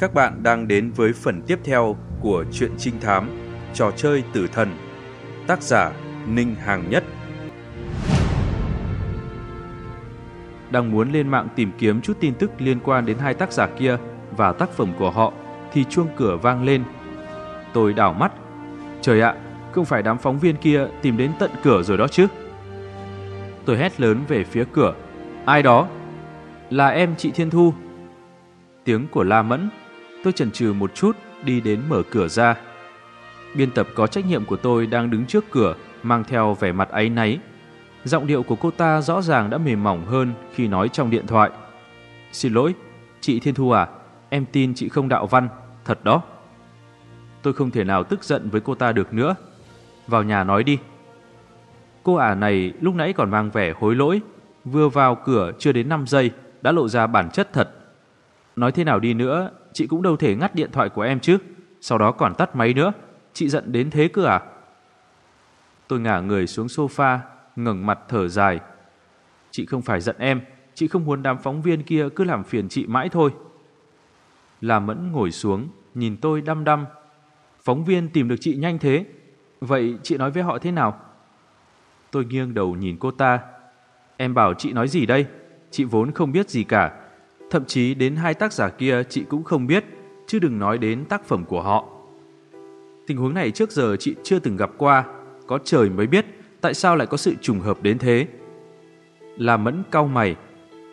các bạn đang đến với phần tiếp theo của truyện trinh thám Trò chơi tử thần Tác giả Ninh Hàng Nhất Đang muốn lên mạng tìm kiếm chút tin tức liên quan đến hai tác giả kia và tác phẩm của họ thì chuông cửa vang lên. Tôi đảo mắt. Trời ạ, không phải đám phóng viên kia tìm đến tận cửa rồi đó chứ? Tôi hét lớn về phía cửa. Ai đó? Là em chị Thiên Thu. Tiếng của La Mẫn. Tôi chần chừ một chút đi đến mở cửa ra. Biên tập có trách nhiệm của tôi đang đứng trước cửa mang theo vẻ mặt áy náy. Giọng điệu của cô ta rõ ràng đã mềm mỏng hơn khi nói trong điện thoại. Xin lỗi, chị Thiên Thu à, em tin chị không đạo văn, thật đó. Tôi không thể nào tức giận với cô ta được nữa. Vào nhà nói đi. Cô ả này lúc nãy còn mang vẻ hối lỗi, vừa vào cửa chưa đến 5 giây đã lộ ra bản chất thật. Nói thế nào đi nữa, chị cũng đâu thể ngắt điện thoại của em chứ, sau đó còn tắt máy nữa. Chị giận đến thế cơ à? Tôi ngả người xuống sofa, ngẩng mặt thở dài. Chị không phải giận em, chị không muốn đám phóng viên kia cứ làm phiền chị mãi thôi. Là Mẫn ngồi xuống, nhìn tôi đăm đăm. Phóng viên tìm được chị nhanh thế, vậy chị nói với họ thế nào? Tôi nghiêng đầu nhìn cô ta. Em bảo chị nói gì đây? Chị vốn không biết gì cả. Thậm chí đến hai tác giả kia chị cũng không biết, chứ đừng nói đến tác phẩm của họ. Tình huống này trước giờ chị chưa từng gặp qua, có trời mới biết tại sao lại có sự trùng hợp đến thế. Là Mẫn cau mày,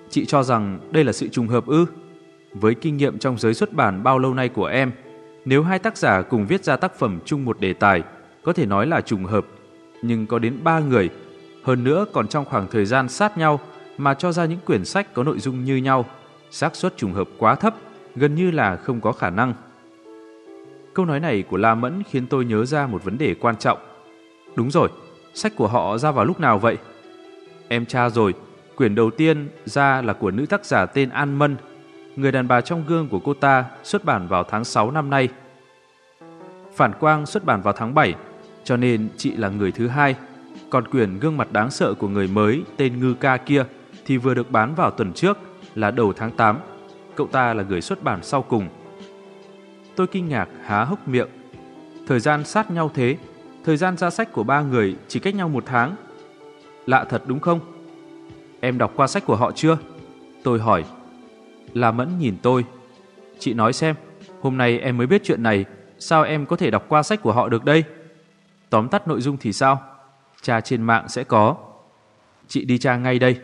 chị cho rằng đây là sự trùng hợp ư? Với kinh nghiệm trong giới xuất bản bao lâu nay của em, nếu hai tác giả cùng viết ra tác phẩm chung một đề tài, có thể nói là trùng hợp, nhưng có đến ba người, hơn nữa còn trong khoảng thời gian sát nhau mà cho ra những quyển sách có nội dung như nhau, xác suất trùng hợp quá thấp, gần như là không có khả năng. Câu nói này của La Mẫn khiến tôi nhớ ra một vấn đề quan trọng. Đúng rồi, sách của họ ra vào lúc nào vậy? Em tra rồi, quyển đầu tiên ra là của nữ tác giả tên An Mân, người đàn bà trong gương của cô ta xuất bản vào tháng 6 năm nay. Phản Quang xuất bản vào tháng 7, cho nên chị là người thứ hai. Còn quyển gương mặt đáng sợ của người mới tên Ngư Ca kia thì vừa được bán vào tuần trước là đầu tháng 8. Cậu ta là người xuất bản sau cùng. Tôi kinh ngạc há hốc miệng. Thời gian sát nhau thế, thời gian ra sách của ba người chỉ cách nhau một tháng. Lạ thật đúng không? Em đọc qua sách của họ chưa? Tôi hỏi. La Mẫn nhìn tôi. Chị nói xem, hôm nay em mới biết chuyện này, sao em có thể đọc qua sách của họ được đây? Tóm tắt nội dung thì sao? Tra trên mạng sẽ có. Chị đi tra ngay đây.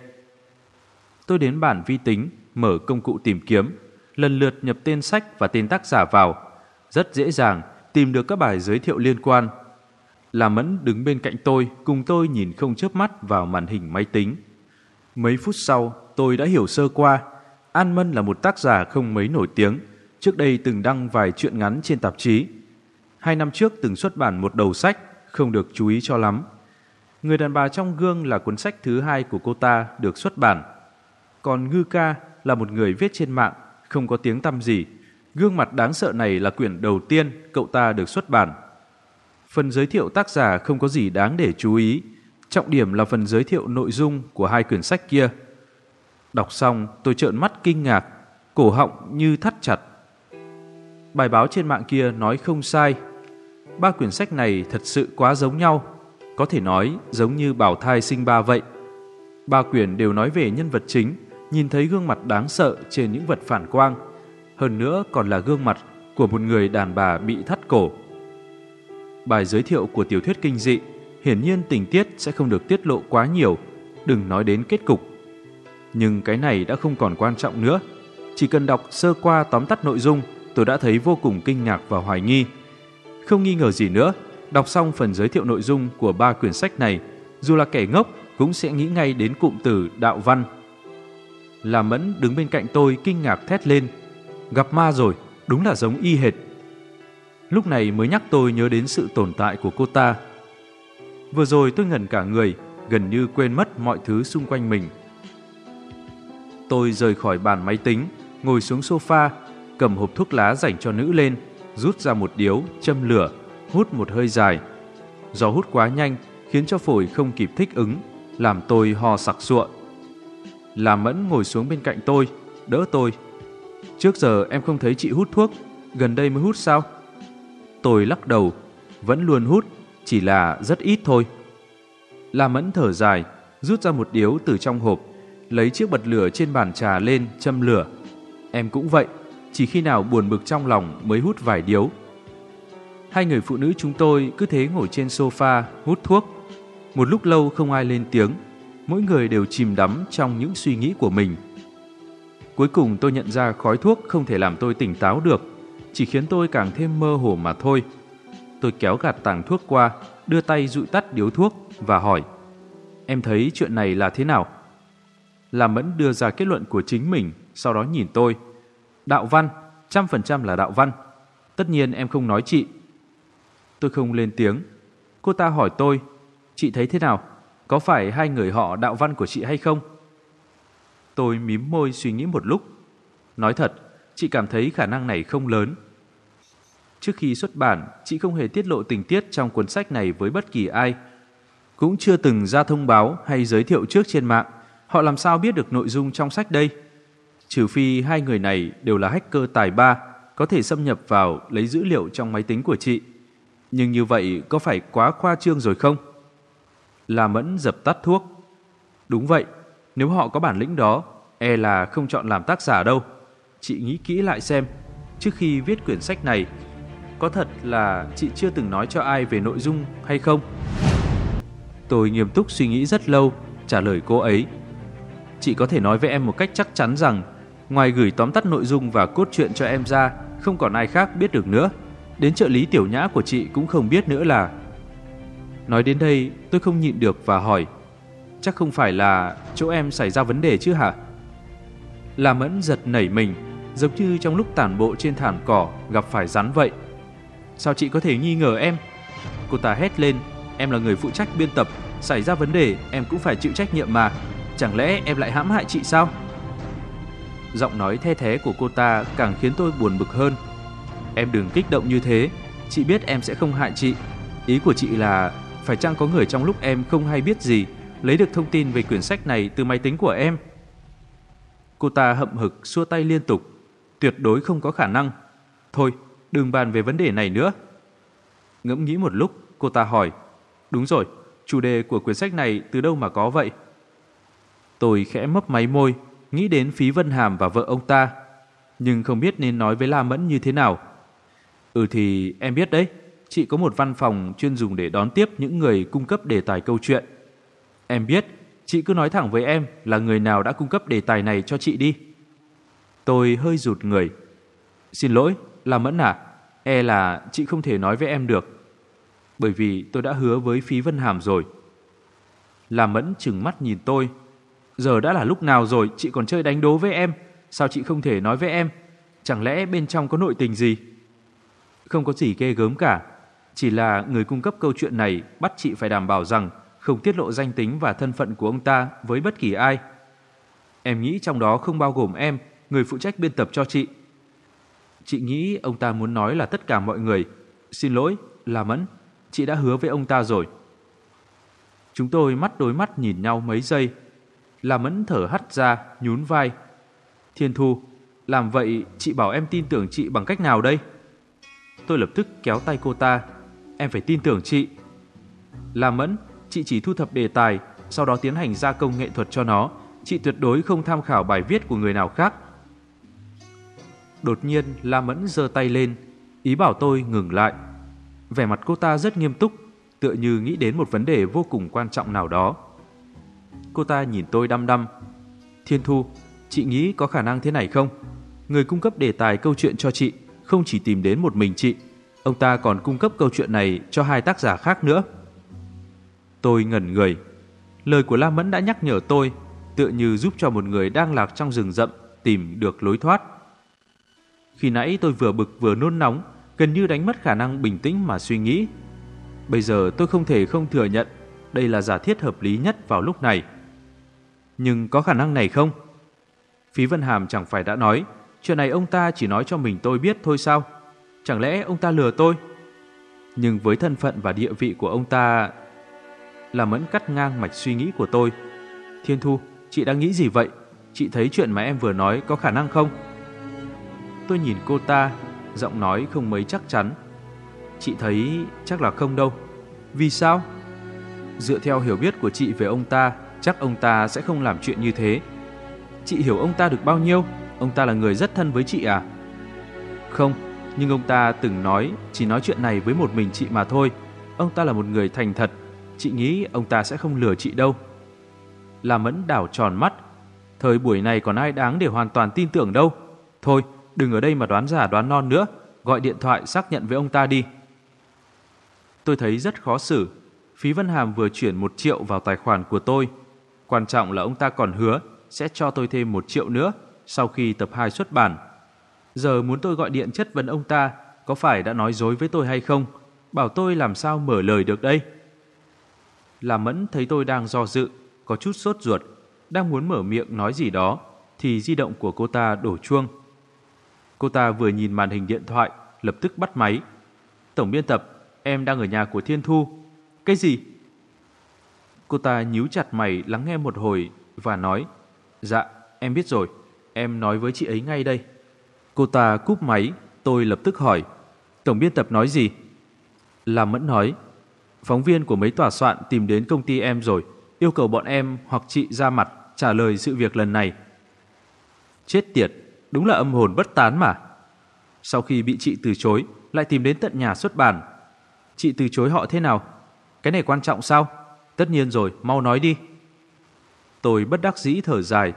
Tôi đến bản vi tính, mở công cụ tìm kiếm, lần lượt nhập tên sách và tên tác giả vào. Rất dễ dàng tìm được các bài giới thiệu liên quan. Là Mẫn đứng bên cạnh tôi, cùng tôi nhìn không chớp mắt vào màn hình máy tính. Mấy phút sau, tôi đã hiểu sơ qua. An Mân là một tác giả không mấy nổi tiếng, trước đây từng đăng vài truyện ngắn trên tạp chí. Hai năm trước từng xuất bản một đầu sách, không được chú ý cho lắm. Người đàn bà trong gương là cuốn sách thứ hai của cô ta được xuất bản. Còn Ngư Ca là một người viết trên mạng, không có tiếng tăm gì. Gương mặt đáng sợ này là quyển đầu tiên cậu ta được xuất bản. Phần giới thiệu tác giả không có gì đáng để chú ý. Trọng điểm là phần giới thiệu nội dung của hai quyển sách kia. Đọc xong tôi trợn mắt kinh ngạc, cổ họng như thắt chặt. Bài báo trên mạng kia nói không sai. Ba quyển sách này thật sự quá giống nhau. Có thể nói giống như bảo thai sinh ba vậy. Ba quyển đều nói về nhân vật chính, nhìn thấy gương mặt đáng sợ trên những vật phản quang. Hơn nữa còn là gương mặt của một người đàn bà bị thắt cổ. Bài giới thiệu của tiểu thuyết kinh dị hiển nhiên tình tiết sẽ không được tiết lộ quá nhiều, đừng nói đến kết cục. Nhưng cái này đã không còn quan trọng nữa. Chỉ cần đọc sơ qua tóm tắt nội dung, tôi đã thấy vô cùng kinh ngạc và hoài nghi. Không nghi ngờ gì nữa, đọc xong phần giới thiệu nội dung của ba quyển sách này, dù là kẻ ngốc cũng sẽ nghĩ ngay đến cụm từ đạo văn. Là Mẫn đứng bên cạnh tôi kinh ngạc thét lên. Gặp ma rồi, đúng là giống y hệt. Lúc này mới nhắc tôi nhớ đến sự tồn tại của cô ta. Vừa rồi tôi ngẩn cả người, gần như quên mất mọi thứ xung quanh mình. Tôi rời khỏi bàn máy tính, ngồi xuống sofa, cầm hộp thuốc lá dành cho nữ lên, rút ra một điếu, châm lửa, hút một hơi dài. Do hút quá nhanh khiến cho phổi không kịp thích ứng, làm tôi ho sặc sụa là mẫn ngồi xuống bên cạnh tôi, đỡ tôi. Trước giờ em không thấy chị hút thuốc, gần đây mới hút sao? Tôi lắc đầu, vẫn luôn hút, chỉ là rất ít thôi. La Mẫn thở dài, rút ra một điếu từ trong hộp, lấy chiếc bật lửa trên bàn trà lên châm lửa. Em cũng vậy, chỉ khi nào buồn bực trong lòng mới hút vài điếu. Hai người phụ nữ chúng tôi cứ thế ngồi trên sofa hút thuốc. Một lúc lâu không ai lên tiếng, mỗi người đều chìm đắm trong những suy nghĩ của mình. Cuối cùng tôi nhận ra khói thuốc không thể làm tôi tỉnh táo được, chỉ khiến tôi càng thêm mơ hồ mà thôi. Tôi kéo gạt tàng thuốc qua, đưa tay dụi tắt điếu thuốc và hỏi Em thấy chuyện này là thế nào? Làm Mẫn đưa ra kết luận của chính mình, sau đó nhìn tôi. Đạo văn, trăm phần trăm là đạo văn. Tất nhiên em không nói chị. Tôi không lên tiếng. Cô ta hỏi tôi, chị thấy thế nào? Có phải hai người họ đạo văn của chị hay không? Tôi mím môi suy nghĩ một lúc. Nói thật, chị cảm thấy khả năng này không lớn. Trước khi xuất bản, chị không hề tiết lộ tình tiết trong cuốn sách này với bất kỳ ai. Cũng chưa từng ra thông báo hay giới thiệu trước trên mạng. Họ làm sao biết được nội dung trong sách đây? Trừ phi hai người này đều là hacker tài ba, có thể xâm nhập vào lấy dữ liệu trong máy tính của chị. Nhưng như vậy có phải quá khoa trương rồi không? La Mẫn dập tắt thuốc. Đúng vậy, nếu họ có bản lĩnh đó, e là không chọn làm tác giả đâu. Chị nghĩ kỹ lại xem, trước khi viết quyển sách này, có thật là chị chưa từng nói cho ai về nội dung hay không? Tôi nghiêm túc suy nghĩ rất lâu, trả lời cô ấy. Chị có thể nói với em một cách chắc chắn rằng, ngoài gửi tóm tắt nội dung và cốt truyện cho em ra, không còn ai khác biết được nữa. Đến trợ lý tiểu nhã của chị cũng không biết nữa là... Nói đến đây, tôi không nhịn được và hỏi, chắc không phải là chỗ em xảy ra vấn đề chứ hả? La Mẫn giật nảy mình, giống như trong lúc tản bộ trên thảm cỏ gặp phải rắn vậy. Sao chị có thể nghi ngờ em? Cô ta hét lên, em là người phụ trách biên tập, xảy ra vấn đề em cũng phải chịu trách nhiệm mà. Chẳng lẽ em lại hãm hại chị sao? Giọng nói the thế của cô ta càng khiến tôi buồn bực hơn. Em đừng kích động như thế, chị biết em sẽ không hại chị. Ý của chị là phải chăng có người trong lúc em không hay biết gì lấy được thông tin về quyển sách này từ máy tính của em? Cô ta hậm hực xua tay liên tục, tuyệt đối không có khả năng. Thôi, đừng bàn về vấn đề này nữa. Ngẫm nghĩ một lúc, cô ta hỏi, đúng rồi, chủ đề của quyển sách này từ đâu mà có vậy? Tôi khẽ mấp máy môi, nghĩ đến Phí Vân Hàm và vợ ông ta, nhưng không biết nên nói với La Mẫn như thế nào. Ừ thì em biết đấy, chị có một văn phòng chuyên dùng để đón tiếp những người cung cấp đề tài câu chuyện. Em biết, chị cứ nói thẳng với em là người nào đã cung cấp đề tài này cho chị đi. Tôi hơi rụt người. Xin lỗi, là Mẫn à, e là chị không thể nói với em được. Bởi vì tôi đã hứa với Phí Vân Hàm rồi. Là Mẫn chừng mắt nhìn tôi. Giờ đã là lúc nào rồi chị còn chơi đánh đố với em? Sao chị không thể nói với em? Chẳng lẽ bên trong có nội tình gì? Không có gì ghê gớm cả. Chỉ là người cung cấp câu chuyện này bắt chị phải đảm bảo rằng không tiết lộ danh tính và thân phận của ông ta với bất kỳ ai. Em nghĩ trong đó không bao gồm em, người phụ trách biên tập cho chị. Chị nghĩ ông ta muốn nói là tất cả mọi người. Xin lỗi, là Mẫn, chị đã hứa với ông ta rồi. Chúng tôi mắt đối mắt nhìn nhau mấy giây. Là Mẫn thở hắt ra, nhún vai. Thiên Thu, làm vậy chị bảo em tin tưởng chị bằng cách nào đây? Tôi lập tức kéo tay cô ta. Em phải tin tưởng chị. Là Mẫn, chị chỉ thu thập đề tài, sau đó tiến hành gia công nghệ thuật cho nó. Chị tuyệt đối không tham khảo bài viết của người nào khác. Đột nhiên La Mẫn giơ tay lên, ý bảo tôi ngừng lại. Vẻ mặt cô ta rất nghiêm túc, tựa như nghĩ đến một vấn đề vô cùng quan trọng nào đó. Cô ta nhìn tôi đăm đăm. Thiên Thu, chị nghĩ có khả năng thế này không? Người cung cấp đề tài câu chuyện cho chị không chỉ tìm đến một mình chị, ông ta còn cung cấp câu chuyện này cho hai tác giả khác nữa. Tôi ngẩn người. Lời của La Mẫn đã nhắc nhở tôi, tựa như giúp cho một người đang lạc trong rừng rậm tìm được lối thoát. Khi nãy tôi vừa bực vừa nôn nóng, gần như đánh mất khả năng bình tĩnh mà suy nghĩ. Bây giờ tôi không thể không thừa nhận đây là giả thiết hợp lý nhất vào lúc này. Nhưng có khả năng này không? Phí Vân Hàm chẳng phải đã nói, chuyện này ông ta chỉ nói cho mình tôi biết thôi sao? Chẳng lẽ ông ta lừa tôi? Nhưng với thân phận và địa vị của ông ta là mẫn cắt ngang mạch suy nghĩ của tôi. Thiên Thu, chị đang nghĩ gì vậy? Chị thấy chuyện mà em vừa nói có khả năng không? Tôi nhìn cô ta, giọng nói không mấy chắc chắn. Chị thấy chắc là không đâu. Vì sao? Dựa theo hiểu biết của chị về ông ta, chắc ông ta sẽ không làm chuyện như thế. Chị hiểu ông ta được bao nhiêu? Ông ta là người rất thân với chị à? Không, nhưng ông ta từng nói chỉ nói chuyện này với một mình chị mà thôi. Ông ta là một người thành thật, chị nghĩ ông ta sẽ không lừa chị đâu. La Mẫn đảo tròn mắt, thời buổi này còn ai đáng để hoàn toàn tin tưởng đâu. Thôi, đừng ở đây mà đoán giả đoán non nữa, gọi điện thoại xác nhận với ông ta đi. Tôi thấy rất khó xử, Phí Vân Hàm vừa chuyển một triệu vào tài khoản của tôi. Quan trọng là ông ta còn hứa sẽ cho tôi thêm một triệu nữa sau khi tập 2 xuất bản. Giờ muốn tôi gọi điện chất vấn ông ta có phải đã nói dối với tôi hay không? Bảo tôi làm sao mở lời được đây? Làm mẫn thấy tôi đang do dự, có chút sốt ruột, đang muốn mở miệng nói gì đó, thì di động của cô ta đổ chuông. Cô ta vừa nhìn màn hình điện thoại, lập tức bắt máy. Tổng biên tập, em đang ở nhà của Thiên Thu. Cái gì? Cô ta nhíu chặt mày lắng nghe một hồi và nói, Dạ, em biết rồi, em nói với chị ấy ngay đây. Cô ta cúp máy, tôi lập tức hỏi, Tổng biên tập nói gì? Làm mẫn nói, phóng viên của mấy tòa soạn tìm đến công ty em rồi, yêu cầu bọn em hoặc chị ra mặt trả lời sự việc lần này. Chết tiệt, đúng là âm hồn bất tán mà. Sau khi bị chị từ chối, lại tìm đến tận nhà xuất bản. Chị từ chối họ thế nào? Cái này quan trọng sao? Tất nhiên rồi, mau nói đi. Tôi bất đắc dĩ thở dài.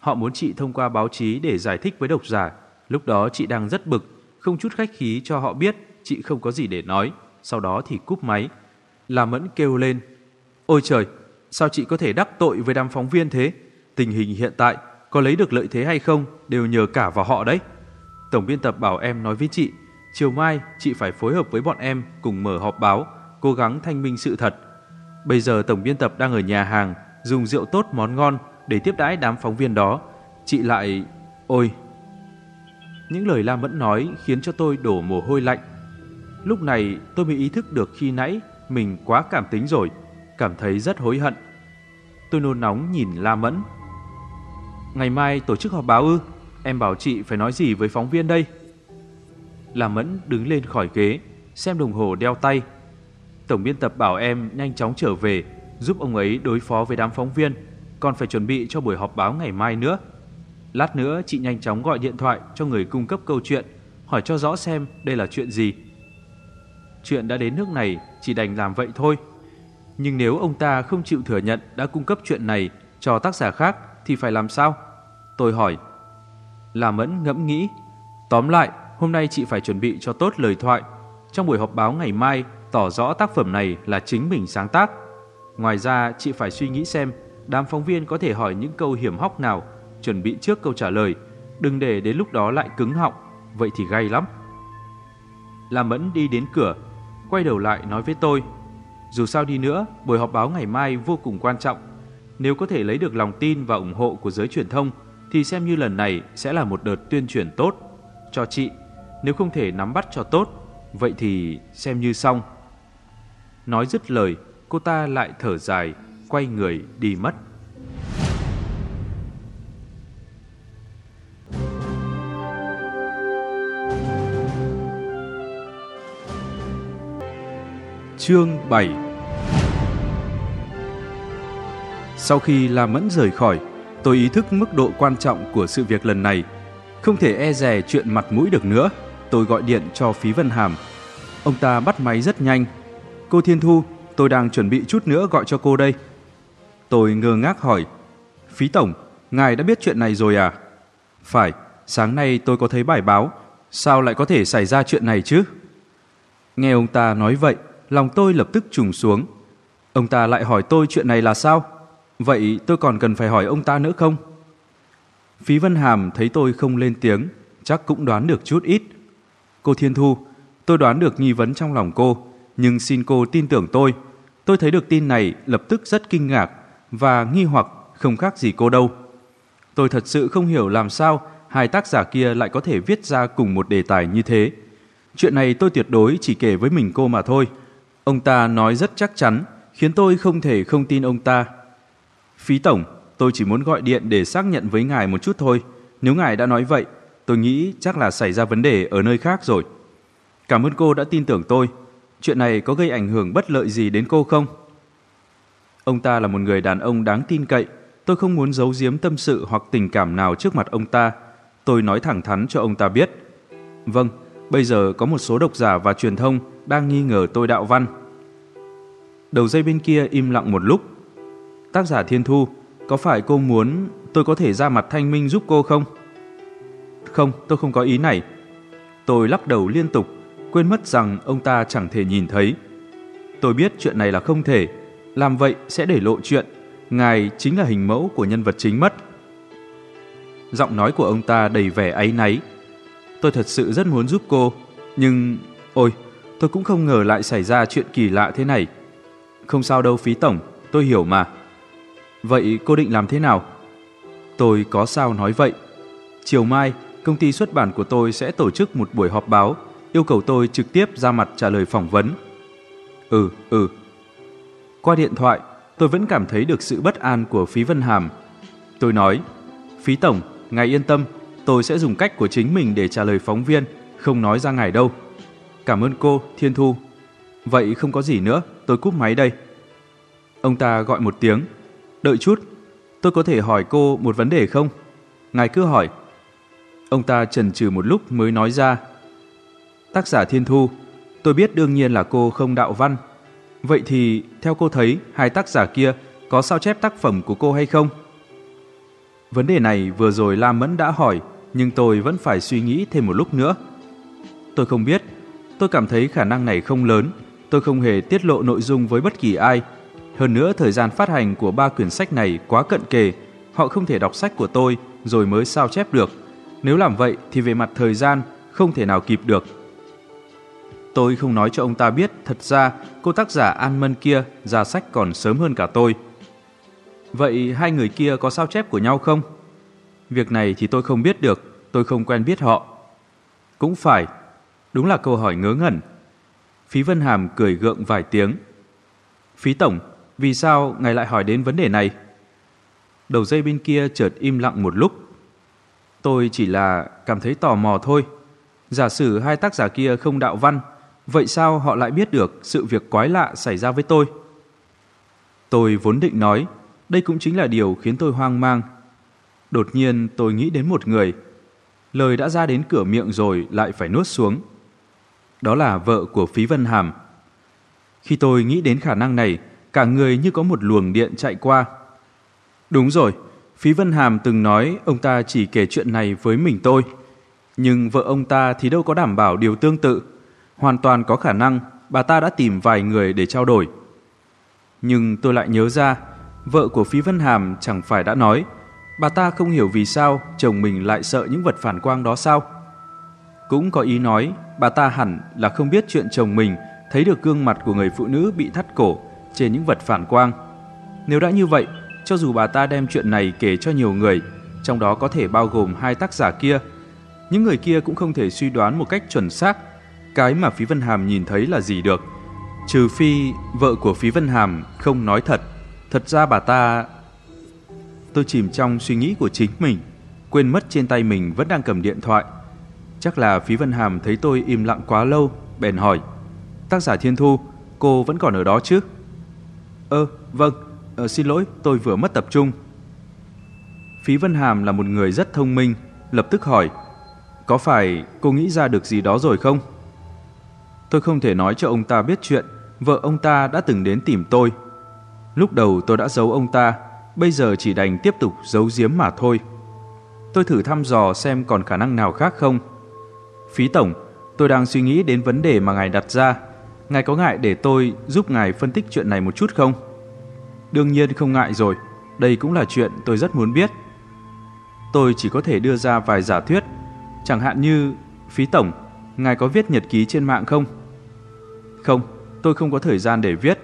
Họ muốn chị thông qua báo chí để giải thích với độc giả. Lúc đó chị đang rất bực, không chút khách khí cho họ biết chị không có gì để nói. Sau đó thì cúp máy. La Mẫn kêu lên. Ôi trời, sao chị có thể đắc tội với đám phóng viên thế? Tình hình hiện tại có lấy được lợi thế hay không đều nhờ cả vào họ đấy. Tổng biên tập bảo em nói với chị, chiều mai chị phải phối hợp với bọn em cùng mở họp báo, cố gắng thanh minh sự thật. Bây giờ tổng biên tập đang ở nhà hàng, dùng rượu tốt món ngon để tiếp đãi đám phóng viên đó. Chị lại... Ôi! Những lời Lam Mẫn nói khiến cho tôi đổ mồ hôi lạnh. Lúc này tôi mới ý thức được khi nãy mình quá cảm tính rồi, cảm thấy rất hối hận. Tôi nôn nóng nhìn La Mẫn. Ngày mai tổ chức họp báo ư? Em bảo chị phải nói gì với phóng viên đây? La Mẫn đứng lên khỏi ghế, xem đồng hồ đeo tay. Tổng biên tập bảo em nhanh chóng trở về, giúp ông ấy đối phó với đám phóng viên, còn phải chuẩn bị cho buổi họp báo ngày mai nữa. Lát nữa chị nhanh chóng gọi điện thoại cho người cung cấp câu chuyện, hỏi cho rõ xem đây là chuyện gì. Chuyện đã đến nước này, chỉ đành làm vậy thôi. Nhưng nếu ông ta không chịu thừa nhận đã cung cấp chuyện này cho tác giả khác thì phải làm sao? Tôi hỏi. Là Mẫn ngẫm nghĩ. Tóm lại, hôm nay chị phải chuẩn bị cho tốt lời thoại. Trong buổi họp báo ngày mai, tỏ rõ tác phẩm này là chính mình sáng tác. Ngoài ra, chị phải suy nghĩ xem đám phóng viên có thể hỏi những câu hiểm hóc nào, chuẩn bị trước câu trả lời, đừng để đến lúc đó lại cứng họng, vậy thì gay lắm. La Mẫn đi đến cửa, quay đầu lại nói với tôi, dù sao đi nữa, buổi họp báo ngày mai vô cùng quan trọng. Nếu có thể lấy được lòng tin và ủng hộ của giới truyền thông, thì xem như lần này sẽ là một đợt tuyên truyền tốt cho chị. Nếu không thể nắm bắt cho tốt, vậy thì xem như xong. Nói dứt lời, cô ta lại thở dài, quay người đi mất. Chương 7 Sau khi La Mẫn rời khỏi, tôi ý thức mức độ quan trọng của sự việc lần này. Không thể e rè chuyện mặt mũi được nữa. Tôi gọi điện cho Phí Vân Hàm. Ông ta bắt máy rất nhanh. Cô Thiên Thu, tôi đang chuẩn bị chút nữa gọi cho cô đây. Tôi ngơ ngác hỏi. Phí Tổng, ngài đã biết chuyện này rồi à? Phải, sáng nay tôi có thấy bài báo. Sao lại có thể xảy ra chuyện này chứ? Nghe ông ta nói vậy, lòng tôi lập tức trùng xuống. Ông ta lại hỏi tôi chuyện này là sao? Vậy tôi còn cần phải hỏi ông ta nữa không? Phí Vân Hàm thấy tôi không lên tiếng, chắc cũng đoán được chút ít. Cô Thiên Thu, tôi đoán được nghi vấn trong lòng cô, nhưng xin cô tin tưởng tôi. Tôi thấy được tin này lập tức rất kinh ngạc và nghi hoặc không khác gì cô đâu. Tôi thật sự không hiểu làm sao hai tác giả kia lại có thể viết ra cùng một đề tài như thế. Chuyện này tôi tuyệt đối chỉ kể với mình cô mà thôi. Ông ta nói rất chắc chắn, khiến tôi không thể không tin ông ta. Phí Tổng, tôi chỉ muốn gọi điện để xác nhận với ngài một chút thôi. Nếu ngài đã nói vậy, tôi nghĩ chắc là xảy ra vấn đề ở nơi khác rồi. Cảm ơn cô đã tin tưởng tôi. Chuyện này có gây ảnh hưởng bất lợi gì đến cô không? Ông ta là một người đàn ông đáng tin cậy. Tôi không muốn giấu giếm tâm sự hoặc tình cảm nào trước mặt ông ta. Tôi nói thẳng thắn cho ông ta biết. Vâng, bây giờ có một số độc giả và truyền thông đang nghi ngờ tôi đạo văn. Đầu dây bên kia im lặng một lúc. Tác giả Thiên Thu, có phải cô muốn tôi có thể ra mặt thanh minh giúp cô không? Không, tôi không có ý này. Tôi lắc đầu liên tục, quên mất rằng ông ta chẳng thể nhìn thấy. Tôi biết chuyện này là không thể, làm vậy sẽ để lộ chuyện. Ngài chính là hình mẫu của nhân vật chính mất. Giọng nói của ông ta đầy vẻ áy náy. Tôi thật sự rất muốn giúp cô, nhưng... Ôi, tôi cũng không ngờ lại xảy ra chuyện kỳ lạ thế này. Không sao đâu phí tổng, tôi hiểu mà. Vậy cô định làm thế nào? Tôi có sao nói vậy. Chiều mai, công ty xuất bản của tôi sẽ tổ chức một buổi họp báo, yêu cầu tôi trực tiếp ra mặt trả lời phỏng vấn. Ừ, ừ. Qua điện thoại, tôi vẫn cảm thấy được sự bất an của Phí Vân Hàm. Tôi nói, Phí Tổng, ngài yên tâm, tôi sẽ dùng cách của chính mình để trả lời phóng viên, không nói ra ngài đâu. Cảm ơn cô, Thiên Thu. Vậy không có gì nữa, tôi cúp máy đây. Ông ta gọi một tiếng. Đợi chút, tôi có thể hỏi cô một vấn đề không? Ngài cứ hỏi. Ông ta chần chừ một lúc mới nói ra. Tác giả Thiên Thu, tôi biết đương nhiên là cô không đạo văn. Vậy thì, theo cô thấy, hai tác giả kia có sao chép tác phẩm của cô hay không? Vấn đề này vừa rồi Lam Mẫn đã hỏi, nhưng tôi vẫn phải suy nghĩ thêm một lúc nữa. Tôi không biết, tôi cảm thấy khả năng này không lớn, tôi không hề tiết lộ nội dung với bất kỳ ai. Hơn nữa, thời gian phát hành của ba quyển sách này quá cận kề, họ không thể đọc sách của tôi rồi mới sao chép được. Nếu làm vậy thì về mặt thời gian không thể nào kịp được. Tôi không nói cho ông ta biết thật ra cô tác giả An Mân kia ra sách còn sớm hơn cả tôi. Vậy hai người kia có sao chép của nhau không? Việc này thì tôi không biết được, tôi không quen biết họ. Cũng phải, đúng là câu hỏi ngớ ngẩn. Phí Vân Hàm cười gượng vài tiếng. Phí Tổng, vì sao ngài lại hỏi đến vấn đề này? Đầu dây bên kia chợt im lặng một lúc. Tôi chỉ là cảm thấy tò mò thôi. Giả sử hai tác giả kia không đạo văn, vậy sao họ lại biết được sự việc quái lạ xảy ra với tôi? Tôi vốn định nói, đây cũng chính là điều khiến tôi hoang mang. Đột nhiên tôi nghĩ đến một người. Lời đã ra đến cửa miệng rồi lại phải nuốt xuống. Đó là vợ của Phí Vân Hàm. Khi tôi nghĩ đến khả năng này, cả người như có một luồng điện chạy qua. Đúng rồi, Phí Vân Hàm từng nói ông ta chỉ kể chuyện này với mình tôi. Nhưng vợ ông ta thì đâu có đảm bảo điều tương tự. Hoàn toàn có khả năng bà ta đã tìm vài người để trao đổi. Nhưng tôi lại nhớ ra, vợ của Phí Vân Hàm chẳng phải đã nói bà ta không hiểu vì sao chồng mình lại sợ những vật phản quang đó sao. Cũng có ý nói bà ta hẳn là không biết chuyện chồng mình thấy được gương mặt của người phụ nữ bị thắt cổ trên những vật phản quang. Nếu đã như vậy, cho dù bà ta đem chuyện này kể cho nhiều người, trong đó có thể bao gồm hai tác giả kia, những người kia cũng không thể suy đoán một cách chuẩn xác cái mà Phí Vân Hàm nhìn thấy là gì được. Trừ phi vợ của Phí Vân Hàm không nói thật, thật ra bà ta... Tôi chìm trong suy nghĩ của chính mình, quên mất trên tay mình vẫn đang cầm điện thoại. Chắc là Phí Vân Hàm thấy tôi im lặng quá lâu, bèn hỏi. Tác giả Thiên Thu, cô vẫn còn ở đó chứ? Ơ, vâng, ờ, xin lỗi, tôi vừa mất tập trung. Phí Vân Hàm là một người rất thông minh, lập tức hỏi. Có phải cô nghĩ ra được gì đó rồi không? Tôi không thể nói cho ông ta biết chuyện vợ ông ta đã từng đến tìm tôi. Lúc đầu tôi đã giấu ông ta, bây giờ chỉ đành tiếp tục giấu giếm mà thôi. Tôi thử thăm dò xem còn khả năng nào khác không. Phí tổng, tôi đang suy nghĩ đến vấn đề mà ngài đặt ra. Ngài có ngại để tôi giúp ngài phân tích chuyện này một chút không? Đương nhiên không ngại rồi, đây cũng là chuyện tôi rất muốn biết. Tôi chỉ có thể đưa ra vài giả thuyết, chẳng hạn như Phí tổng, ngài có viết nhật ký trên mạng không? Không, tôi không có thời gian để viết.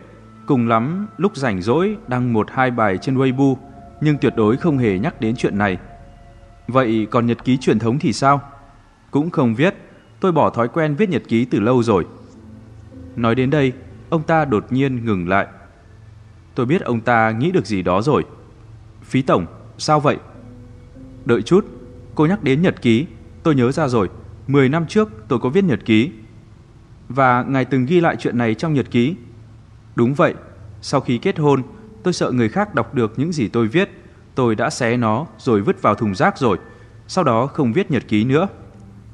Cùng lắm, lúc rảnh rỗi đăng một hai bài trên Weibo, nhưng tuyệt đối không hề nhắc đến chuyện này. Vậy còn nhật ký truyền thống thì sao? Cũng không viết, tôi bỏ thói quen viết nhật ký từ lâu rồi. Nói đến đây, ông ta đột nhiên ngừng lại. Tôi biết ông ta nghĩ được gì đó rồi. Phí tổng, sao vậy? Đợi chút, cô nhắc đến nhật ký, tôi nhớ ra rồi, 10 năm trước tôi có viết nhật ký. Và ngài từng ghi lại chuyện này trong nhật ký. Đúng vậy, sau khi kết hôn, tôi sợ người khác đọc được những gì tôi viết. Tôi đã xé nó rồi vứt vào thùng rác rồi. Sau đó không viết nhật ký nữa.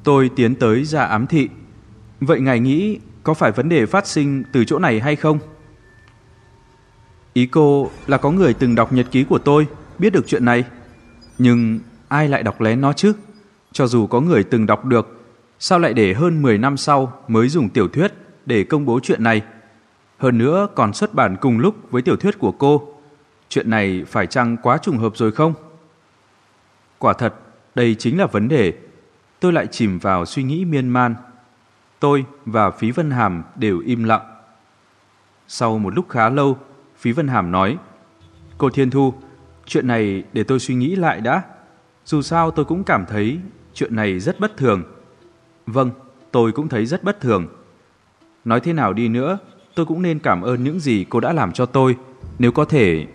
Tôi tiến tới ra ám thị. Vậy ngài nghĩ có phải vấn đề phát sinh từ chỗ này hay không? Ý cô là có người từng đọc nhật ký của tôi, biết được chuyện này. Nhưng ai lại đọc lén nó chứ? Cho dù có người từng đọc được, sao lại để hơn 10 năm sau mới dùng tiểu thuyết để công bố chuyện này? Hơn nữa còn xuất bản cùng lúc với tiểu thuyết của cô. Chuyện này phải chăng quá trùng hợp rồi không? Quả thật, đây chính là vấn đề. Tôi lại chìm vào suy nghĩ miên man. Tôi và Phí Vân Hàm đều im lặng. Sau một lúc khá lâu, Phí Vân Hàm nói Cô Thiên Thu, chuyện này để tôi suy nghĩ lại đã. Dù sao tôi cũng cảm thấy chuyện này rất bất thường. Vâng, tôi cũng thấy rất bất thường. Nói thế nào đi nữa, tôi cũng nên cảm ơn những gì cô đã làm cho tôi. Nếu có thể...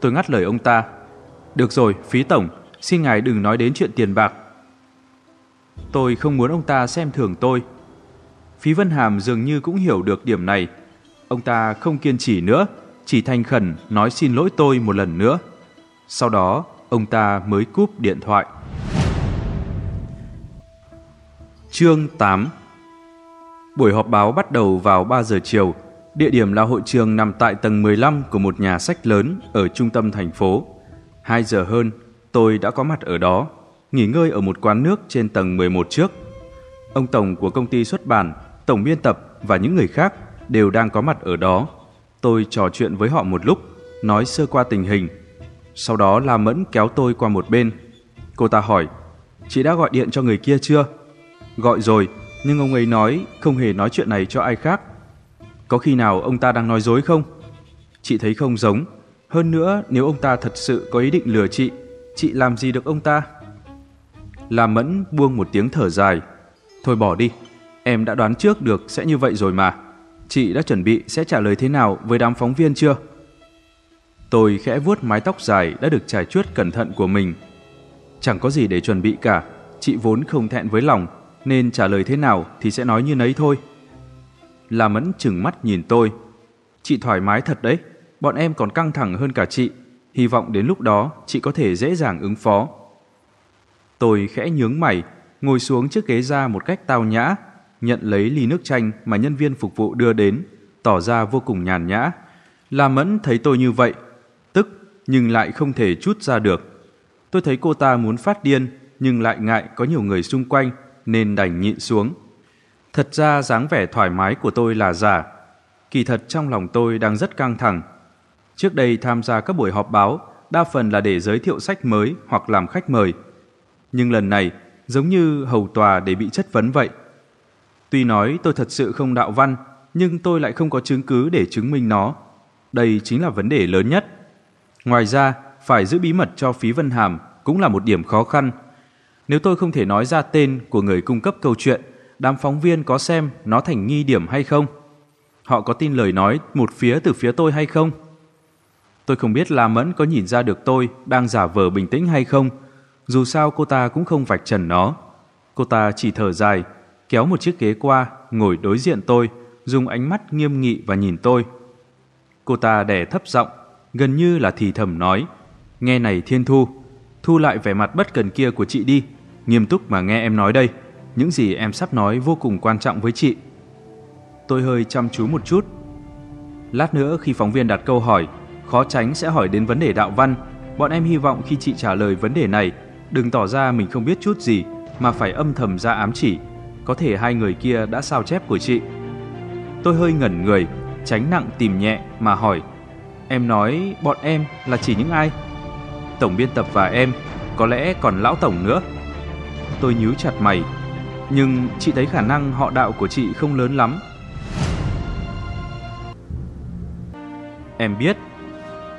Tôi ngắt lời ông ta. Được rồi, phí tổng, xin ngài đừng nói đến chuyện tiền bạc. Tôi không muốn ông ta xem thường tôi. Phí Vân Hàm dường như cũng hiểu được điểm này. Ông ta không kiên trì nữa, chỉ thành khẩn nói xin lỗi tôi một lần nữa. Sau đó, ông ta mới cúp điện thoại. Chương 8 Buổi họp báo bắt đầu vào 3 giờ chiều. Địa điểm là hội trường nằm tại tầng 15 của một nhà sách lớn ở trung tâm thành phố. 2 giờ hơn, tôi đã có mặt ở đó, nghỉ ngơi ở một quán nước trên tầng 11 trước. Ông tổng của công ty xuất bản, tổng biên tập và những người khác đều đang có mặt ở đó. Tôi trò chuyện với họ một lúc, nói sơ qua tình hình. Sau đó La Mẫn kéo tôi qua một bên. Cô ta hỏi, chị đã gọi điện cho người kia chưa? Gọi rồi, nhưng ông ấy nói không hề nói chuyện này cho ai khác. Có khi nào ông ta đang nói dối không? Chị thấy không giống. Hơn nữa, nếu ông ta thật sự có ý định lừa chị, chị làm gì được ông ta? La Mẫn buông một tiếng thở dài. Thôi bỏ đi, em đã đoán trước được sẽ như vậy rồi mà. Chị đã chuẩn bị sẽ trả lời thế nào với đám phóng viên chưa? Tôi khẽ vuốt mái tóc dài đã được trải chuốt cẩn thận của mình. Chẳng có gì để chuẩn bị cả, chị vốn không thẹn với lòng, nên trả lời thế nào thì sẽ nói như nấy thôi. La Mẫn chừng mắt nhìn tôi. Chị thoải mái thật đấy, bọn em còn căng thẳng hơn cả chị. Hy vọng đến lúc đó chị có thể dễ dàng ứng phó. Tôi khẽ nhướng mày, ngồi xuống chiếc ghế ra một cách tao nhã, nhận lấy ly nước chanh mà nhân viên phục vụ đưa đến, tỏ ra vô cùng nhàn nhã. La Mẫn thấy tôi như vậy, tức nhưng lại không thể chút ra được. Tôi thấy cô ta muốn phát điên, nhưng lại ngại có nhiều người xung quanh, nên đành nhịn xuống. Thật ra dáng vẻ thoải mái của tôi là giả. Kỳ thật trong lòng tôi đang rất căng thẳng. Trước đây tham gia các buổi họp báo, đa phần là để giới thiệu sách mới hoặc làm khách mời. Nhưng lần này, giống như hầu tòa để bị chất vấn vậy. Tuy nói tôi thật sự không đạo văn, nhưng tôi lại không có chứng cứ để chứng minh nó. Đây chính là vấn đề lớn nhất. Ngoài ra, phải giữ bí mật cho phí Vân Hàm cũng là một điểm khó khăn. Nếu tôi không thể nói ra tên của người cung cấp câu chuyện, đám phóng viên có xem nó thành nghi điểm hay không? Họ có tin lời nói một phía từ phía tôi hay không? Tôi không biết La Mẫn có nhìn ra được tôi đang giả vờ bình tĩnh hay không. Dù sao cô ta cũng không vạch trần nó. Cô ta chỉ thở dài, kéo một chiếc ghế qua, ngồi đối diện tôi, dùng ánh mắt nghiêm nghị và nhìn tôi. Cô ta đè thấp giọng, gần như là thì thầm nói, nghe này Thiên Thu, thu lại vẻ mặt bất cần kia của chị đi, nghiêm túc mà nghe em nói đây, những gì em sắp nói vô cùng quan trọng với chị. Tôi hơi chăm chú một chút. Lát nữa khi phóng viên đặt câu hỏi, khó tránh sẽ hỏi đến vấn đề đạo văn, bọn em hy vọng khi chị trả lời vấn đề này, đừng tỏ ra mình không biết chút gì mà phải âm thầm ra ám chỉ có thể hai người kia đã sao chép của chị. Tôi hơi ngẩn người, tránh nặng tìm nhẹ mà hỏi. Em nói bọn em là chỉ những ai? Tổng biên tập và em, có lẽ còn lão tổng nữa. Tôi nhíu chặt mày, nhưng chị thấy khả năng họ đạo của chị không lớn lắm. Em biết,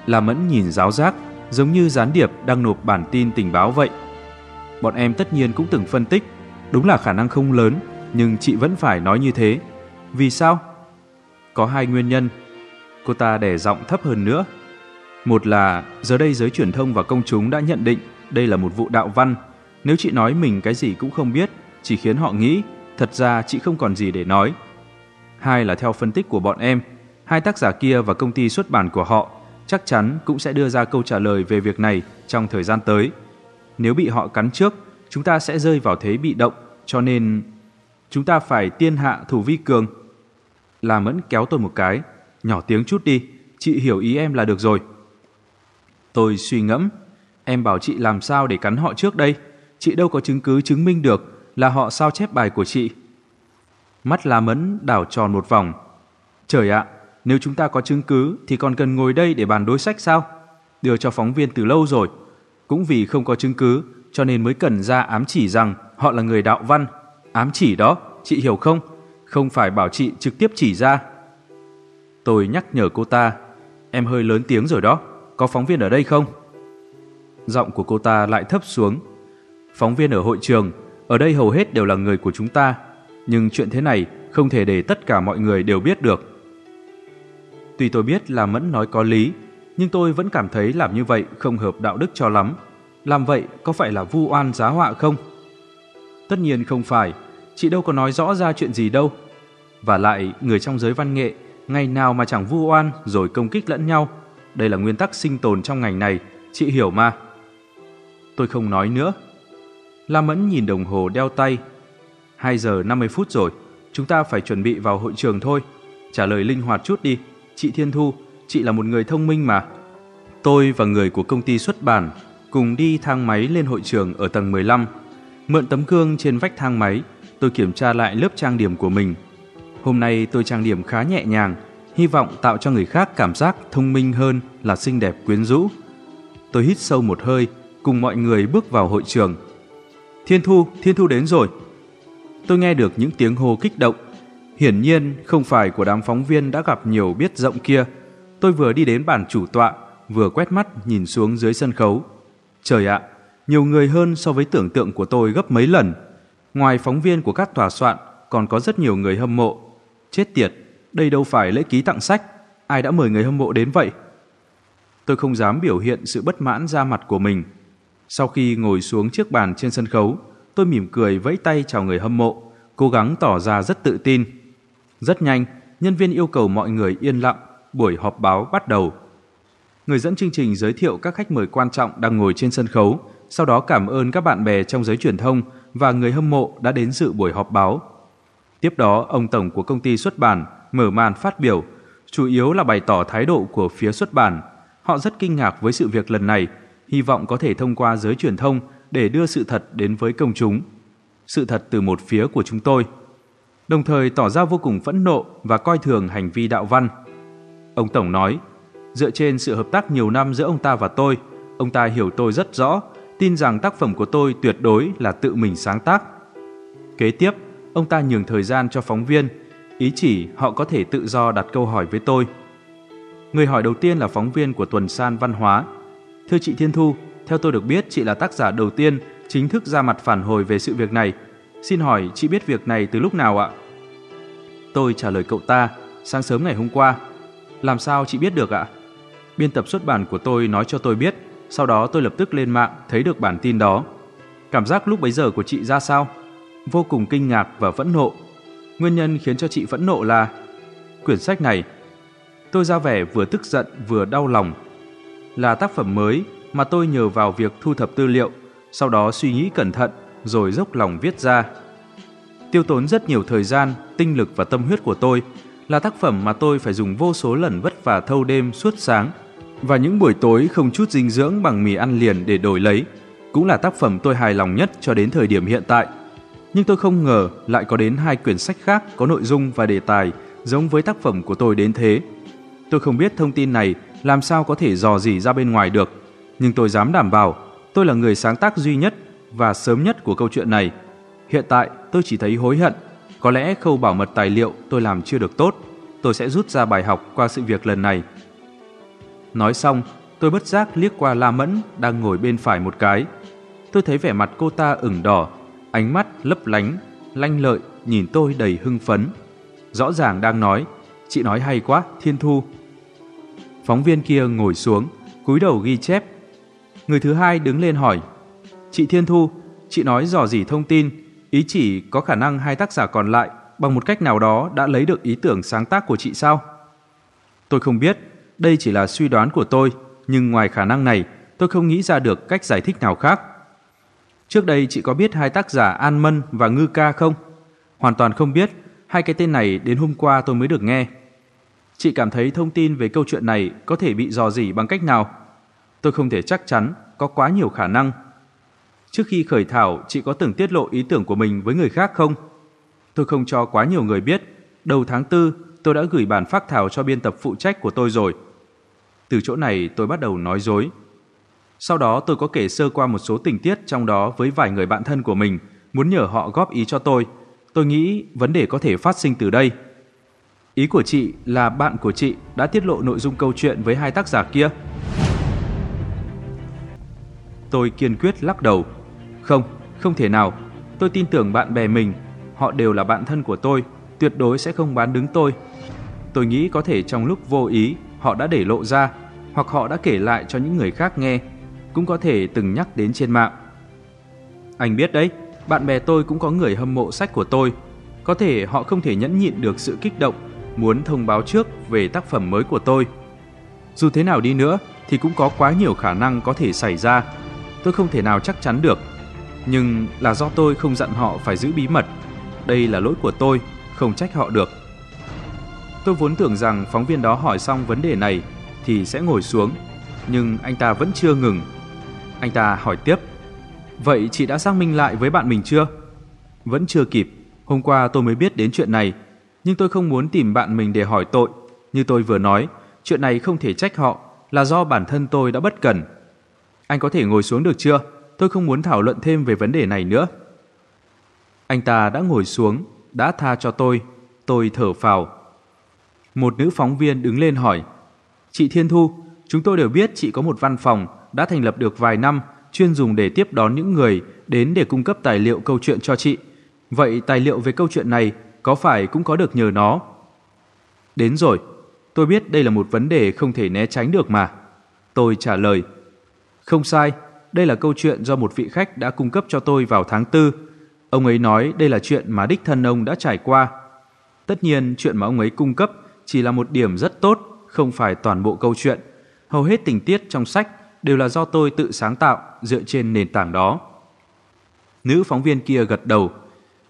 là Mẫn nhìn giáo giác, giống như gián điệp đang nộp bản tin tình báo vậy. Bọn em tất nhiên cũng từng phân tích Đúng là khả năng không lớn, nhưng chị vẫn phải nói như thế. Vì sao? Có hai nguyên nhân. Cô ta để giọng thấp hơn nữa. Một là giờ đây giới truyền thông và công chúng đã nhận định đây là một vụ đạo văn. Nếu chị nói mình cái gì cũng không biết, chỉ khiến họ nghĩ thật ra chị không còn gì để nói. Hai là theo phân tích của bọn em, hai tác giả kia và công ty xuất bản của họ chắc chắn cũng sẽ đưa ra câu trả lời về việc này trong thời gian tới. Nếu bị họ cắn trước, chúng ta sẽ rơi vào thế bị động, cho nên chúng ta phải tiên hạ thủ vi cường. La Mẫn kéo tôi một cái, nhỏ tiếng chút đi, chị hiểu ý em là được rồi. Tôi suy ngẫm, em bảo chị làm sao để cắn họ trước đây, chị đâu có chứng cứ chứng minh được là họ sao chép bài của chị. Mắt La Mẫn đảo tròn một vòng. Trời ạ, nếu chúng ta có chứng cứ thì còn cần ngồi đây để bàn đối sách sao? Đưa cho phóng viên từ lâu rồi. Cũng vì không có chứng cứ cho nên mới cần ra ám chỉ rằng họ là người đạo văn. Ám chỉ đó, chị hiểu không? Không phải bảo chị trực tiếp chỉ ra. Tôi nhắc nhở cô ta, em hơi lớn tiếng rồi đó, có phóng viên ở đây không? Giọng của cô ta lại thấp xuống. Phóng viên ở hội trường, ở đây hầu hết đều là người của chúng ta, nhưng chuyện thế này không thể để tất cả mọi người đều biết được. Tuy tôi biết là Mẫn nói có lý, nhưng tôi vẫn cảm thấy làm như vậy không hợp đạo đức cho lắm. Làm vậy có phải là vu oan giá họa không? Tất nhiên không phải, chị đâu có nói rõ ra chuyện gì đâu. Và lại, người trong giới văn nghệ, ngày nào mà chẳng vu oan rồi công kích lẫn nhau. Đây là nguyên tắc sinh tồn trong ngành này, chị hiểu mà. Tôi không nói nữa. La Mẫn nhìn đồng hồ đeo tay. 2 giờ 50 phút rồi, chúng ta phải chuẩn bị vào hội trường thôi. Trả lời linh hoạt chút đi. Chị Thiên Thu, chị là một người thông minh mà. Tôi và người của công ty xuất bản cùng đi thang máy lên hội trường ở tầng 15. Mượn tấm gương trên vách thang máy, tôi kiểm tra lại lớp trang điểm của mình. Hôm nay tôi trang điểm khá nhẹ nhàng, hy vọng tạo cho người khác cảm giác thông minh hơn là xinh đẹp quyến rũ. Tôi hít sâu một hơi, cùng mọi người bước vào hội trường. Thiên Thu, Thiên Thu đến rồi. Tôi nghe được những tiếng hô kích động. Hiển nhiên không phải của đám phóng viên đã gặp nhiều biết rộng kia. Tôi vừa đi đến bàn chủ tọa, vừa quét mắt nhìn xuống dưới sân khấu. Trời ạ, nhiều người hơn so với tưởng tượng của tôi gấp mấy lần. Ngoài phóng viên của các tòa soạn, còn có rất nhiều người hâm mộ. Chết tiệt, đây đâu phải lễ ký tặng sách, ai đã mời người hâm mộ đến vậy? Tôi không dám biểu hiện sự bất mãn ra mặt của mình. Sau khi ngồi xuống chiếc bàn trên sân khấu, tôi mỉm cười vẫy tay chào người hâm mộ, cố gắng tỏ ra rất tự tin. Rất nhanh, nhân viên yêu cầu mọi người yên lặng, buổi họp báo bắt đầu. Người dẫn chương trình giới thiệu các khách mời quan trọng đang ngồi trên sân khấu, sau đó cảm ơn các bạn bè trong giới truyền thông và người hâm mộ đã đến dự buổi họp báo. Tiếp đó, ông tổng của công ty xuất bản mở màn phát biểu, chủ yếu là bày tỏ thái độ của phía xuất bản. Họ rất kinh ngạc với sự việc lần này, hy vọng có thể thông qua giới truyền thông để đưa sự thật đến với công chúng. Sự thật từ một phía của chúng tôi. Đồng thời tỏ ra vô cùng phẫn nộ và coi thường hành vi đạo văn. Ông Tổng nói, dựa trên sự hợp tác nhiều năm giữa ông ta và tôi, ông ta hiểu tôi rất rõ, tin rằng tác phẩm của tôi tuyệt đối là tự mình sáng tác. Kế tiếp, ông ta nhường thời gian cho phóng viên, ý chỉ họ có thể tự do đặt câu hỏi với tôi. Người hỏi đầu tiên là phóng viên của tuần san văn hóa. Thưa chị Thiên Thu, theo tôi được biết chị là tác giả đầu tiên chính thức ra mặt phản hồi về sự việc này. Xin hỏi chị biết việc này từ lúc nào ạ? Tôi trả lời cậu ta, sáng sớm ngày hôm qua. Làm sao chị biết được ạ? Biên tập xuất bản của tôi nói cho tôi biết, sau đó tôi lập tức lên mạng thấy được bản tin đó. Cảm giác lúc bấy giờ của chị ra sao? Vô cùng kinh ngạc và phẫn nộ. Nguyên nhân khiến cho chị phẫn nộ là quyển sách này. Tôi ra vẻ vừa tức giận vừa đau lòng. Là tác phẩm mới mà tôi nhờ vào việc thu thập tư liệu, sau đó suy nghĩ cẩn thận rồi dốc lòng viết ra. Tiêu tốn rất nhiều thời gian, tinh lực và tâm huyết của tôi là tác phẩm mà tôi phải dùng vô số lần vất vả thâu đêm suốt sáng và những buổi tối không chút dinh dưỡng bằng mì ăn liền để đổi lấy, cũng là tác phẩm tôi hài lòng nhất cho đến thời điểm hiện tại. Nhưng tôi không ngờ lại có đến hai quyển sách khác có nội dung và đề tài giống với tác phẩm của tôi đến thế. Tôi không biết thông tin này làm sao có thể dò dỉ ra bên ngoài được, nhưng tôi dám đảm bảo tôi là người sáng tác duy nhất và sớm nhất của câu chuyện này. Hiện tại tôi chỉ thấy hối hận, có lẽ khâu bảo mật tài liệu tôi làm chưa được tốt, tôi sẽ rút ra bài học qua sự việc lần này. Nói xong, tôi bất giác liếc qua La Mẫn đang ngồi bên phải một cái. Tôi thấy vẻ mặt cô ta ửng đỏ, ánh mắt lấp lánh, lanh lợi nhìn tôi đầy hưng phấn. Rõ ràng đang nói, chị nói hay quá, Thiên Thu. Phóng viên kia ngồi xuống, cúi đầu ghi chép. Người thứ hai đứng lên hỏi, chị Thiên Thu, chị nói dò dỉ thông tin, ý chỉ có khả năng hai tác giả còn lại bằng một cách nào đó đã lấy được ý tưởng sáng tác của chị sao? Tôi không biết, đây chỉ là suy đoán của tôi, nhưng ngoài khả năng này, tôi không nghĩ ra được cách giải thích nào khác. Trước đây chị có biết hai tác giả An Mân và Ngư Ca không? Hoàn toàn không biết, hai cái tên này đến hôm qua tôi mới được nghe. Chị cảm thấy thông tin về câu chuyện này có thể bị dò dỉ bằng cách nào? Tôi không thể chắc chắn, có quá nhiều khả năng. Trước khi khởi thảo, chị có từng tiết lộ ý tưởng của mình với người khác không? Tôi không cho quá nhiều người biết. Đầu tháng tư, tôi đã gửi bản phác thảo cho biên tập phụ trách của tôi rồi. Từ chỗ này tôi bắt đầu nói dối. Sau đó tôi có kể sơ qua một số tình tiết trong đó với vài người bạn thân của mình, muốn nhờ họ góp ý cho tôi. Tôi nghĩ vấn đề có thể phát sinh từ đây. Ý của chị là bạn của chị đã tiết lộ nội dung câu chuyện với hai tác giả kia. Tôi kiên quyết lắc đầu. Không, không thể nào. Tôi tin tưởng bạn bè mình, họ đều là bạn thân của tôi, tuyệt đối sẽ không bán đứng tôi. Tôi nghĩ có thể trong lúc vô ý họ đã để lộ ra, hoặc họ đã kể lại cho những người khác nghe, cũng có thể từng nhắc đến trên mạng. Anh biết đấy, bạn bè tôi cũng có người hâm mộ sách của tôi, có thể họ không thể nhẫn nhịn được sự kích động, muốn thông báo trước về tác phẩm mới của tôi. Dù thế nào đi nữa thì cũng có quá nhiều khả năng có thể xảy ra. Tôi không thể nào chắc chắn được. Nhưng là do tôi không dặn họ phải giữ bí mật. Đây là lỗi của tôi, không trách họ được. Tôi vốn tưởng rằng phóng viên đó hỏi xong vấn đề này thì sẽ ngồi xuống, nhưng anh ta vẫn chưa ngừng. Anh ta hỏi tiếp, vậy chị đã xác minh lại với bạn mình chưa? Vẫn chưa kịp, hôm qua tôi mới biết đến chuyện này, nhưng tôi không muốn tìm bạn mình để hỏi tội. Như tôi vừa nói, chuyện này không thể trách họ, là do bản thân tôi đã bất cẩn. Anh có thể ngồi xuống được chưa? Tôi không muốn thảo luận thêm về vấn đề này nữa. Anh ta đã ngồi xuống, đã tha cho tôi. Tôi thở phào. Một nữ phóng viên đứng lên hỏi. Chị Thiên Thu, chúng tôi đều biết chị có một văn phòng đã thành lập được vài năm chuyên dùng để tiếp đón những người đến để cung cấp tài liệu câu chuyện cho chị. Vậy tài liệu về câu chuyện này có phải cũng có được nhờ nó? Đến rồi, tôi biết đây là một vấn đề không thể né tránh được mà. Tôi trả lời, không sai, đây là câu chuyện do một vị khách đã cung cấp cho tôi vào tháng tư. Ông ấy nói đây là chuyện mà đích thân ông đã trải qua. Tất nhiên, chuyện mà ông ấy cung cấp chỉ là một điểm rất tốt, không phải toàn bộ câu chuyện. Hầu hết tình tiết trong sách đều là do tôi tự sáng tạo dựa trên nền tảng đó. Nữ phóng viên kia gật đầu.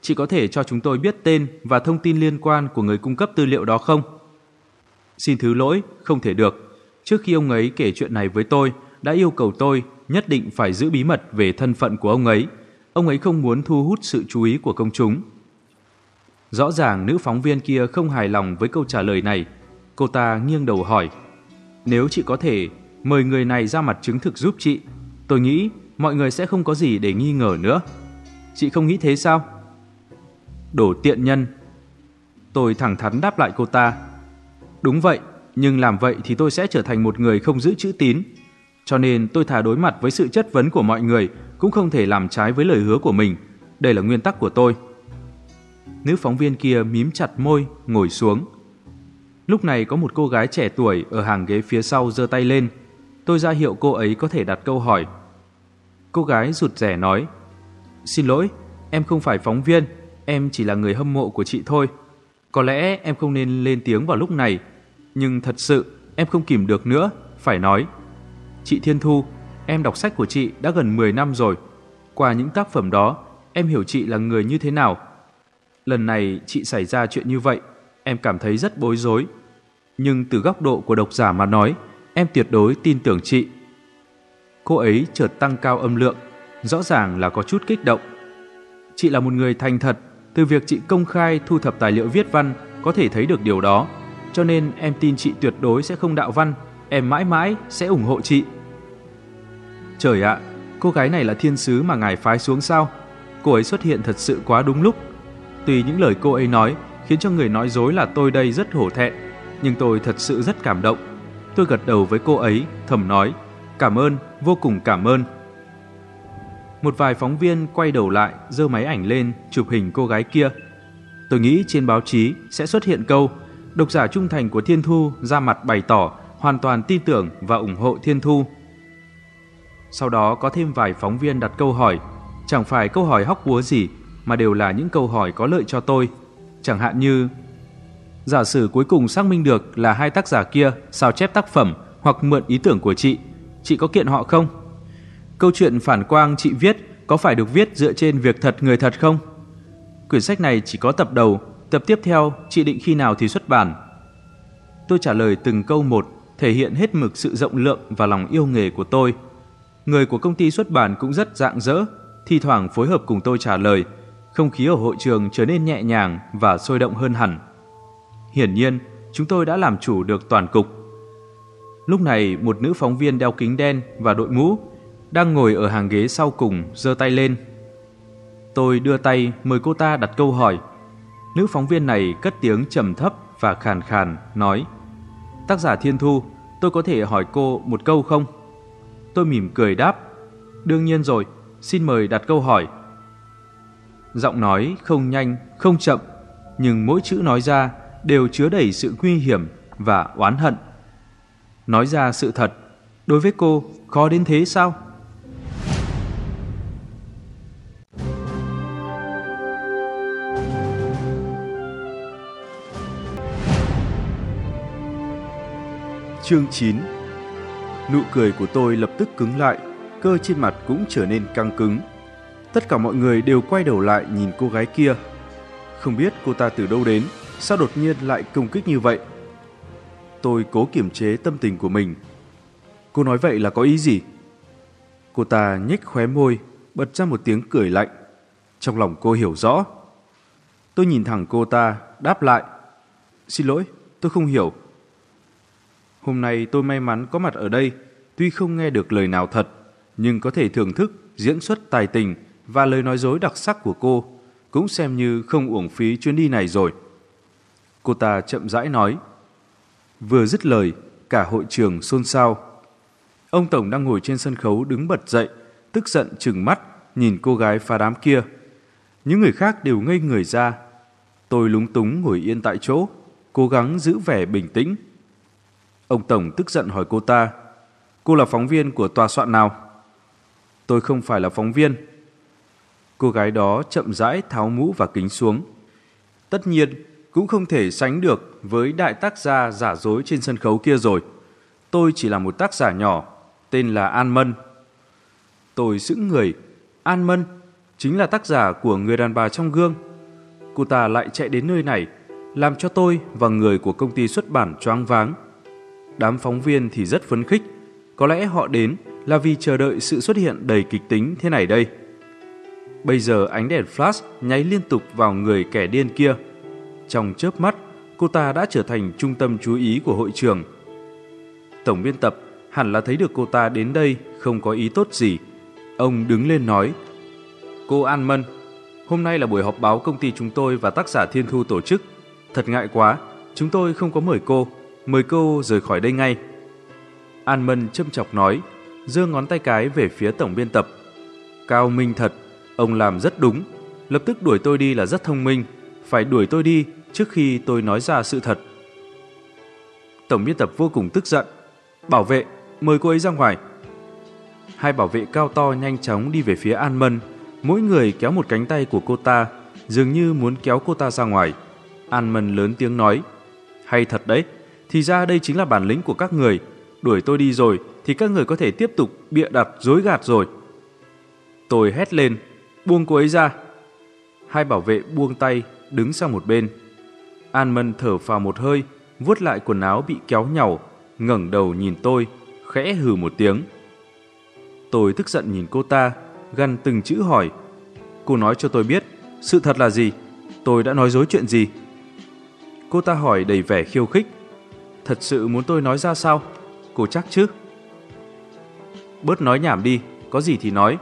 Chị có thể cho chúng tôi biết tên và thông tin liên quan của người cung cấp tư liệu đó không? Xin thứ lỗi, không thể được. Trước khi ông ấy kể chuyện này với tôi, đã yêu cầu tôi nhất định phải giữ bí mật về thân phận của ông ấy. Ông ấy không muốn thu hút sự chú ý của công chúng. Rõ ràng nữ phóng viên kia không hài lòng với câu trả lời này. Cô ta nghiêng đầu hỏi, nếu chị có thể mời người này ra mặt chứng thực giúp chị, tôi nghĩ mọi người sẽ không có gì để nghi ngờ nữa. Chị không nghĩ thế sao? Đổ tiện nhân. Tôi thẳng thắn đáp lại cô ta. Đúng vậy, nhưng làm vậy thì tôi sẽ trở thành một người không giữ chữ tín. Cho nên tôi thà đối mặt với sự chất vấn của mọi người cũng không thể làm trái với lời hứa của mình. Đây là nguyên tắc của tôi. Nữ phóng viên kia mím chặt môi, ngồi xuống. Lúc này có một cô gái trẻ tuổi ở hàng ghế phía sau giơ tay lên. Tôi ra hiệu cô ấy có thể đặt câu hỏi. Cô gái rụt rẻ nói, Xin lỗi, em không phải phóng viên, em chỉ là người hâm mộ của chị thôi. Có lẽ em không nên lên tiếng vào lúc này, nhưng thật sự em không kìm được nữa, phải nói. Chị Thiên Thu, em đọc sách của chị đã gần 10 năm rồi. Qua những tác phẩm đó, em hiểu chị là người như thế nào. Lần này chị xảy ra chuyện như vậy, em cảm thấy rất bối rối. Nhưng từ góc độ của độc giả mà nói, em tuyệt đối tin tưởng chị. Cô ấy chợt tăng cao âm lượng, rõ ràng là có chút kích động. Chị là một người thành thật, từ việc chị công khai thu thập tài liệu viết văn có thể thấy được điều đó. Cho nên em tin chị tuyệt đối sẽ không đạo văn, em mãi mãi sẽ ủng hộ chị. Trời ạ, cô gái này là thiên sứ mà ngài phái xuống sao? Cô ấy xuất hiện thật sự quá đúng lúc. Tùy những lời cô ấy nói khiến cho người nói dối là tôi đây rất hổ thẹn, nhưng tôi thật sự rất cảm động. Tôi gật đầu với cô ấy, thầm nói, cảm ơn, vô cùng cảm ơn. Một vài phóng viên quay đầu lại, giơ máy ảnh lên, chụp hình cô gái kia. Tôi nghĩ trên báo chí sẽ xuất hiện câu độc giả trung thành của Thiên Thu ra mặt bày tỏ hoàn toàn tin tưởng và ủng hộ Thiên Thu. Sau đó có thêm vài phóng viên đặt câu hỏi, Chẳng phải câu hỏi hóc búa gì, mà đều là những câu hỏi có lợi cho tôi. Chẳng hạn như Giả sử cuối cùng xác minh được là hai tác giả kia sao chép tác phẩm hoặc mượn ý tưởng của chị, chị có kiện họ không? Câu chuyện phản quang chị viết có phải được viết dựa trên việc thật người thật không? Quyển sách này chỉ có tập đầu, tập tiếp theo chị định khi nào thì xuất bản? Tôi trả lời từng câu một, thể hiện hết mực sự rộng lượng và lòng yêu nghề của tôi. Người của công ty xuất bản cũng rất dạng dỡ, thi thoảng phối hợp cùng tôi trả lời. Không khí ở hội trường trở nên nhẹ nhàng và sôi động hơn hẳn. Hiển nhiên, chúng tôi đã làm chủ được toàn cục. Lúc này, một nữ phóng viên đeo kính đen và đội mũ đang ngồi ở hàng ghế sau cùng giơ tay lên. Tôi đưa tay mời cô ta đặt câu hỏi. Nữ phóng viên này cất tiếng trầm thấp và khàn khàn nói: "Tác giả Thiên Thu, tôi có thể hỏi cô một câu không?" Tôi mỉm cười đáp: "Đương nhiên rồi, xin mời đặt câu hỏi." Giọng nói không nhanh, không chậm, nhưng mỗi chữ nói ra đều chứa đầy sự nguy hiểm và oán hận. Nói ra sự thật, đối với cô khó đến thế sao? Chương 9 Nụ cười của tôi lập tức cứng lại, cơ trên mặt cũng trở nên căng cứng. Tất cả mọi người đều quay đầu lại nhìn cô gái kia. Không biết cô ta từ đâu đến, sao đột nhiên lại công kích như vậy? Tôi cố kiềm chế tâm tình của mình. Cô nói vậy là có ý gì? Cô ta nhếch khóe môi, bật ra một tiếng cười lạnh. Trong lòng cô hiểu rõ. Tôi nhìn thẳng cô ta, đáp lại. Xin lỗi, tôi không hiểu. Hôm nay tôi may mắn có mặt ở đây, tuy không nghe được lời nào thật, nhưng có thể thưởng thức diễn xuất tài tình và lời nói dối đặc sắc của cô, cũng xem như không uổng phí chuyến đi này rồi. Cô ta chậm rãi nói. Vừa dứt lời, cả hội trường xôn xao. Ông Tổng đang ngồi trên sân khấu đứng bật dậy, tức giận chừng mắt, nhìn cô gái phá đám kia. Những người khác đều ngây người ra. Tôi lúng túng ngồi yên tại chỗ, cố gắng giữ vẻ bình tĩnh. Ông Tổng tức giận hỏi cô ta, cô là phóng viên của tòa soạn nào? Tôi không phải là phóng viên. Cô gái đó chậm rãi tháo mũ và kính xuống. Tất nhiên, cũng không thể sánh được với đại tác gia giả dối trên sân khấu kia rồi. Tôi chỉ là một tác giả nhỏ, tên là An Mân. Tôi sững người, An Mân chính là tác giả của Người đàn bà trong gương. Cô ta lại chạy đến nơi này, làm cho tôi và người của công ty xuất bản choáng váng. Đám phóng viên thì rất phấn khích, có lẽ họ đến là vì chờ đợi sự xuất hiện đầy kịch tính thế này đây. Bây giờ ánh đèn flash nháy liên tục vào người kẻ điên kia. Trong chớp mắt, cô ta đã trở thành trung tâm chú ý của hội trường. Tổng biên tập hẳn là thấy được cô ta đến đây không có ý tốt gì. Ông đứng lên nói, Cô An Mân, hôm nay là buổi họp báo công ty chúng tôi và tác giả Thiên Thu tổ chức. Thật ngại quá, chúng tôi không có mời cô, mời cô rời khỏi đây ngay. An Mân châm chọc nói, giơ ngón tay cái về phía tổng biên tập. Cao minh thật, ông làm rất đúng, lập tức đuổi tôi đi là rất thông minh, phải đuổi tôi đi trước khi tôi nói ra sự thật. Tổng biên tập vô cùng tức giận. Bảo vệ, mời cô ấy ra ngoài. Hai bảo vệ cao to nhanh chóng đi về phía An Mân, mỗi người kéo một cánh tay của cô ta, dường như muốn kéo cô ta ra ngoài. An Mân lớn tiếng nói, hay thật đấy, thì ra đây chính là bản lĩnh của các người, đuổi tôi đi rồi thì các người có thể tiếp tục bịa đặt dối gạt rồi. Tôi hét lên, buông cô ấy ra. Hai bảo vệ buông tay, đứng sang một bên. An Mân thở phào một hơi, vuốt lại quần áo bị kéo nhàu, ngẩng đầu nhìn tôi, khẽ hừ một tiếng. Tôi tức giận nhìn cô ta, gằn từng chữ hỏi. Cô nói cho tôi biết, sự thật là gì? Tôi đã nói dối chuyện gì? Cô ta hỏi đầy vẻ khiêu khích. Thật sự muốn tôi nói ra sao? Cô chắc chứ? Bớt nói nhảm đi, có gì thì nói.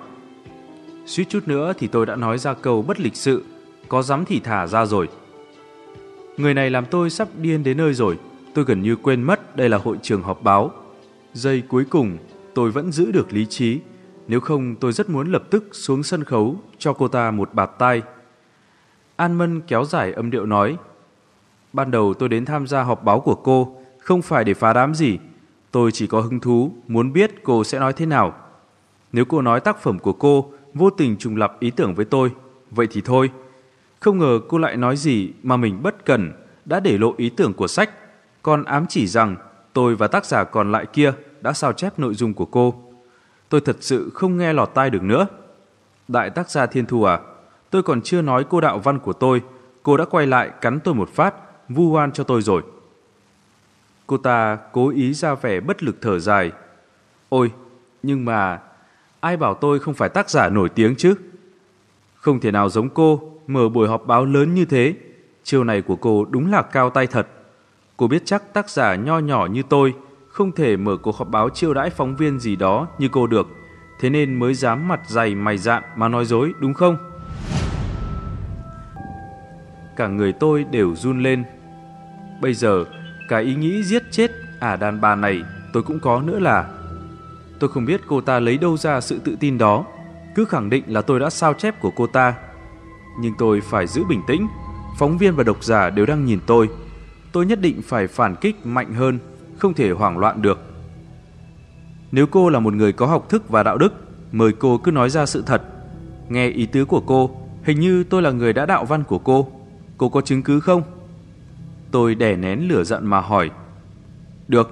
Suýt chút nữa thì tôi đã nói ra câu bất lịch sự, có dám thì thả ra rồi. Người này làm tôi sắp điên đến nơi rồi, tôi gần như quên mất đây là hội trường họp báo. Giây cuối cùng, tôi vẫn giữ được lý trí, nếu không tôi rất muốn lập tức xuống sân khấu cho cô ta một bạt tay. An Mân kéo dài âm điệu nói, Ban đầu tôi đến tham gia họp báo của cô, không phải để phá đám gì, tôi chỉ có hứng thú muốn biết cô sẽ nói thế nào. Nếu cô nói tác phẩm của cô vô tình trùng lập ý tưởng với tôi. Vậy thì thôi. Không ngờ cô lại nói gì mà mình bất cần đã để lộ ý tưởng của sách, còn ám chỉ rằng tôi và tác giả còn lại kia đã sao chép nội dung của cô. Tôi thật sự không nghe lọt tai được nữa. Đại tác gia Thiên Thu à, tôi còn chưa nói cô đạo văn của tôi, cô đã quay lại cắn tôi một phát, vu oan cho tôi rồi. Cô ta cố ý ra vẻ bất lực thở dài. Ôi, nhưng mà ai bảo tôi không phải tác giả nổi tiếng chứ? Không thể nào giống cô mở buổi họp báo lớn như thế. Chiều này của cô đúng là cao tay thật. Cô biết chắc tác giả nho nhỏ như tôi không thể mở cuộc họp báo chiêu đãi phóng viên gì đó như cô được. Thế nên mới dám mặt dày mày dạn mà nói dối đúng không? Cả người tôi đều run lên. Bây giờ, cả ý nghĩ giết chết ả đàn bà này tôi cũng có nữa là. Tôi không biết cô ta lấy đâu ra sự tự tin đó. Cứ khẳng định là tôi đã sao chép của cô ta. Nhưng tôi phải giữ bình tĩnh. Phóng viên và độc giả đều đang nhìn tôi. Tôi nhất định phải phản kích mạnh hơn, Không thể hoảng loạn được. Nếu cô là một người có học thức và đạo đức, Mời cô cứ nói ra sự thật. Nghe ý tứ của cô, Hình như tôi là người đã đạo văn của cô. Cô có chứng cứ không? Tôi đè nén lửa giận mà hỏi Được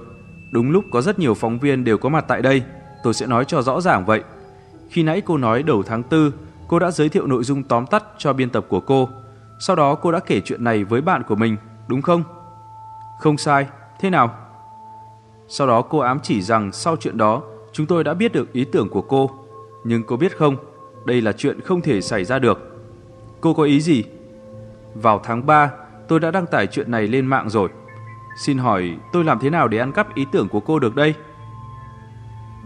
Đúng lúc có rất nhiều phóng viên đều có mặt tại đây Tôi sẽ nói cho rõ ràng vậy Khi nãy cô nói đầu tháng 4 Cô đã giới thiệu nội dung tóm tắt cho biên tập của cô Sau đó cô đã kể chuyện này với bạn của mình Đúng không? Không sai, thế nào? Sau đó cô ám chỉ rằng sau chuyện đó Chúng tôi đã biết được ý tưởng của cô Nhưng cô biết không Đây là chuyện không thể xảy ra được Cô có ý gì? Vào tháng 3 tôi đã đăng tải chuyện này lên mạng rồi Xin hỏi tôi làm thế nào để ăn cắp ý tưởng của cô được đây?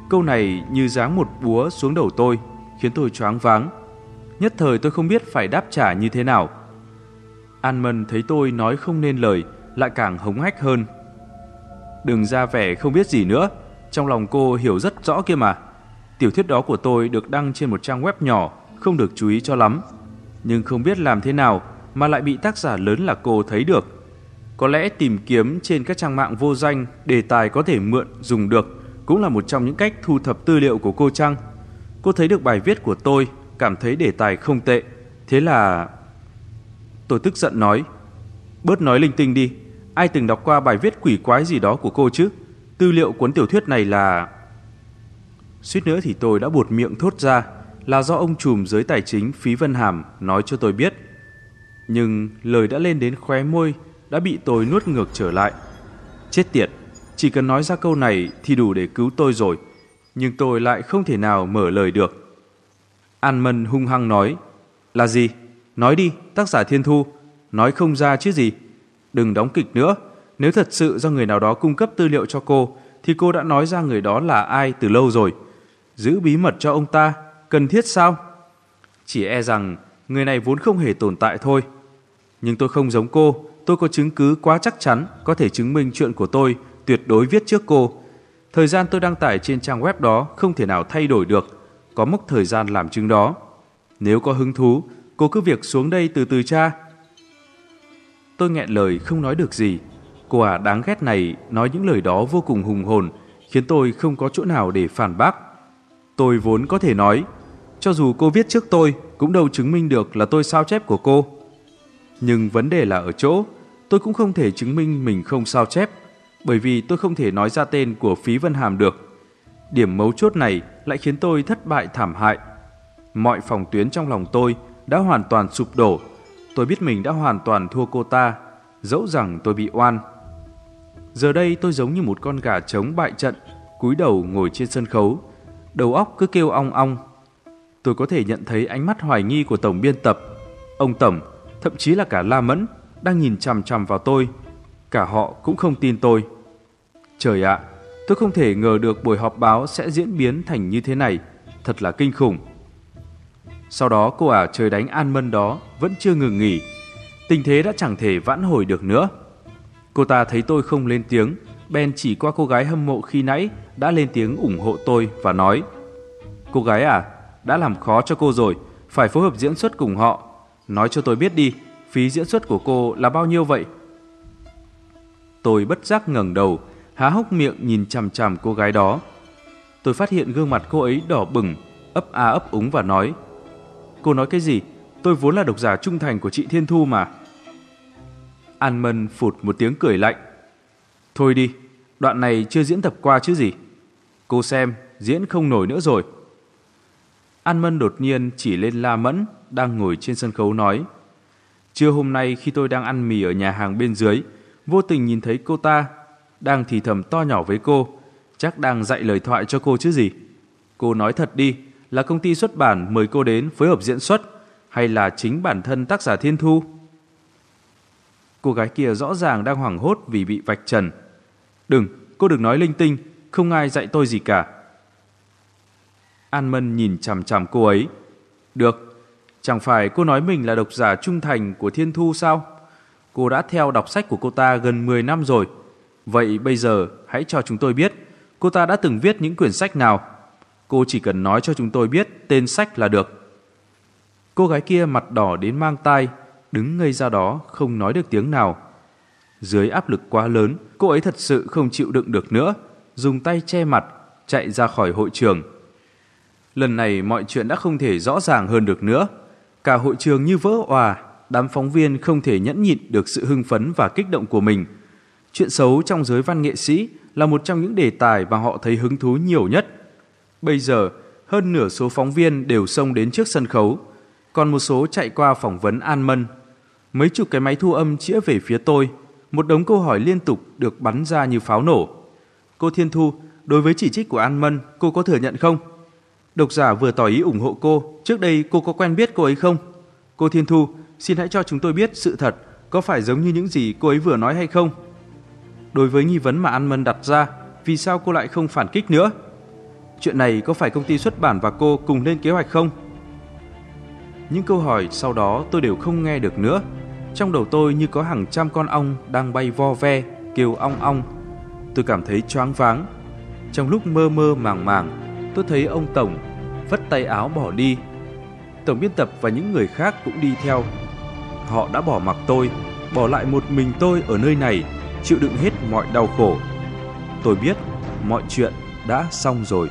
Câu này như giáng một búa xuống đầu tôi, khiến tôi choáng váng. Nhất thời tôi không biết phải đáp trả như thế nào. An Mân thấy tôi nói không nên lời, lại càng hống hách hơn. Đừng ra vẻ không biết gì nữa, trong lòng cô hiểu rất rõ kia mà. Tiểu thuyết đó của tôi được đăng trên một trang web nhỏ, không được chú ý cho lắm. Nhưng không biết làm thế nào mà lại bị tác giả lớn là cô thấy được. Có lẽ tìm kiếm trên các trang mạng vô danh đề tài có thể mượn dùng được cũng là một trong những cách thu thập tư liệu của cô Trăng. Cô thấy được bài viết của tôi, cảm thấy đề tài không tệ. Thế là... Tôi tức giận nói, bớt nói linh tinh đi, ai từng đọc qua bài viết quỷ quái gì đó của cô chứ? Tư liệu cuốn tiểu thuyết này là... Suýt nữa thì tôi đã buột miệng thốt ra là do ông trùm giới tài chính Phí Vân Hàm nói cho tôi biết. Nhưng lời đã lên đến khóe môi đã bị tôi nuốt ngược trở lại. Chết tiệt, chỉ cần nói ra câu này thì đủ để cứu tôi rồi, nhưng tôi lại không thể nào mở lời được. An Mân hung hăng nói, là gì? Nói đi, tác giả Thiên Thu, nói không ra chứ gì. Đừng đóng kịch nữa, nếu thật sự do người nào đó cung cấp tư liệu cho cô, thì cô đã nói ra người đó là ai từ lâu rồi. Giữ bí mật cho ông ta, cần thiết sao? Chỉ e rằng người này vốn không hề tồn tại thôi. Nhưng tôi không giống cô, tôi có chứng cứ quá chắc chắn có thể chứng minh chuyện của tôi tuyệt đối viết trước cô. Thời gian tôi đăng tải trên trang web đó không thể nào thay đổi được, có mốc thời gian làm chứng đó. Nếu có hứng thú, cô cứ việc xuống đây từ từ cha. Tôi nghẹn lời không nói được gì. Cô à đáng ghét này nói những lời đó vô cùng hùng hồn, khiến tôi không có chỗ nào để phản bác. Tôi vốn có thể nói, cho dù cô viết trước tôi, cũng đâu chứng minh được là tôi sao chép của cô. Nhưng vấn đề là ở chỗ, tôi cũng không thể chứng minh mình không sao chép, bởi vì tôi không thể nói ra tên của Phí Vân Hàm được. Điểm mấu chốt này lại khiến tôi thất bại thảm hại. Mọi phòng tuyến trong lòng tôi đã hoàn toàn sụp đổ. Tôi biết mình đã hoàn toàn thua cô ta, dẫu rằng tôi bị oan. Giờ đây tôi giống như một con gà trống bại trận, cúi đầu ngồi trên sân khấu, đầu óc cứ kêu ong ong. Tôi có thể nhận thấy ánh mắt hoài nghi của tổng biên tập, ông tổng thậm chí là cả La Mẫn, đang nhìn chằm chằm vào tôi. Cả họ cũng không tin tôi. Trời ạ, tôi không thể ngờ được buổi họp báo sẽ diễn biến thành như thế này. Thật là kinh khủng. Sau đó cô ả trời đánh an mân đó vẫn chưa ngừng nghỉ. Tình thế đã chẳng thể vãn hồi được nữa. Cô ta thấy tôi không lên tiếng, Ben chỉ qua cô gái hâm mộ khi nãy đã lên tiếng ủng hộ tôi và nói Cô gái à, đã làm khó cho cô rồi, phải phối hợp diễn xuất cùng họ Nói cho tôi biết đi, phí diễn xuất của cô là bao nhiêu vậy? Tôi bất giác ngẩng đầu, há hốc miệng nhìn chằm chằm cô gái đó. Tôi phát hiện gương mặt cô ấy đỏ bừng, ấp a ấp úng và nói Cô nói cái gì? Tôi vốn là độc giả trung thành của chị Thiên Thu mà. An Mân phụt một tiếng cười lạnh. Thôi đi, đoạn này chưa diễn tập qua chứ gì. Cô xem, diễn không nổi nữa rồi. An Mân đột nhiên chỉ lên La Mẫn đang ngồi trên sân khấu nói. Trưa hôm nay khi tôi đang ăn mì ở nhà hàng bên dưới, vô tình nhìn thấy cô ta đang thì thầm to nhỏ với cô, chắc đang dạy lời thoại cho cô chứ gì. Cô nói thật đi, là công ty xuất bản mời cô đến phối hợp diễn xuất hay là chính bản thân tác giả Thiên Thu? Cô gái kia rõ ràng đang hoảng hốt vì bị vạch trần. Đừng, cô đừng nói linh tinh, không ai dạy tôi gì cả. An Mân nhìn chằm chằm cô ấy. Được, chẳng phải cô nói mình là độc giả trung thành của Thiên Thu sao? Cô đã theo đọc sách của cô ta gần 10 năm rồi. Vậy bây giờ hãy cho chúng tôi biết cô ta đã từng viết những quyển sách nào. Cô chỉ cần nói cho chúng tôi biết tên sách là được. Cô gái kia mặt đỏ đến mang tai, đứng ngây ra đó không nói được tiếng nào. Dưới áp lực quá lớn, cô ấy thật sự không chịu đựng được nữa, dùng tay che mặt, chạy ra khỏi hội trường. Lần này mọi chuyện đã không thể rõ ràng hơn được nữa. Cả hội trường như vỡ òa, đám phóng viên không thể nhẫn nhịn được sự hưng phấn và kích động của mình. Chuyện xấu trong giới văn nghệ sĩ là một trong những đề tài mà họ thấy hứng thú nhiều nhất. Bây giờ, hơn nửa số phóng viên đều xông đến trước sân khấu, còn một số chạy qua phỏng vấn An Mân. Mấy chục cái máy thu âm chĩa về phía tôi, một đống câu hỏi liên tục được bắn ra như pháo nổ. Cô Thiên Thu, đối với chỉ trích của An Mân, cô có thừa nhận không? Độc giả vừa tỏ ý ủng hộ cô, trước đây cô có quen biết cô ấy không? Cô Thiên Thu, xin hãy cho chúng tôi biết sự thật có phải giống như những gì cô ấy vừa nói hay không? Đối với nghi vấn mà An Mân đặt ra, vì sao cô lại không phản kích nữa? Chuyện này có phải công ty xuất bản và cô cùng lên kế hoạch không? Những câu hỏi sau đó tôi đều không nghe được nữa. Trong đầu tôi như có hàng trăm con ong đang bay vo ve, kêu ong ong. Tôi cảm thấy choáng váng. Trong lúc mơ mơ màng màng, tôi thấy ông Tổng vất tay áo bỏ đi. Tổng biên tập và những người khác cũng đi theo. Họ đã bỏ mặc tôi, bỏ lại một mình tôi ở nơi này, chịu đựng hết mọi đau khổ. Tôi biết mọi chuyện đã xong rồi.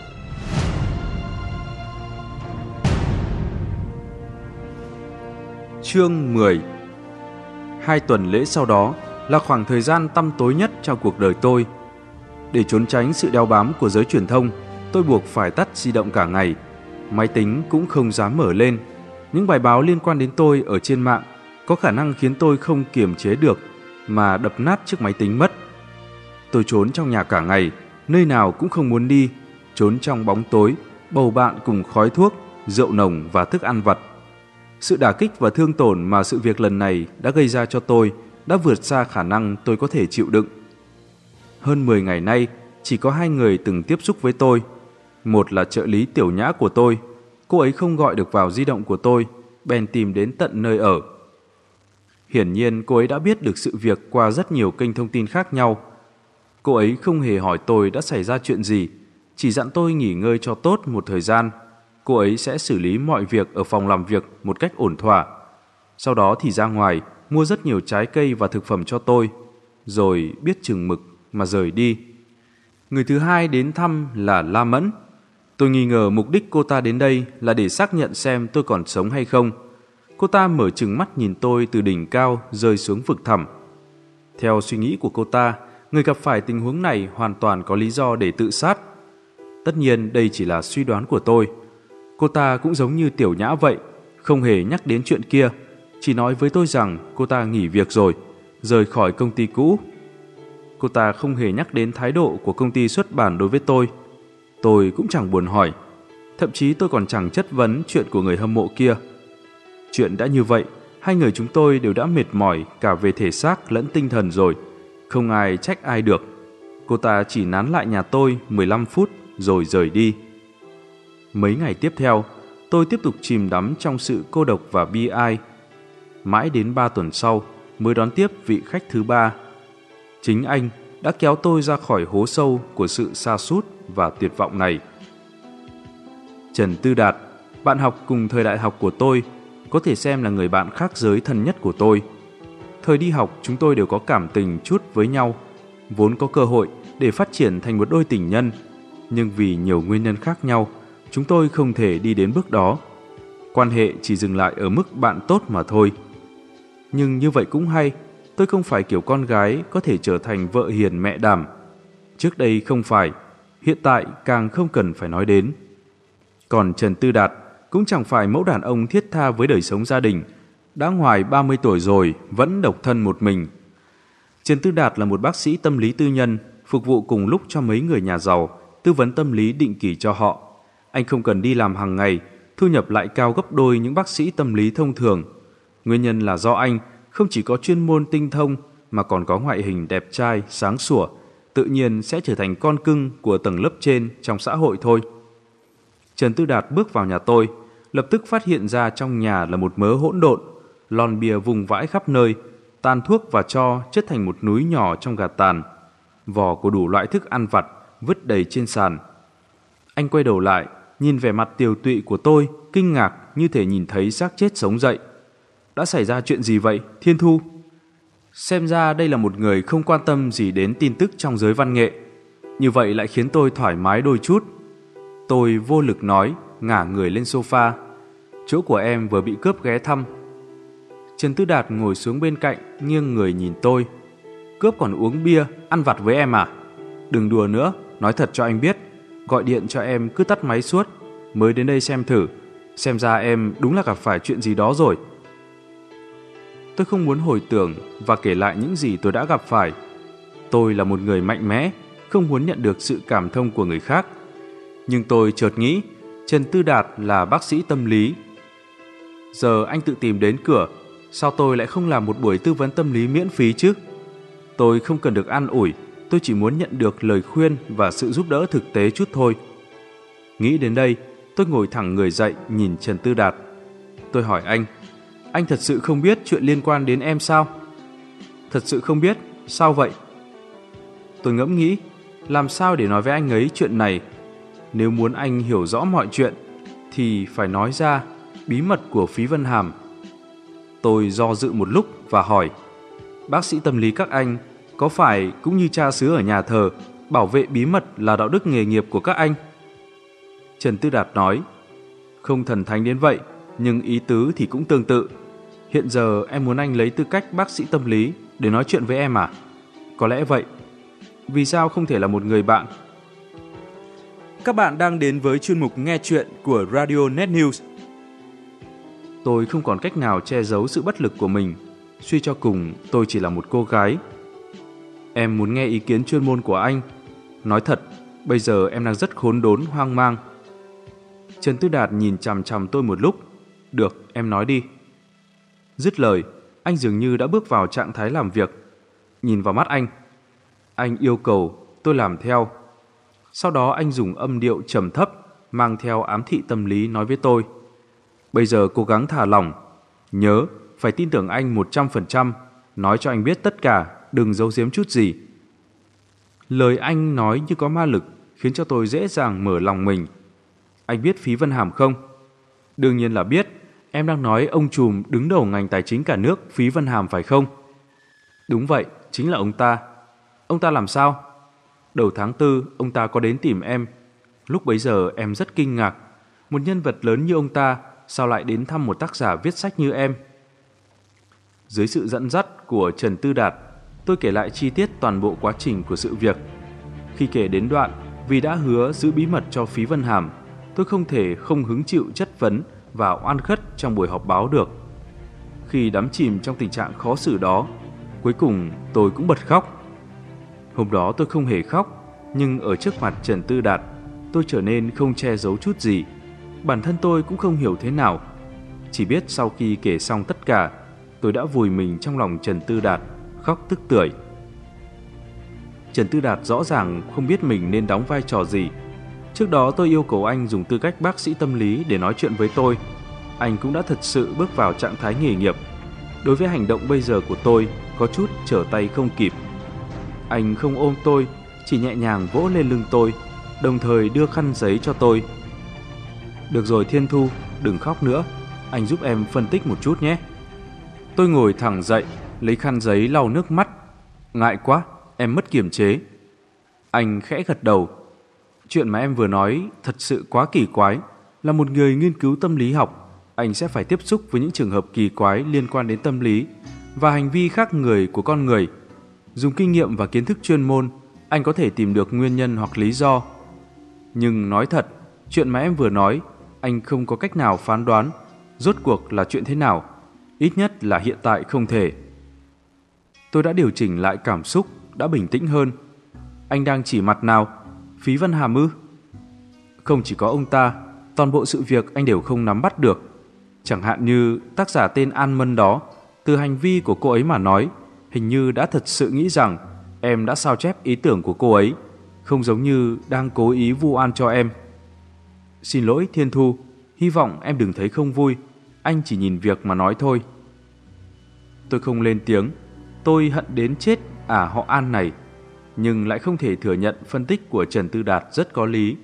Chương 10 Hai tuần lễ sau đó là khoảng thời gian tăm tối nhất trong cuộc đời tôi. Để trốn tránh sự đeo bám của giới truyền thông, tôi buộc phải tắt di động cả ngày. Máy tính cũng không dám mở lên. Những bài báo liên quan đến tôi ở trên mạng có khả năng khiến tôi không kiềm chế được mà đập nát chiếc máy tính mất. Tôi trốn trong nhà cả ngày, nơi nào cũng không muốn đi, trốn trong bóng tối, bầu bạn cùng khói thuốc, rượu nồng và thức ăn vặt. Sự đả kích và thương tổn mà sự việc lần này đã gây ra cho tôi đã vượt xa khả năng tôi có thể chịu đựng. Hơn 10 ngày nay, chỉ có hai người từng tiếp xúc với tôi. Một là trợ lý tiểu nhã của tôi. Cô ấy không gọi được vào di động của tôi, bèn tìm đến tận nơi ở. Hiển nhiên cô ấy đã biết được sự việc qua rất nhiều kênh thông tin khác nhau. Cô ấy không hề hỏi tôi đã xảy ra chuyện gì, chỉ dặn tôi nghỉ ngơi cho tốt một thời gian – cô ấy sẽ xử lý mọi việc ở phòng làm việc một cách ổn thỏa. Sau đó thì ra ngoài, mua rất nhiều trái cây và thực phẩm cho tôi, rồi biết chừng mực mà rời đi. Người thứ hai đến thăm là La Mẫn. Tôi nghi ngờ mục đích cô ta đến đây là để xác nhận xem tôi còn sống hay không. Cô ta mở chừng mắt nhìn tôi từ đỉnh cao rơi xuống vực thẳm. Theo suy nghĩ của cô ta, người gặp phải tình huống này hoàn toàn có lý do để tự sát. Tất nhiên đây chỉ là suy đoán của tôi. Cô ta cũng giống như tiểu nhã vậy, không hề nhắc đến chuyện kia, chỉ nói với tôi rằng cô ta nghỉ việc rồi, rời khỏi công ty cũ. Cô ta không hề nhắc đến thái độ của công ty xuất bản đối với tôi. Tôi cũng chẳng buồn hỏi, thậm chí tôi còn chẳng chất vấn chuyện của người hâm mộ kia. Chuyện đã như vậy, hai người chúng tôi đều đã mệt mỏi cả về thể xác lẫn tinh thần rồi, không ai trách ai được. Cô ta chỉ nán lại nhà tôi 15 phút rồi rời đi. Mấy ngày tiếp theo, tôi tiếp tục chìm đắm trong sự cô độc và bi ai. Mãi đến ba tuần sau mới đón tiếp vị khách thứ ba. Chính anh đã kéo tôi ra khỏi hố sâu của sự xa sút và tuyệt vọng này. Trần Tư Đạt, bạn học cùng thời đại học của tôi, có thể xem là người bạn khác giới thân nhất của tôi. Thời đi học chúng tôi đều có cảm tình chút với nhau, vốn có cơ hội để phát triển thành một đôi tình nhân, nhưng vì nhiều nguyên nhân khác nhau, chúng tôi không thể đi đến bước đó. Quan hệ chỉ dừng lại ở mức bạn tốt mà thôi. Nhưng như vậy cũng hay, tôi không phải kiểu con gái có thể trở thành vợ hiền mẹ đảm. Trước đây không phải, hiện tại càng không cần phải nói đến. Còn Trần Tư Đạt cũng chẳng phải mẫu đàn ông thiết tha với đời sống gia đình, đã ngoài 30 tuổi rồi vẫn độc thân một mình. Trần Tư Đạt là một bác sĩ tâm lý tư nhân, phục vụ cùng lúc cho mấy người nhà giàu, tư vấn tâm lý định kỳ cho họ. Anh không cần đi làm hàng ngày, thu nhập lại cao gấp đôi những bác sĩ tâm lý thông thường. Nguyên nhân là do anh không chỉ có chuyên môn tinh thông mà còn có ngoại hình đẹp trai, sáng sủa, tự nhiên sẽ trở thành con cưng của tầng lớp trên trong xã hội thôi. Trần Tư Đạt bước vào nhà tôi, lập tức phát hiện ra trong nhà là một mớ hỗn độn, lon bia vùng vãi khắp nơi, tàn thuốc và cho chất thành một núi nhỏ trong gạt tàn, vỏ của đủ loại thức ăn vặt vứt đầy trên sàn. Anh quay đầu lại, nhìn vẻ mặt tiều tụy của tôi, kinh ngạc như thể nhìn thấy xác chết sống dậy. Đã xảy ra chuyện gì vậy, Thiên Thu? Xem ra đây là một người không quan tâm gì đến tin tức trong giới văn nghệ. Như vậy lại khiến tôi thoải mái đôi chút. Tôi vô lực nói, ngả người lên sofa. Chỗ của em vừa bị cướp ghé thăm. Trần Tư Đạt ngồi xuống bên cạnh, nghiêng người nhìn tôi. Cướp còn uống bia, ăn vặt với em à? Đừng đùa nữa, nói thật cho anh biết. Gọi điện cho em cứ tắt máy suốt. Mới đến đây xem thử. Xem ra em đúng là gặp phải chuyện gì đó rồi. Tôi không muốn hồi tưởng và kể lại những gì tôi đã gặp phải. Tôi là một người mạnh mẽ, không muốn nhận được sự cảm thông của người khác. Nhưng tôi chợt nghĩ, Trần Tư Đạt là bác sĩ tâm lý. Giờ anh tự tìm đến cửa, sao tôi lại không làm một buổi tư vấn tâm lý miễn phí chứ? Tôi không cần được an ủi, tôi chỉ muốn nhận được lời khuyên và sự giúp đỡ thực tế chút thôi. Nghĩ đến đây, tôi ngồi thẳng người dậy nhìn Trần Tư Đạt. Tôi hỏi anh, anh thật sự không biết chuyện liên quan đến em sao? Thật sự không biết, sao vậy? Tôi ngẫm nghĩ, làm sao để nói với anh ấy chuyện này? Nếu muốn anh hiểu rõ mọi chuyện, thì phải nói ra bí mật của Phí Vân Hàm. Tôi do dự một lúc và hỏi, bác sĩ tâm lý các anh có phải cũng như cha xứ ở nhà thờ bảo vệ bí mật là đạo đức nghề nghiệp của các anh? Trần Tư Đạt nói, không thần thánh đến vậy, nhưng ý tứ thì cũng tương tự. Hiện giờ em muốn anh lấy tư cách bác sĩ tâm lý để nói chuyện với em à? Có lẽ vậy. Vì sao không thể là một người bạn? Các bạn đang đến với chuyên mục nghe chuyện của Radio Net News. Tôi không còn cách nào che giấu sự bất lực của mình. Suy cho cùng, tôi chỉ là một cô gái. Em muốn nghe ý kiến chuyên môn của anh. Nói thật, bây giờ em đang rất khốn đốn, hoang mang. Trần Tư Đạt nhìn chằm chằm tôi một lúc. Được, em nói đi. Dứt lời, anh dường như đã bước vào trạng thái làm việc. Nhìn vào mắt anh. Anh yêu cầu, tôi làm theo. Sau đó anh dùng âm điệu trầm thấp, mang theo ám thị tâm lý nói với tôi. Bây giờ cố gắng thả lỏng. Nhớ, phải tin tưởng anh 100%, nói cho anh biết tất cả, đừng giấu giếm chút gì. Lời anh nói như có ma lực, khiến cho tôi dễ dàng mở lòng mình. Anh biết Phí Vân Hàm không? Đương nhiên là biết, em đang nói ông trùm đứng đầu ngành tài chính cả nước Phí Văn Hàm phải không? Đúng vậy, chính là ông ta. Ông ta làm sao? Đầu tháng tư, ông ta có đến tìm em. Lúc bấy giờ em rất kinh ngạc. Một nhân vật lớn như ông ta sao lại đến thăm một tác giả viết sách như em? Dưới sự dẫn dắt của Trần Tư Đạt, tôi kể lại chi tiết toàn bộ quá trình của sự việc. Khi kể đến đoạn, vì đã hứa giữ bí mật cho Phí Vân Hàm, tôi không thể không hứng chịu chất vấn và oan khất trong buổi họp báo được. Khi đắm chìm trong tình trạng khó xử đó, cuối cùng tôi cũng bật khóc. Hôm đó tôi không hề khóc, nhưng ở trước mặt Trần Tư Đạt, tôi trở nên không che giấu chút gì. Bản thân tôi cũng không hiểu thế nào. Chỉ biết sau khi kể xong tất cả, tôi đã vùi mình trong lòng Trần Tư Đạt, khóc tức tưởi. Trần Tư Đạt rõ ràng không biết mình nên đóng vai trò gì. Trước đó tôi yêu cầu anh dùng tư cách bác sĩ tâm lý để nói chuyện với tôi. Anh cũng đã thật sự bước vào trạng thái nghề nghiệp. Đối với hành động bây giờ của tôi, có chút trở tay không kịp. Anh không ôm tôi, chỉ nhẹ nhàng vỗ lên lưng tôi, đồng thời đưa khăn giấy cho tôi. Được rồi Thiên Thu, đừng khóc nữa, anh giúp em phân tích một chút nhé. Tôi ngồi thẳng dậy, lấy khăn giấy lau nước mắt. Ngại quá, em mất kiềm chế. Anh khẽ gật đầu. Chuyện mà em vừa nói thật sự quá kỳ quái. Là một người nghiên cứu tâm lý học, anh sẽ phải tiếp xúc với những trường hợp kỳ quái liên quan đến tâm lý và hành vi khác người của con người. Dùng kinh nghiệm và kiến thức chuyên môn, anh có thể tìm được nguyên nhân hoặc lý do. Nhưng nói thật, chuyện mà em vừa nói, anh không có cách nào phán đoán rốt cuộc là chuyện thế nào. Ít nhất là hiện tại không thể. Tôi đã điều chỉnh lại cảm xúc, đã bình tĩnh hơn. Anh đang chỉ mặt nào? Phí Văn Hàm ư? Không chỉ có ông ta, toàn bộ sự việc anh đều không nắm bắt được. Chẳng hạn như tác giả tên An Mân đó, từ hành vi của cô ấy mà nói, hình như đã thật sự nghĩ rằng em đã sao chép ý tưởng của cô ấy, không giống như đang cố ý vu oan cho em. Xin lỗi Thiên Thu, hy vọng em đừng thấy không vui, anh chỉ nhìn việc mà nói thôi. Tôi không lên tiếng, tôi hận đến chết à họ An này, nhưng lại không thể thừa nhận phân tích của Trần Tư Đạt rất có lý.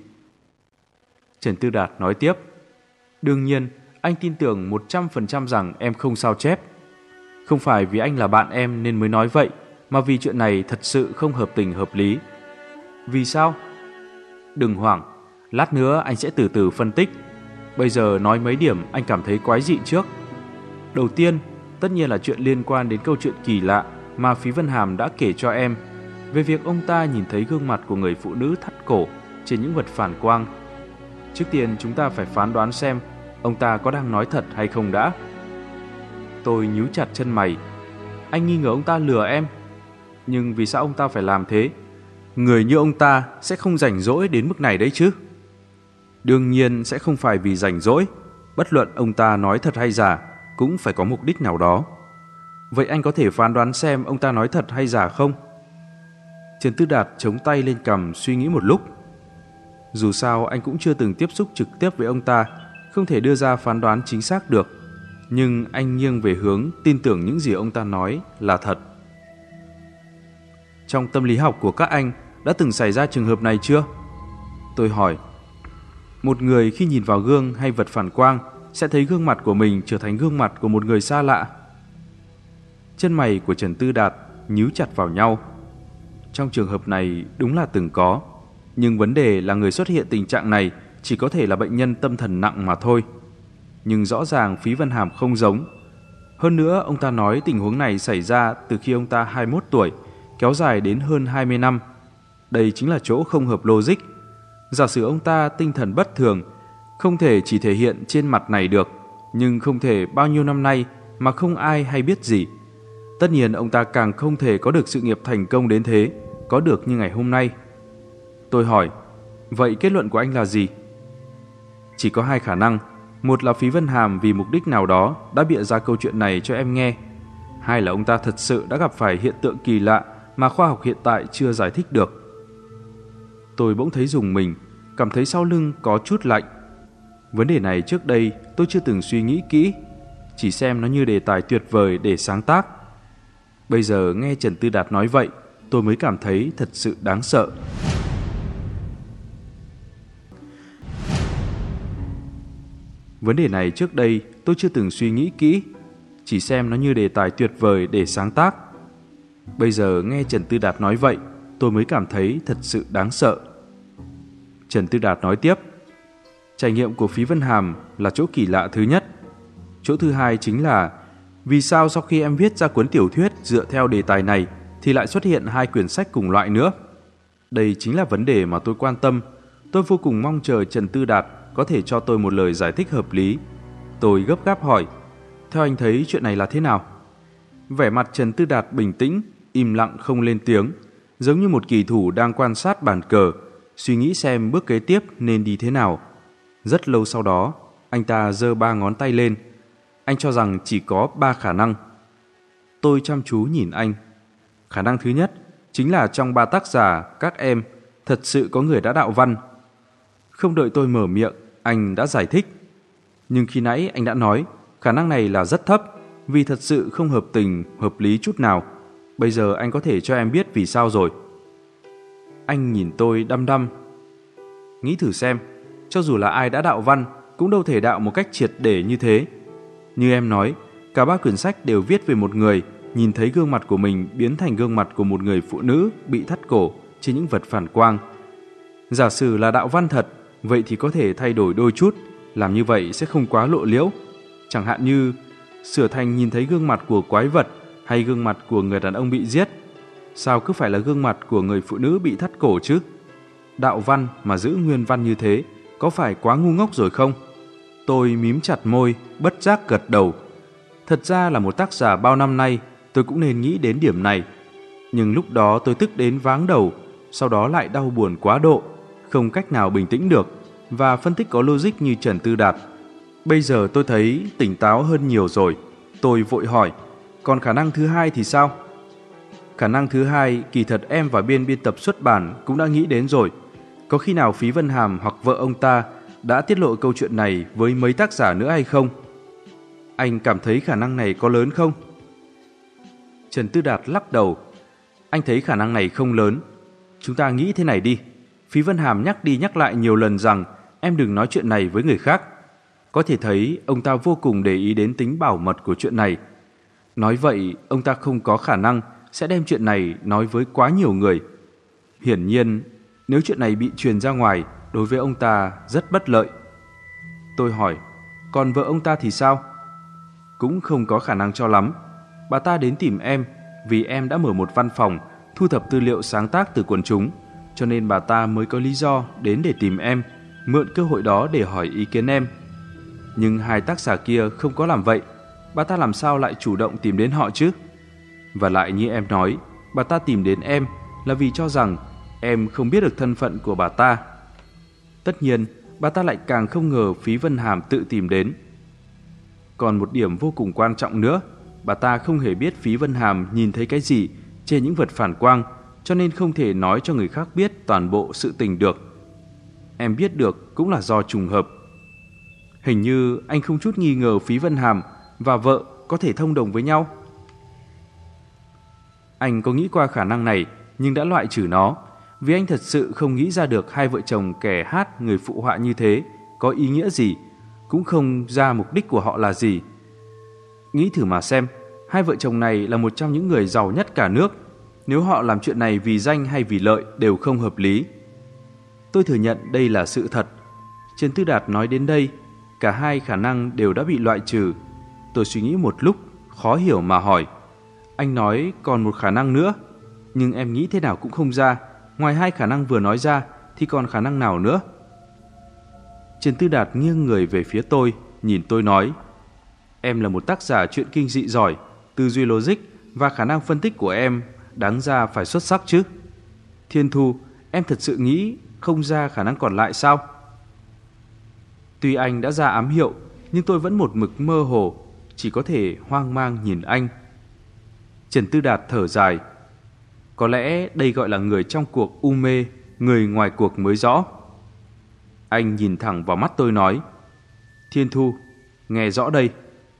Trần Tư Đạt nói tiếp, đương nhiên anh tin tưởng 100% rằng em không sao chép. Không phải vì anh là bạn em nên mới nói vậy, mà vì chuyện này thật sự không hợp tình hợp lý. Vì sao? Đừng hoảng, lát nữa anh sẽ từ từ phân tích. Bây giờ nói mấy điểm anh cảm thấy quái dị trước. Đầu tiên, tất nhiên là chuyện liên quan đến câu chuyện kỳ lạ mà Phí Vân Hàm đã kể cho em về việc ông ta nhìn thấy gương mặt của người phụ nữ thắt cổ trên những vật phản quang. Trước tiên chúng ta phải phán đoán xem ông ta có đang nói thật hay không đã. Tôi nhíu chặt chân mày. Anh nghi ngờ ông ta lừa em. Nhưng vì sao ông ta phải làm thế? Người như ông ta sẽ không rảnh rỗi đến mức này đấy chứ. Đương nhiên sẽ không phải vì rảnh rỗi. Bất luận ông ta nói thật hay giả, cũng phải có mục đích nào đó. Vậy anh có thể phán đoán xem ông ta nói thật hay giả không? Trần Tư Đạt chống tay lên cầm suy nghĩ một lúc. Dù sao anh cũng chưa từng tiếp xúc trực tiếp với ông ta, không thể đưa ra phán đoán chính xác được. Nhưng anh nghiêng về hướng tin tưởng những gì ông ta nói là thật. Trong tâm lý học của các anh đã từng xảy ra trường hợp này chưa? Tôi hỏi. Một người khi nhìn vào gương hay vật phản quang sẽ thấy gương mặt của mình trở thành gương mặt của một người xa lạ. Chân mày của Trần Tư Đạt nhíu chặt vào nhau. Trong trường hợp này đúng là từng có, nhưng vấn đề là người xuất hiện tình trạng này chỉ có thể là bệnh nhân tâm thần nặng mà thôi. Nhưng rõ ràng Phí Văn Hàm không giống. Hơn nữa, ông ta nói tình huống này xảy ra từ khi ông ta 21 tuổi, kéo dài đến hơn 20 năm. Đây chính là chỗ không hợp logic. Giả sử ông ta tinh thần bất thường, không thể chỉ thể hiện trên mặt này được, nhưng không thể bao nhiêu năm nay mà không ai hay biết gì. Tất nhiên ông ta càng không thể có được sự nghiệp thành công đến thế, có được như ngày hôm nay. Tôi hỏi, vậy kết luận của anh là gì? Chỉ có hai khả năng, một là Phí Vân Hàm vì mục đích nào đó đã bịa ra câu chuyện này cho em nghe. Hai là ông ta thật sự đã gặp phải hiện tượng kỳ lạ mà khoa học hiện tại chưa giải thích được. Tôi bỗng thấy dùng mình, cảm thấy sau lưng có chút lạnh. Vấn đề này trước đây tôi chưa từng suy nghĩ kỹ, chỉ xem nó như đề tài tuyệt vời để sáng tác. Bây giờ nghe Trần Tư Đạt nói vậy, tôi mới cảm thấy thật sự đáng sợ. Vấn đề này trước đây tôi chưa từng suy nghĩ kỹ, chỉ xem nó như đề tài tuyệt vời để sáng tác. Bây giờ nghe Trần Tư Đạt nói vậy, tôi mới cảm thấy thật sự đáng sợ. Trần Tư Đạt nói tiếp, trải nghiệm của Phí Vân Hàm là chỗ kỳ lạ thứ nhất. Chỗ thứ hai chính là vì sao sau khi em viết ra cuốn tiểu thuyết dựa theo đề tài này thì lại xuất hiện hai quyển sách cùng loại nữa? Đây chính là vấn đề mà tôi quan tâm. Tôi vô cùng mong chờ Trần Tư Đạt có thể cho tôi một lời giải thích hợp lý. Tôi gấp gáp hỏi, theo anh thấy chuyện này là thế nào? Vẻ mặt Trần Tư Đạt bình tĩnh, im lặng không lên tiếng, giống như một kỳ thủ đang quan sát bàn cờ, suy nghĩ xem bước kế tiếp nên đi thế nào. Rất lâu sau đó, anh ta giơ ba ngón tay lên. Anh cho rằng chỉ có ba khả năng. Tôi chăm chú nhìn anh. Khả năng thứ nhất chính là trong ba tác giả, các em, thật sự có người đã đạo văn. Không đợi tôi mở miệng, anh đã giải thích. Nhưng khi nãy anh đã nói, khả năng này là rất thấp, vì thật sự không hợp tình, hợp lý chút nào. Bây giờ anh có thể cho em biết vì sao rồi. Anh nhìn tôi đăm đăm. Nghĩ thử xem, cho dù là ai đã đạo văn, cũng đâu thể đạo một cách triệt để như thế. Như em nói, cả ba quyển sách đều viết về một người nhìn thấy gương mặt của mình biến thành gương mặt của một người phụ nữ bị thắt cổ trên những vật phản quang. Giả sử là đạo văn thật, vậy thì có thể thay đổi đôi chút, làm như vậy sẽ không quá lộ liễu. Chẳng hạn như sửa thành nhìn thấy gương mặt của quái vật hay gương mặt của người đàn ông bị giết. Sao cứ phải là gương mặt của người phụ nữ bị thắt cổ chứ? Đạo văn mà giữ nguyên văn như thế, có phải quá ngu ngốc rồi không? Tôi mím chặt môi, bất giác gật đầu. Thật ra là một tác giả bao năm nay, tôi cũng nên nghĩ đến điểm này. Nhưng lúc đó tôi tức đến váng đầu, sau đó lại đau buồn quá độ, không cách nào bình tĩnh được, và phân tích có logic như Trần Tư Đạt. Bây giờ tôi thấy tỉnh táo hơn nhiều rồi. Tôi vội hỏi, còn khả năng thứ hai thì sao? Khả năng thứ hai, kỳ thật em và biên biên tập xuất bản cũng đã nghĩ đến rồi. Có khi nào Phí Vân Hàm hoặc vợ ông ta đã tiết lộ câu chuyện này với mấy tác giả nữa hay không? Anh cảm thấy khả năng này có lớn không? Trần Tư Đạt lắc đầu. Anh thấy khả năng này không lớn. Chúng ta nghĩ thế này đi. Phí Vân Hàm nhắc đi nhắc lại nhiều lần rằng em đừng nói chuyện này với người khác. Có thể thấy ông ta vô cùng để ý đến tính bảo mật của chuyện này. Nói vậy, ông ta không có khả năng sẽ đem chuyện này nói với quá nhiều người. Hiển nhiên, nếu chuyện này bị truyền ra ngoài, đối với ông ta rất bất lợi. Tôi hỏi, còn vợ ông ta thì sao? Cũng không có khả năng cho lắm. Bà ta đến tìm em vì em đã mở một văn phòng thu thập tư liệu sáng tác từ quần chúng, cho nên bà ta mới có lý do đến để tìm em, mượn cơ hội đó để hỏi ý kiến em. Nhưng hai tác giả kia không có làm vậy, bà ta làm sao lại chủ động tìm đến họ chứ? Và lại như em nói, bà ta tìm đến em là vì cho rằng em không biết được thân phận của bà ta. Tất nhiên, bà ta lại càng không ngờ Phí Vân Hàm tự tìm đến. Còn một điểm vô cùng quan trọng nữa, bà ta không hề biết Phí Vân Hàm nhìn thấy cái gì trên những vật phản quang, cho nên không thể nói cho người khác biết toàn bộ sự tình được. Em biết được cũng là do trùng hợp. Hình như anh không chút nghi ngờ Phí Vân Hàm và vợ có thể thông đồng với nhau. Anh có nghĩ qua khả năng này nhưng đã loại trừ nó vì anh thật sự không nghĩ ra được hai vợ chồng kẻ hát người phụ họa như thế có ý nghĩa gì, cũng không ra mục đích của họ là gì. Nghĩ thử mà xem, hai vợ chồng này là một trong những người giàu nhất cả nước. Nếu họ làm chuyện này vì danh hay vì lợi đều không hợp lý. Tôi thừa nhận đây là sự thật. trên Tư Đạt nói đến đây, cả hai khả năng đều đã bị loại trừ. Tôi suy nghĩ một lúc, khó hiểu mà hỏi. Anh nói còn một khả năng nữa, nhưng em nghĩ thế nào cũng không ra. Ngoài hai khả năng vừa nói ra thì còn khả năng nào nữa? Trần Tư Đạt nghiêng người về phía tôi, nhìn tôi nói Em là một tác giả chuyện kinh dị giỏi, tư duy logic và khả năng phân tích của em đáng ra phải xuất sắc chứ. Thiên Thu, em thật sự nghĩ không ra khả năng còn lại sao? Tuy anh đã ra ám hiệu, nhưng tôi vẫn một mực mơ hồ, chỉ có thể hoang mang nhìn anh. Trần Tư Đạt thở dài, có lẽ đây gọi là người trong cuộc u mê, người ngoài cuộc mới rõ. Anh nhìn thẳng vào mắt tôi nói, Thiên Thu, nghe rõ đây,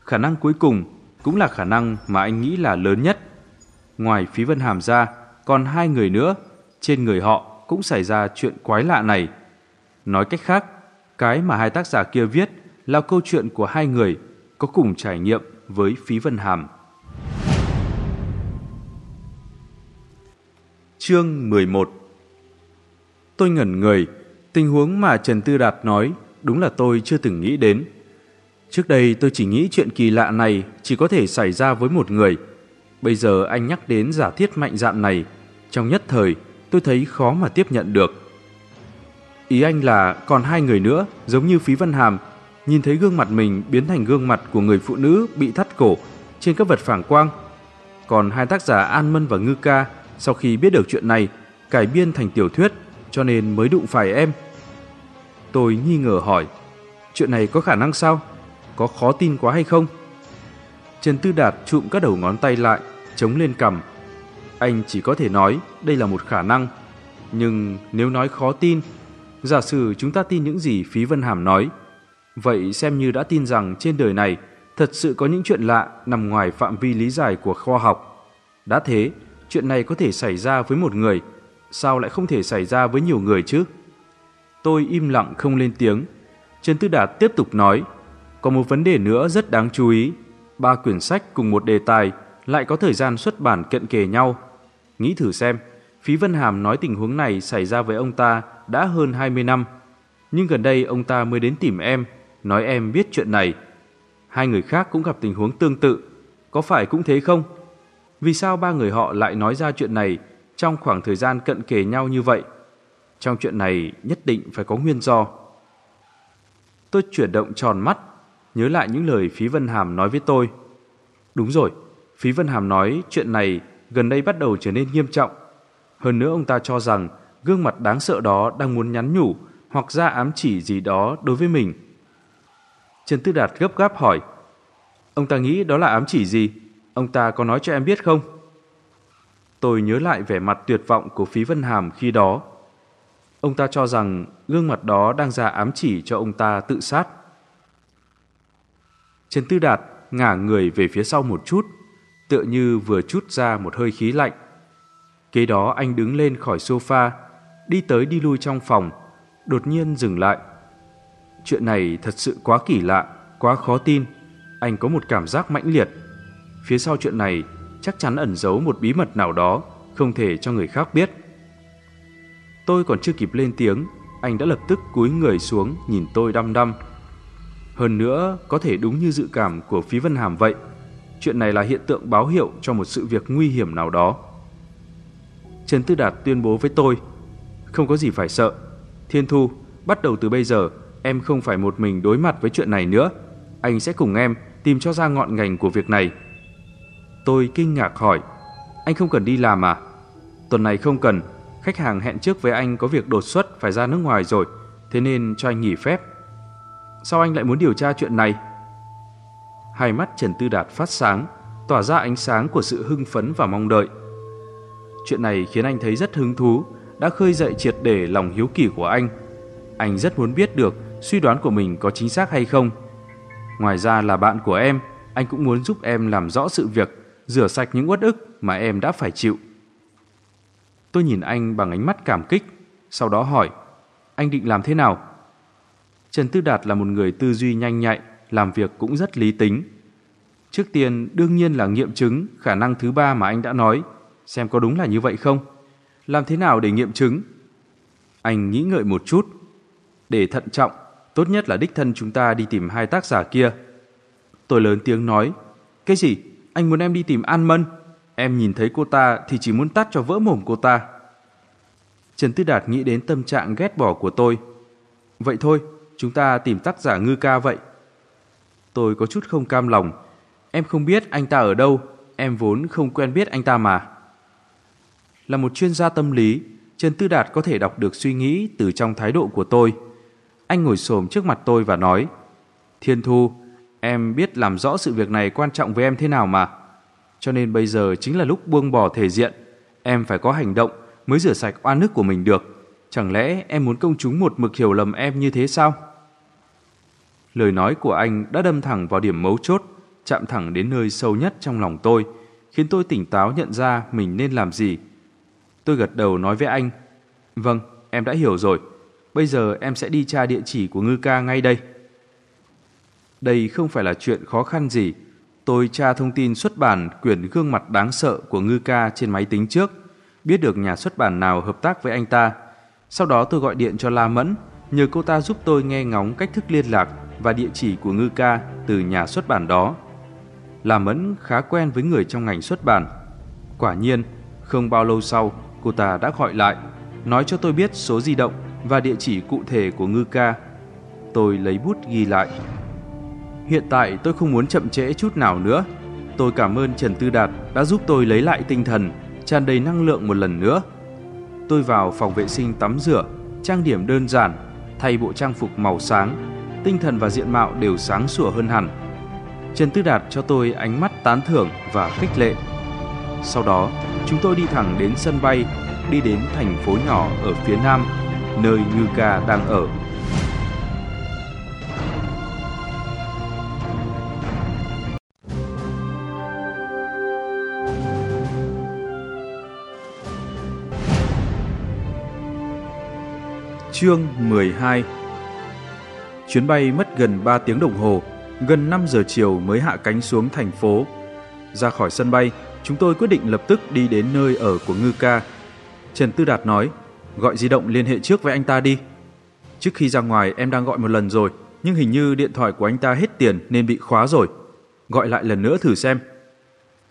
khả năng cuối cùng cũng là khả năng mà anh nghĩ là lớn nhất. Ngoài Phí Vân Hàm ra, còn hai người nữa, trên người họ cũng xảy ra chuyện quái lạ này. Nói cách khác, cái mà hai tác giả kia viết là câu chuyện của hai người có cùng trải nghiệm với Phí Vân Hàm. Chương 11 Tôi ngẩn người, tình huống mà Trần Tư Đạt nói đúng là tôi chưa từng nghĩ đến. Trước đây tôi chỉ nghĩ chuyện kỳ lạ này chỉ có thể xảy ra với một người. Bây giờ anh nhắc đến giả thiết mạnh dạn này, trong nhất thời tôi thấy khó mà tiếp nhận được. Ý anh là còn hai người nữa giống như Phí Văn Hàm, nhìn thấy gương mặt mình biến thành gương mặt của người phụ nữ bị thắt cổ trên các vật phản quang. Còn hai tác giả An Mân và Ngư Ca sau khi biết được chuyện này, cải biên thành tiểu thuyết, cho nên mới đụng phải em. Tôi nghi ngờ hỏi, chuyện này có khả năng sao? Có khó tin quá hay không? Trần Tư Đạt trụm các đầu ngón tay lại, chống lên cằm. Anh chỉ có thể nói đây là một khả năng. Nhưng nếu nói khó tin, giả sử chúng ta tin những gì Phí Vân Hàm nói, vậy xem như đã tin rằng trên đời này thật sự có những chuyện lạ nằm ngoài phạm vi lý giải của khoa học. Đã thế, chuyện này có thể xảy ra với một người, sao lại không thể xảy ra với nhiều người chứ? Tôi im lặng không lên tiếng. Trần Tư Đạt tiếp tục nói, có một vấn đề nữa rất đáng chú ý. Ba quyển sách cùng một đề tài lại có thời gian xuất bản cận kề nhau. Nghĩ thử xem, Phí Vân Hàm nói tình huống này xảy ra với ông ta đã hơn 20 năm, nhưng gần đây ông ta mới đến tìm em, nói em biết chuyện này. Hai người khác cũng gặp tình huống tương tự, có phải cũng thế không? Vì sao ba người họ lại nói ra chuyện này trong khoảng thời gian cận kề nhau như vậy? Trong chuyện này nhất định phải có nguyên do. Tôi chuyển động tròn mắt, nhớ lại những lời Phí Vân Hàm nói với tôi. Đúng rồi, Phí Vân Hàm nói chuyện này gần đây bắt đầu trở nên nghiêm trọng. Hơn nữa ông ta cho rằng gương mặt đáng sợ đó đang muốn nhắn nhủ hoặc ra ám chỉ gì đó đối với mình. Trần Tư Đạt gấp gáp hỏi, ông ta nghĩ đó là ám chỉ gì? Ông ta có nói cho em biết không? Tôi nhớ lại vẻ mặt tuyệt vọng của Phí Vân Hàm khi đó. Ông ta cho rằng gương mặt đó đang ra ám chỉ cho ông ta tự sát. Trần Tư Đạt ngả người về phía sau một chút, tựa như vừa chút ra một hơi khí lạnh. Kế đó anh đứng lên khỏi sofa, đi tới đi lui trong phòng, đột nhiên dừng lại. Chuyện này thật sự quá kỳ lạ, quá khó tin. Anh có một cảm giác mãnh liệt. Phía sau chuyện này chắc chắn ẩn giấu một bí mật nào đó, không thể cho người khác biết. Tôi còn chưa kịp lên tiếng, anh đã lập tức cúi người xuống nhìn tôi đăm đăm. Hơn nữa, có thể đúng như dự cảm của Phí Vân Hàm vậy. Chuyện này là hiện tượng báo hiệu cho một sự việc nguy hiểm nào đó. Trần Tư Đạt tuyên bố với tôi, không có gì phải sợ. Thiên Thu, bắt đầu từ bây giờ, em không phải một mình đối mặt với chuyện này nữa. Anh sẽ cùng em tìm cho ra ngọn ngành của việc này. Tôi kinh ngạc hỏi, anh không cần đi làm à? Tuần này không cần, khách hàng hẹn trước với anh có việc đột xuất phải ra nước ngoài rồi, thế nên cho anh nghỉ phép. Sao anh lại muốn điều tra chuyện này? Hai mắt Trần Tư Đạt phát sáng, tỏa ra ánh sáng của sự hưng phấn và mong đợi. Chuyện này khiến anh thấy rất hứng thú, đã khơi dậy triệt để lòng hiếu kỳ của anh. Anh rất muốn biết được suy đoán của mình có chính xác hay không. Ngoài ra là bạn của em, anh cũng muốn giúp em làm rõ sự việc, rửa sạch những uất ức mà em đã phải chịu. Tôi nhìn anh bằng ánh mắt cảm kích, sau đó hỏi, anh định làm thế nào? Trần Tư Đạt là một người tư duy nhanh nhạy, làm việc cũng rất lý tính. Trước tiên đương nhiên là nghiệm chứng khả năng thứ ba mà anh đã nói, xem có đúng là như vậy không? Làm thế nào để nghiệm chứng? Anh nghĩ ngợi một chút. Để thận trọng, tốt nhất là đích thân chúng ta đi tìm hai tác giả kia. Tôi lớn tiếng nói, cái gì? Anh muốn em đi tìm An Mân? Em nhìn thấy cô ta thì chỉ muốn tắt cho vỡ mồm cô ta. Trần Tư Đạt nghĩ đến tâm trạng ghét bỏ của tôi. Vậy thôi, chúng ta tìm tác giả ngư ca vậy. Tôi có chút không cam lòng. Em không biết anh ta ở đâu, em vốn không quen biết anh ta mà. Là một chuyên gia tâm lý, Trần Tư Đạt có thể đọc được suy nghĩ từ trong thái độ của tôi. Anh ngồi xổm trước mặt tôi và nói, Thiên Thu, em biết làm rõ sự việc này quan trọng với em thế nào mà. Cho nên bây giờ chính là lúc buông bỏ thể diện. Em phải có hành động mới rửa sạch oan nước của mình được. Chẳng lẽ em muốn công chúng một mực hiểu lầm em như thế sao? Lời nói của anh đã đâm thẳng vào điểm mấu chốt, chạm thẳng đến nơi sâu nhất trong lòng tôi, khiến tôi tỉnh táo nhận ra mình nên làm gì. Tôi gật đầu nói với anh, Vâng, em đã hiểu rồi. Bây giờ em sẽ đi tra địa chỉ của ngư ca ngay đây. Đây không phải là chuyện khó khăn gì. Tôi tra thông tin xuất bản quyển gương mặt đáng sợ của ngư ca trên máy tính trước, biết được nhà xuất bản nào hợp tác với anh ta. Sau đó tôi gọi điện cho La Mẫn, nhờ cô ta giúp tôi nghe ngóng cách thức liên lạc và địa chỉ của ngư ca từ nhà xuất bản đó. La Mẫn khá quen với người trong ngành xuất bản. Quả nhiên, không bao lâu sau, cô ta đã gọi lại, nói cho tôi biết số di động và địa chỉ cụ thể của ngư ca. Tôi lấy bút ghi lại. Hiện tại tôi không muốn chậm trễ chút nào nữa. Tôi cảm ơn Trần Tư Đạt đã giúp tôi lấy lại tinh thần, tràn đầy năng lượng một lần nữa. Tôi vào phòng vệ sinh tắm rửa, trang điểm đơn giản, thay bộ trang phục màu sáng, tinh thần và diện mạo đều sáng sủa hơn hẳn. Trần Tư Đạt cho tôi ánh mắt tán thưởng và khích lệ. Sau đó, chúng tôi đi thẳng đến sân bay, đi đến thành phố nhỏ ở phía nam, nơi Ngư Ca đang ở. Chương 12 Chuyến bay mất gần 3 tiếng đồng hồ, gần 5 giờ chiều mới hạ cánh xuống thành phố. Ra khỏi sân bay, chúng tôi quyết định lập tức đi đến nơi ở của Ngư Ca. Trần Tư Đạt nói, Gọi di động liên hệ trước với anh ta đi. Trước khi ra ngoài em đang gọi một lần rồi, nhưng hình như điện thoại của anh ta hết tiền nên bị khóa rồi. Gọi lại lần nữa thử xem.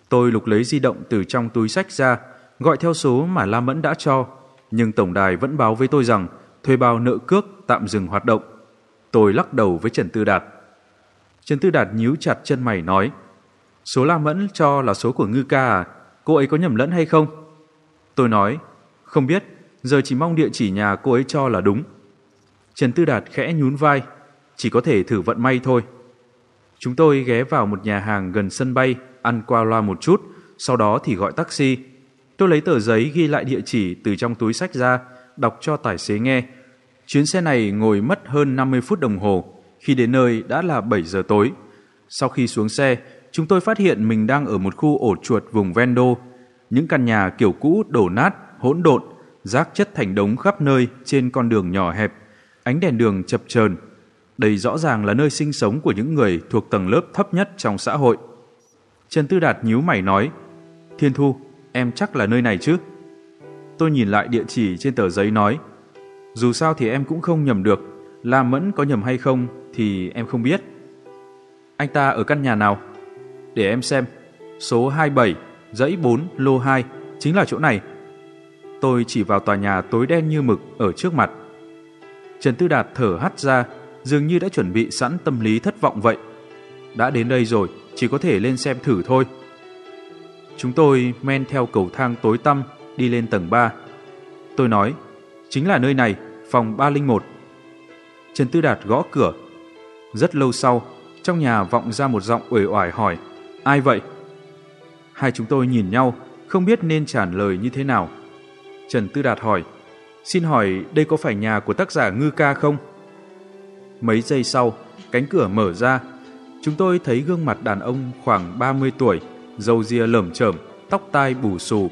Tôi lục lấy di động từ trong túi sách ra, gọi theo số mà La Mẫn đã cho, nhưng tổng đài vẫn báo với tôi rằng thuê bao nợ cước tạm dừng hoạt động. Tôi lắc đầu với Trần Tư Đạt. Trần Tư Đạt nhíu chặt chân mày nói, số La Mẫn cho là số của Ngư Ca à, cô ấy có nhầm lẫn hay không? Tôi nói, không biết, giờ chỉ mong địa chỉ nhà cô ấy cho là đúng. Trần Tư Đạt khẽ nhún vai, chỉ có thể thử vận may thôi. Chúng tôi ghé vào một nhà hàng gần sân bay, ăn qua loa một chút, sau đó thì gọi taxi. Tôi lấy tờ giấy ghi lại địa chỉ từ trong túi sách ra, đọc cho tài xế nghe. Chuyến xe này ngồi mất hơn 50 phút đồng hồ, khi đến nơi đã là 7 giờ tối. Sau khi xuống xe, chúng tôi phát hiện mình đang ở một khu ổ chuột vùng Vendo. Những căn nhà kiểu cũ đổ nát, hỗn độn, rác chất thành đống khắp nơi trên con đường nhỏ hẹp. Ánh đèn đường chập chờn. Đây rõ ràng là nơi sinh sống của những người thuộc tầng lớp thấp nhất trong xã hội. Trần Tư Đạt nhíu mày nói, Thiên Thu, em chắc là nơi này chứ? Tôi nhìn lại địa chỉ trên tờ giấy nói, dù sao thì em cũng không nhầm được, La Mẫn có nhầm hay không thì em không biết. Anh ta ở căn nhà nào? Để em xem, số 27, dãy 4, lô 2, chính là chỗ này. Tôi chỉ vào tòa nhà tối đen như mực ở trước mặt. Trần Tư Đạt thở hắt ra, dường như đã chuẩn bị sẵn tâm lý thất vọng vậy. Đã đến đây rồi, chỉ có thể lên xem thử thôi. Chúng tôi men theo cầu thang tối tăm đi lên tầng 3. Tôi nói, chính là nơi này, phòng 301. Trần Tư Đạt gõ cửa. Rất lâu sau, trong nhà vọng ra một giọng uể oải hỏi, ai vậy? Hai chúng tôi nhìn nhau, không biết nên trả lời như thế nào. Trần Tư Đạt hỏi, xin hỏi đây có phải nhà của tác giả Ngư Ca không? Mấy giây sau, cánh cửa mở ra, chúng tôi thấy gương mặt đàn ông khoảng 30 tuổi, râu ria lởm chởm, tóc tai bù xù.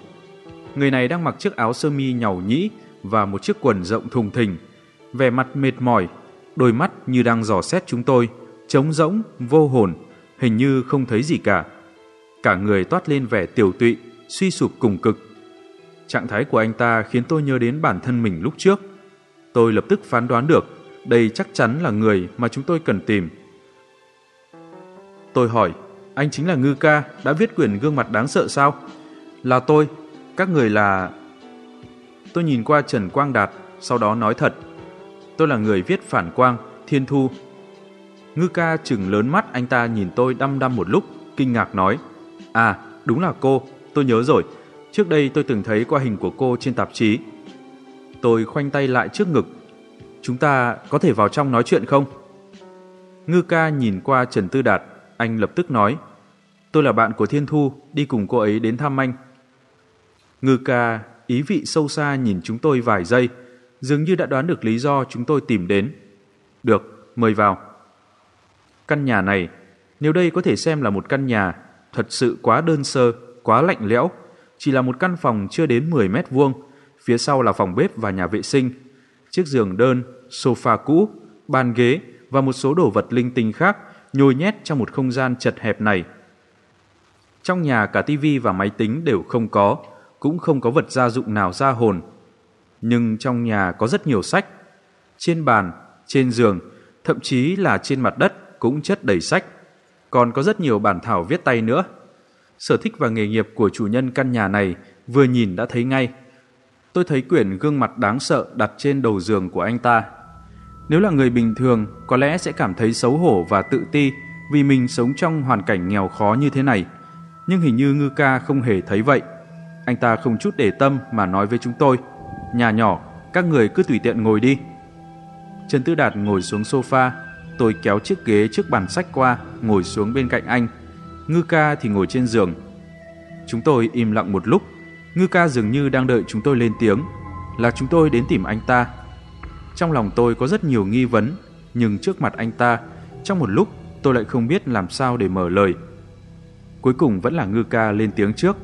Người này đang mặc chiếc áo sơ mi nhàu nhĩ và một chiếc quần rộng thùng thình, vẻ mặt mệt mỏi, đôi mắt như đang dò xét chúng tôi, trống rỗng, vô hồn, hình như không thấy gì cả. Cả người toát lên vẻ tiểu tụy, suy sụp cùng cực. Trạng thái của anh ta khiến tôi nhớ đến bản thân mình lúc trước. Tôi lập tức phán đoán được, đây chắc chắn là người mà chúng tôi cần tìm. Tôi hỏi, anh chính là Ngư Ca đã viết quyển gương mặt đáng sợ sao? Là tôi, các người là... Tôi nhìn qua Trần Quang Đạt, sau đó nói thật. Tôi là người viết phản quang, Thiên Thu. Ngư Ca chừng lớn mắt anh ta nhìn tôi đăm đăm một lúc, kinh ngạc nói. À, đúng là cô, tôi nhớ rồi. Trước đây tôi từng thấy qua hình của cô trên tạp chí. Tôi khoanh tay lại trước ngực. Chúng ta có thể vào trong nói chuyện không? Ngư ca nhìn qua Trần Tư Đạt, anh lập tức nói. Tôi là bạn của Thiên Thu, đi cùng cô ấy đến thăm anh. Ngư ca ý vị sâu xa nhìn chúng tôi vài giây, dường như đã đoán được lý do chúng tôi tìm đến. Được, mời vào. Căn nhà này, nếu đây có thể xem là một căn nhà, thật sự quá đơn sơ, quá lạnh lẽo, chỉ là một căn phòng chưa đến 10 mét vuông, phía sau là phòng bếp và nhà vệ sinh, chiếc giường đơn, sofa cũ, bàn ghế và một số đồ vật linh tinh khác nhồi nhét trong một không gian chật hẹp này. Trong nhà cả tivi và máy tính đều không có, cũng không có vật gia dụng nào ra hồn. Nhưng trong nhà có rất nhiều sách. Trên bàn, trên giường, thậm chí là trên mặt đất cũng chất đầy sách. Còn có rất nhiều bản thảo viết tay nữa. Sở thích và nghề nghiệp của chủ nhân căn nhà này vừa nhìn đã thấy ngay. Tôi thấy quyển gương mặt đáng sợ đặt trên đầu giường của anh ta. Nếu là người bình thường, có lẽ sẽ cảm thấy xấu hổ và tự ti vì mình sống trong hoàn cảnh nghèo khó như thế này. Nhưng hình như Ngư Ca không hề thấy vậy. Anh ta không chút để tâm mà nói với chúng tôi. Nhà nhỏ, các người cứ tùy tiện ngồi đi. Trần Tư Đạt ngồi xuống sofa, tôi kéo chiếc ghế trước bàn sách qua, ngồi xuống bên cạnh anh. Ngư ca thì ngồi trên giường. Chúng tôi im lặng một lúc, Ngư ca dường như đang đợi chúng tôi lên tiếng, là chúng tôi đến tìm anh ta. Trong lòng tôi có rất nhiều nghi vấn, nhưng trước mặt anh ta, trong một lúc tôi lại không biết làm sao để mở lời. Cuối cùng vẫn là Ngư ca lên tiếng trước.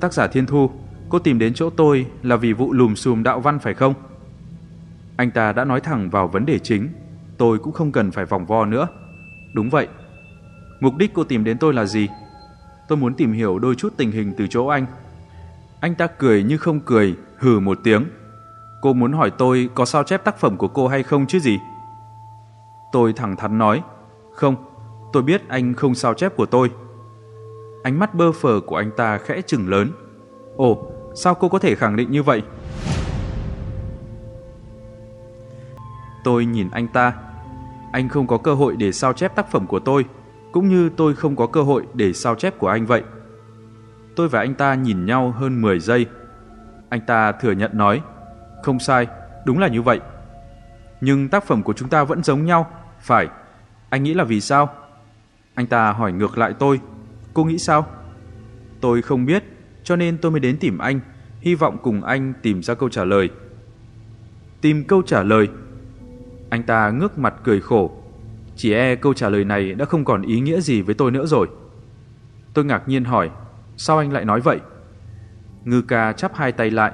Tác giả Thiên Thu, cô tìm đến chỗ tôi là vì vụ lùm xùm đạo văn phải không? Anh ta đã nói thẳng vào vấn đề chính, tôi cũng không cần phải vòng vo nữa. Đúng vậy, Mục đích cô tìm đến tôi là gì? Tôi muốn tìm hiểu đôi chút tình hình từ chỗ anh. Anh ta cười như không cười, hừ một tiếng. Cô muốn hỏi tôi có sao chép tác phẩm của cô hay không chứ gì? Tôi thẳng thắn nói, không, tôi biết anh không sao chép của tôi. Ánh mắt bơ phờ của anh ta khẽ chừng lớn. Ồ, sao cô có thể khẳng định như vậy? Tôi nhìn anh ta. Anh không có cơ hội để sao chép tác phẩm của tôi, cũng như tôi không có cơ hội để sao chép của anh vậy. Tôi và anh ta nhìn nhau hơn 10 giây. Anh ta thừa nhận nói, không sai, đúng là như vậy. Nhưng tác phẩm của chúng ta vẫn giống nhau, phải. Anh nghĩ là vì sao? Anh ta hỏi ngược lại tôi, cô nghĩ sao? Tôi không biết, cho nên tôi mới đến tìm anh, hy vọng cùng anh tìm ra câu trả lời. Tìm câu trả lời? Anh ta ngước mặt cười khổ. Chỉ e câu trả lời này đã không còn ý nghĩa gì với tôi nữa rồi. Tôi ngạc nhiên hỏi, sao anh lại nói vậy? Ngư ca chắp hai tay lại.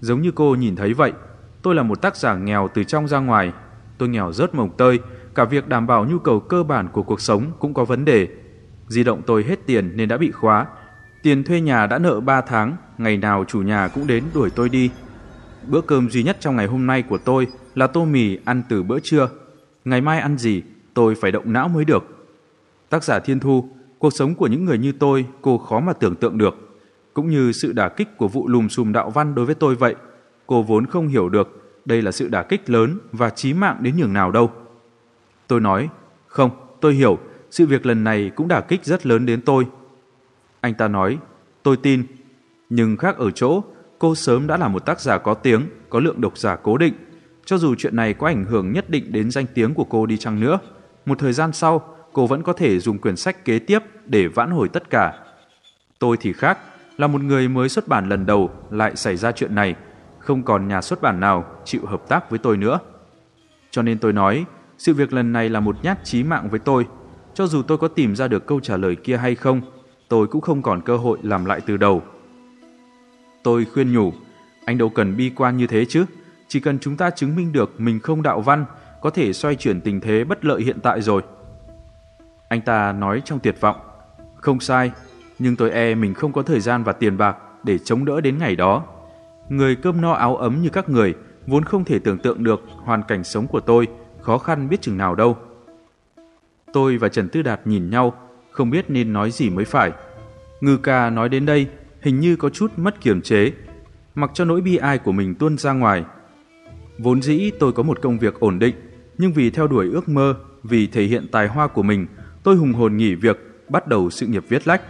Giống như cô nhìn thấy vậy, tôi là một tác giả nghèo từ trong ra ngoài. Tôi nghèo rớt mồng tơi, cả việc đảm bảo nhu cầu cơ bản của cuộc sống cũng có vấn đề. Di động tôi hết tiền nên đã bị khóa. Tiền thuê nhà đã nợ 3 tháng, ngày nào chủ nhà cũng đến đuổi tôi đi. Bữa cơm duy nhất trong ngày hôm nay của tôi là tô mì ăn từ bữa trưa. Ngày mai ăn gì, tôi phải động não mới được. Tác giả Thiên Thu, cuộc sống của những người như tôi cô khó mà tưởng tượng được. Cũng như sự đả kích của vụ lùm xùm đạo văn đối với tôi vậy. Cô vốn không hiểu được đây là sự đả kích lớn và chí mạng đến nhường nào đâu. Tôi nói, không, tôi hiểu, sự việc lần này cũng đả kích rất lớn đến tôi. Anh ta nói, tôi tin, nhưng khác ở chỗ, cô sớm đã là một tác giả có tiếng, có lượng độc giả cố định. Cho dù chuyện này có ảnh hưởng nhất định đến danh tiếng của cô đi chăng nữa, một thời gian sau, cô vẫn có thể dùng quyển sách kế tiếp để vãn hồi tất cả. Tôi thì khác, là một người mới xuất bản lần đầu lại xảy ra chuyện này, không còn nhà xuất bản nào chịu hợp tác với tôi nữa. Cho nên tôi nói, sự việc lần này là một nhát chí mạng với tôi. Cho dù tôi có tìm ra được câu trả lời kia hay không, tôi cũng không còn cơ hội làm lại từ đầu. Tôi khuyên nhủ, anh đâu cần bi quan như thế chứ. Chỉ cần chúng ta chứng minh được mình không đạo văn, có thể xoay chuyển tình thế bất lợi hiện tại rồi. Anh ta nói trong tuyệt vọng, không sai, nhưng tôi e mình không có thời gian và tiền bạc để chống đỡ đến ngày đó. Người cơm no áo ấm như các người vốn không thể tưởng tượng được hoàn cảnh sống của tôi khó khăn biết chừng nào đâu. Tôi và Trần Tư Đạt nhìn nhau, không biết nên nói gì mới phải. Ngư ca nói đến đây, hình như có chút mất kiềm chế, mặc cho nỗi bi ai của mình tuôn ra ngoài. Vốn dĩ tôi có một công việc ổn định, nhưng vì theo đuổi ước mơ, vì thể hiện tài hoa của mình, tôi hùng hồn nghỉ việc, bắt đầu sự nghiệp viết lách.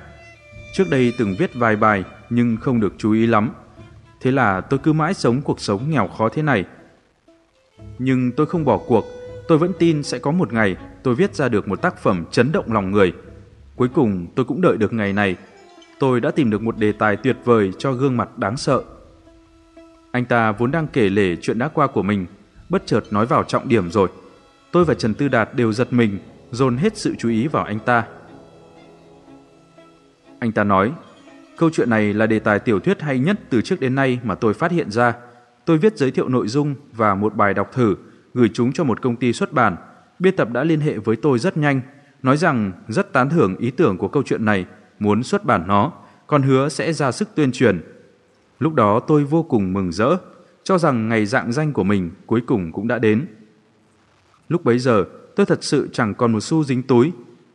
Trước đây từng viết vài bài nhưng không được chú ý lắm. Thế là tôi cứ mãi sống cuộc sống nghèo khó thế này. Nhưng tôi không bỏ cuộc, tôi vẫn tin sẽ có một ngày tôi viết ra được một tác phẩm chấn động lòng người. Cuối cùng tôi cũng đợi được ngày này. Tôi đã tìm được một đề tài tuyệt vời cho gương mặt đáng sợ. Anh ta vốn đang kể lể chuyện đã qua của mình, bất chợt nói vào trọng điểm rồi. Tôi và Trần Tư Đạt đều giật mình, dồn hết sự chú ý vào anh ta. Anh ta nói, câu chuyện này là đề tài tiểu thuyết hay nhất từ trước đến nay mà tôi phát hiện ra. Tôi viết giới thiệu nội dung và một bài đọc thử, gửi chúng cho một công ty xuất bản. Biên tập đã liên hệ với tôi rất nhanh, nói rằng rất tán thưởng ý tưởng của câu chuyện này, muốn xuất bản nó, còn hứa sẽ ra sức tuyên truyền. Lúc đó tôi vô cùng mừng rỡ, cho rằng ngày dạng danh của mình cuối cùng cũng đã đến. Lúc bấy giờ, tôi thật sự chẳng còn một xu dính túi,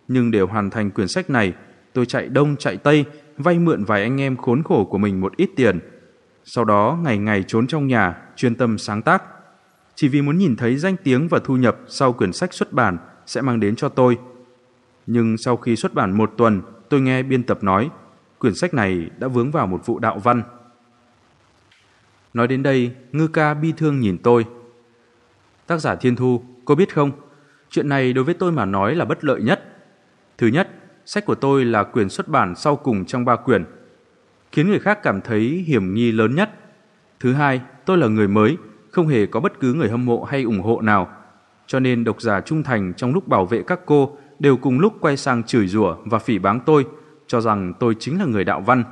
nhưng để hoàn thành quyển sách này, tôi chạy đông chạy tây, vay mượn vài anh em khốn khổ của mình một ít tiền. Sau đó ngày ngày trốn trong nhà, chuyên tâm sáng tác. Chỉ vì muốn nhìn thấy danh tiếng và thu nhập sau quyển sách xuất bản sẽ mang đến cho tôi. Nhưng sau khi xuất bản một tuần, tôi nghe biên tập nói, quyển sách này đã vướng vào một vụ đạo văn. Nói đến đây, ngư ca bi thương nhìn tôi. Tác giả Thiên Thu, cô biết không, chuyện này đối với tôi mà nói là bất lợi nhất. Thứ nhất, sách của tôi là quyền xuất bản sau cùng trong ba quyển, khiến người khác cảm thấy hiểm nghi lớn nhất. Thứ hai, tôi là người mới, không hề có bất cứ người hâm mộ hay ủng hộ nào, cho nên độc giả trung thành trong lúc bảo vệ các cô đều cùng lúc quay sang chửi rủa và phỉ báng tôi, cho rằng tôi chính là người đạo văn.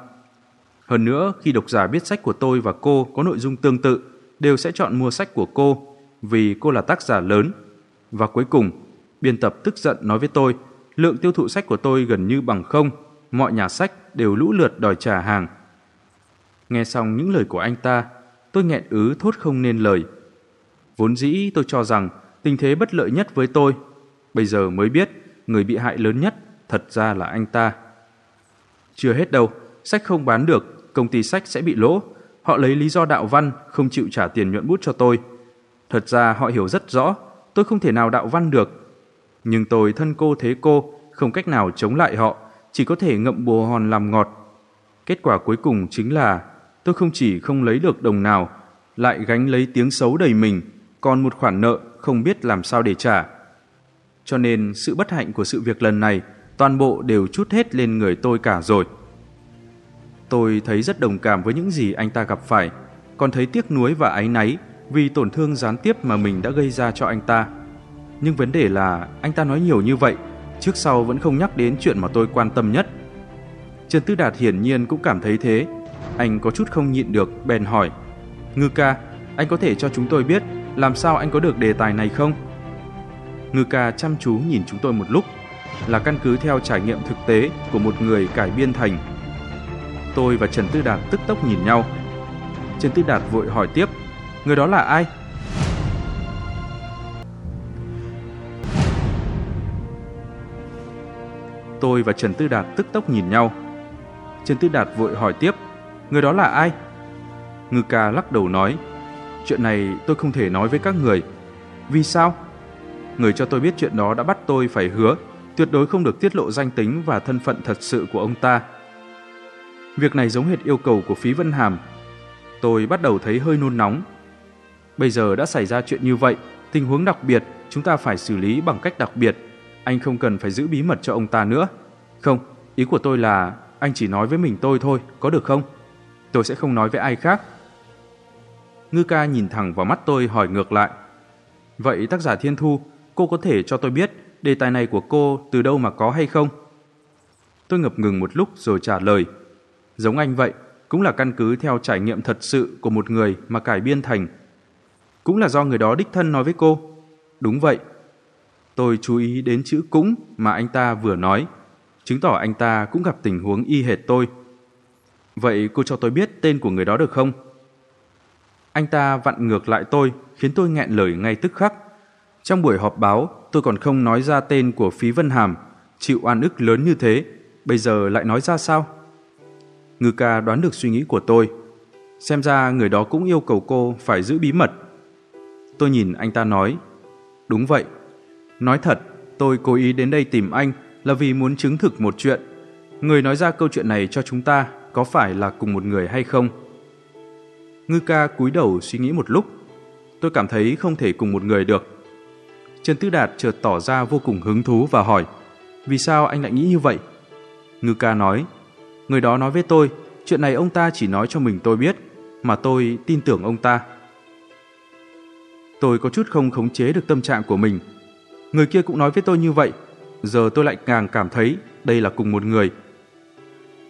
Hơn nữa, khi độc giả biết sách của tôi và cô có nội dung tương tự, đều sẽ chọn mua sách của cô vì cô là tác giả lớn. Và cuối cùng, biên tập tức giận nói với tôi lượng tiêu thụ sách của tôi gần như bằng không, mọi nhà sách đều lũ lượt đòi trả hàng. Nghe xong những lời của anh ta, tôi nghẹn ứ thốt không nên lời. Vốn dĩ tôi cho rằng tình thế bất lợi nhất với tôi. Bây giờ mới biết người bị hại lớn nhất thật ra là anh ta. Chưa hết đâu, sách không bán được, công ty sách sẽ bị lỗ. Họ lấy lý do đạo văn không chịu trả tiền nhuận bút cho tôi. Thật ra họ hiểu rất rõ, tôi không thể nào đạo văn được. Nhưng tôi thân cô thế cô, không cách nào chống lại họ, chỉ có thể ngậm bồ hòn làm ngọt. Kết quả cuối cùng chính là tôi không chỉ không lấy được đồng nào, lại gánh lấy tiếng xấu đầy mình, còn một khoản nợ không biết làm sao để trả. Cho nên sự bất hạnh của sự việc lần này toàn bộ đều chút hết lên người tôi cả rồi. Tôi thấy rất đồng cảm với những gì anh ta gặp phải, còn thấy tiếc nuối và áy náy vì tổn thương gián tiếp mà mình đã gây ra cho anh ta. Nhưng vấn đề là anh ta nói nhiều như vậy, trước sau vẫn không nhắc đến chuyện mà tôi quan tâm nhất. Trần Tư Đạt hiển nhiên cũng cảm thấy thế. Anh có chút không nhịn được, bèn hỏi. Ngư ca, anh có thể cho chúng tôi biết làm sao anh có được đề tài này không? Ngư ca chăm chú nhìn chúng tôi một lúc, là căn cứ theo trải nghiệm thực tế của một người cải biên thành. Tôi và Trần Tư Đạt tức tốc nhìn nhau. Trần Tư Đạt vội hỏi tiếp, người đó là ai? Tôi và Trần Tư Đạt tức tốc nhìn nhau. Trần Tư Đạt vội hỏi tiếp, người đó là ai? Ngư ca lắc đầu nói, chuyện này tôi không thể nói với các người. Vì sao? Người cho tôi biết chuyện đó đã bắt tôi phải hứa tuyệt đối không được tiết lộ danh tính và thân phận thật sự của ông ta. Việc này giống hệt yêu cầu của Phí Vân Hàm. Tôi bắt đầu thấy hơi nôn nóng. Bây giờ đã xảy ra chuyện như vậy, tình huống đặc biệt, chúng ta phải xử lý bằng cách đặc biệt. Anh không cần phải giữ bí mật cho ông ta nữa. Không, ý của tôi là anh chỉ nói với mình tôi thôi, có được không? Tôi sẽ không nói với ai khác. Ngư ca nhìn thẳng vào mắt tôi hỏi ngược lại. Vậy tác giả Thiên Thu, cô có thể cho tôi biết đề tài này của cô từ đâu mà có hay không? Tôi ngập ngừng một lúc rồi trả lời. Giống anh vậy, cũng là căn cứ theo trải nghiệm thật sự của một người mà cải biên thành. Cũng là do người đó đích thân nói với cô. Đúng vậy. Tôi chú ý đến chữ cũng mà anh ta vừa nói, chứng tỏ anh ta cũng gặp tình huống y hệt tôi. Vậy cô cho tôi biết tên của người đó được không? Anh ta vặn ngược lại tôi, khiến tôi nghẹn lời ngay tức khắc. Trong buổi họp báo, tôi còn không nói ra tên của Phí Vân Hàm, chịu oan ức lớn như thế, bây giờ lại nói ra sao? Ngư ca đoán được suy nghĩ của tôi. Xem ra người đó cũng yêu cầu cô phải giữ bí mật. Tôi nhìn anh ta nói, đúng vậy. Nói thật, tôi cố ý đến đây tìm anh là vì muốn chứng thực một chuyện. Người nói ra câu chuyện này cho chúng ta có phải là cùng một người hay không? Ngư ca cúi đầu suy nghĩ một lúc. Tôi cảm thấy không thể cùng một người được. Trần Tư Đạt chợt tỏ ra vô cùng hứng thú và hỏi, Vì sao anh lại nghĩ như vậy? Ngư ca nói, Người đó nói với tôi, Chuyện này ông ta chỉ nói cho mình tôi biết, Mà tôi tin tưởng ông ta Tôi có chút không khống chế được tâm trạng của mình Người kia cũng nói với tôi như vậy Giờ tôi lại càng cảm thấy Đây là cùng một người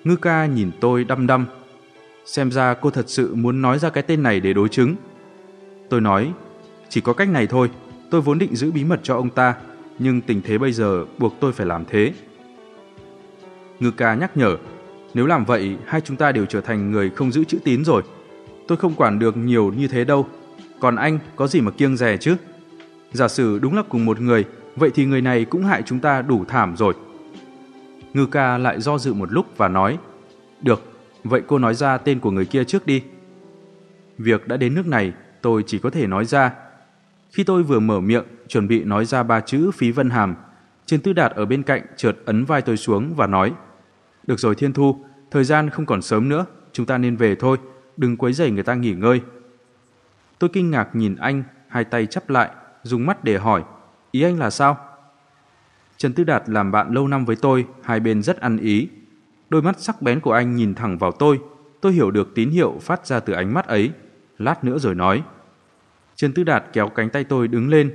Ngư ca nhìn tôi đăm đăm Xem ra cô thật sự muốn nói ra cái tên này để đối chứng Tôi nói Chỉ có cách này thôi Tôi vốn định giữ bí mật cho ông ta, nhưng tình thế bây giờ buộc tôi phải làm thế. Ngư ca nhắc nhở, nếu làm vậy, hai chúng ta đều trở thành người không giữ chữ tín rồi. Tôi không quản được nhiều như thế đâu. Còn anh có gì mà kiêng rè chứ? Giả sử đúng là cùng một người, vậy thì người này cũng hại chúng ta đủ thảm rồi. Ngư ca lại do dự một lúc và nói, Được, vậy cô nói ra tên của người kia trước đi. Việc đã đến nước này, tôi chỉ có thể nói ra, khi tôi vừa mở miệng, chuẩn bị nói ra ba chữ phí vân hàm, Trần Tư Đạt ở bên cạnh chợt ấn vai tôi xuống và nói Được rồi Thiên Thu, thời gian không còn sớm nữa, chúng ta nên về thôi, đừng quấy rầy người ta nghỉ ngơi. Tôi kinh ngạc nhìn anh, hai tay chắp lại, dùng mắt để hỏi, ý anh là sao? Trần Tư Đạt làm bạn lâu năm với tôi, hai bên rất ăn ý. Đôi mắt sắc bén của anh nhìn thẳng vào tôi, tôi hiểu được tín hiệu phát ra từ ánh mắt ấy. Lát nữa rồi nói. Trần Tư Đạt kéo cánh tay tôi đứng lên.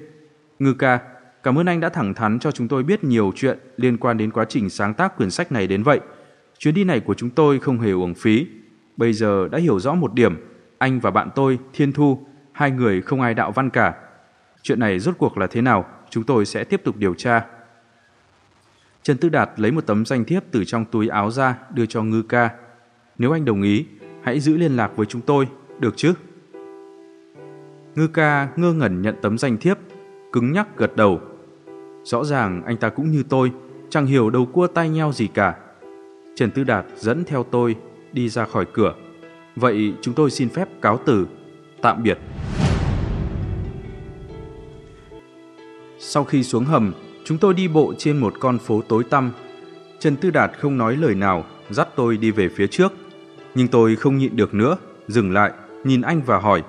Ngư ca, cảm ơn anh đã thẳng thắn cho chúng tôi biết nhiều chuyện liên quan đến quá trình sáng tác quyển sách này đến vậy. Chuyến đi này của chúng tôi không hề uổng phí. Bây giờ đã hiểu rõ một điểm, anh và bạn tôi, Thiên Thu, hai người không ai đạo văn cả. Chuyện này rốt cuộc là thế nào, chúng tôi sẽ tiếp tục điều tra. Trần Tư Đạt lấy một tấm danh thiếp từ trong túi áo ra đưa cho Ngư ca. Nếu anh đồng ý, hãy giữ liên lạc với chúng tôi, được chứ? Ngư ca ngơ ngẩn nhận tấm danh thiếp, cứng nhắc gật đầu. Rõ ràng anh ta cũng như tôi, chẳng hiểu đầu cua tay nhau gì cả. Trần Tư Đạt dẫn theo tôi đi ra khỏi cửa. Vậy chúng tôi xin phép cáo từ. Tạm biệt. Sau khi xuống hầm, chúng tôi đi bộ trên một con phố tối tăm. Trần Tư Đạt không nói lời nào, dắt tôi đi về phía trước. Nhưng tôi không nhịn được nữa, dừng lại, nhìn anh và hỏi.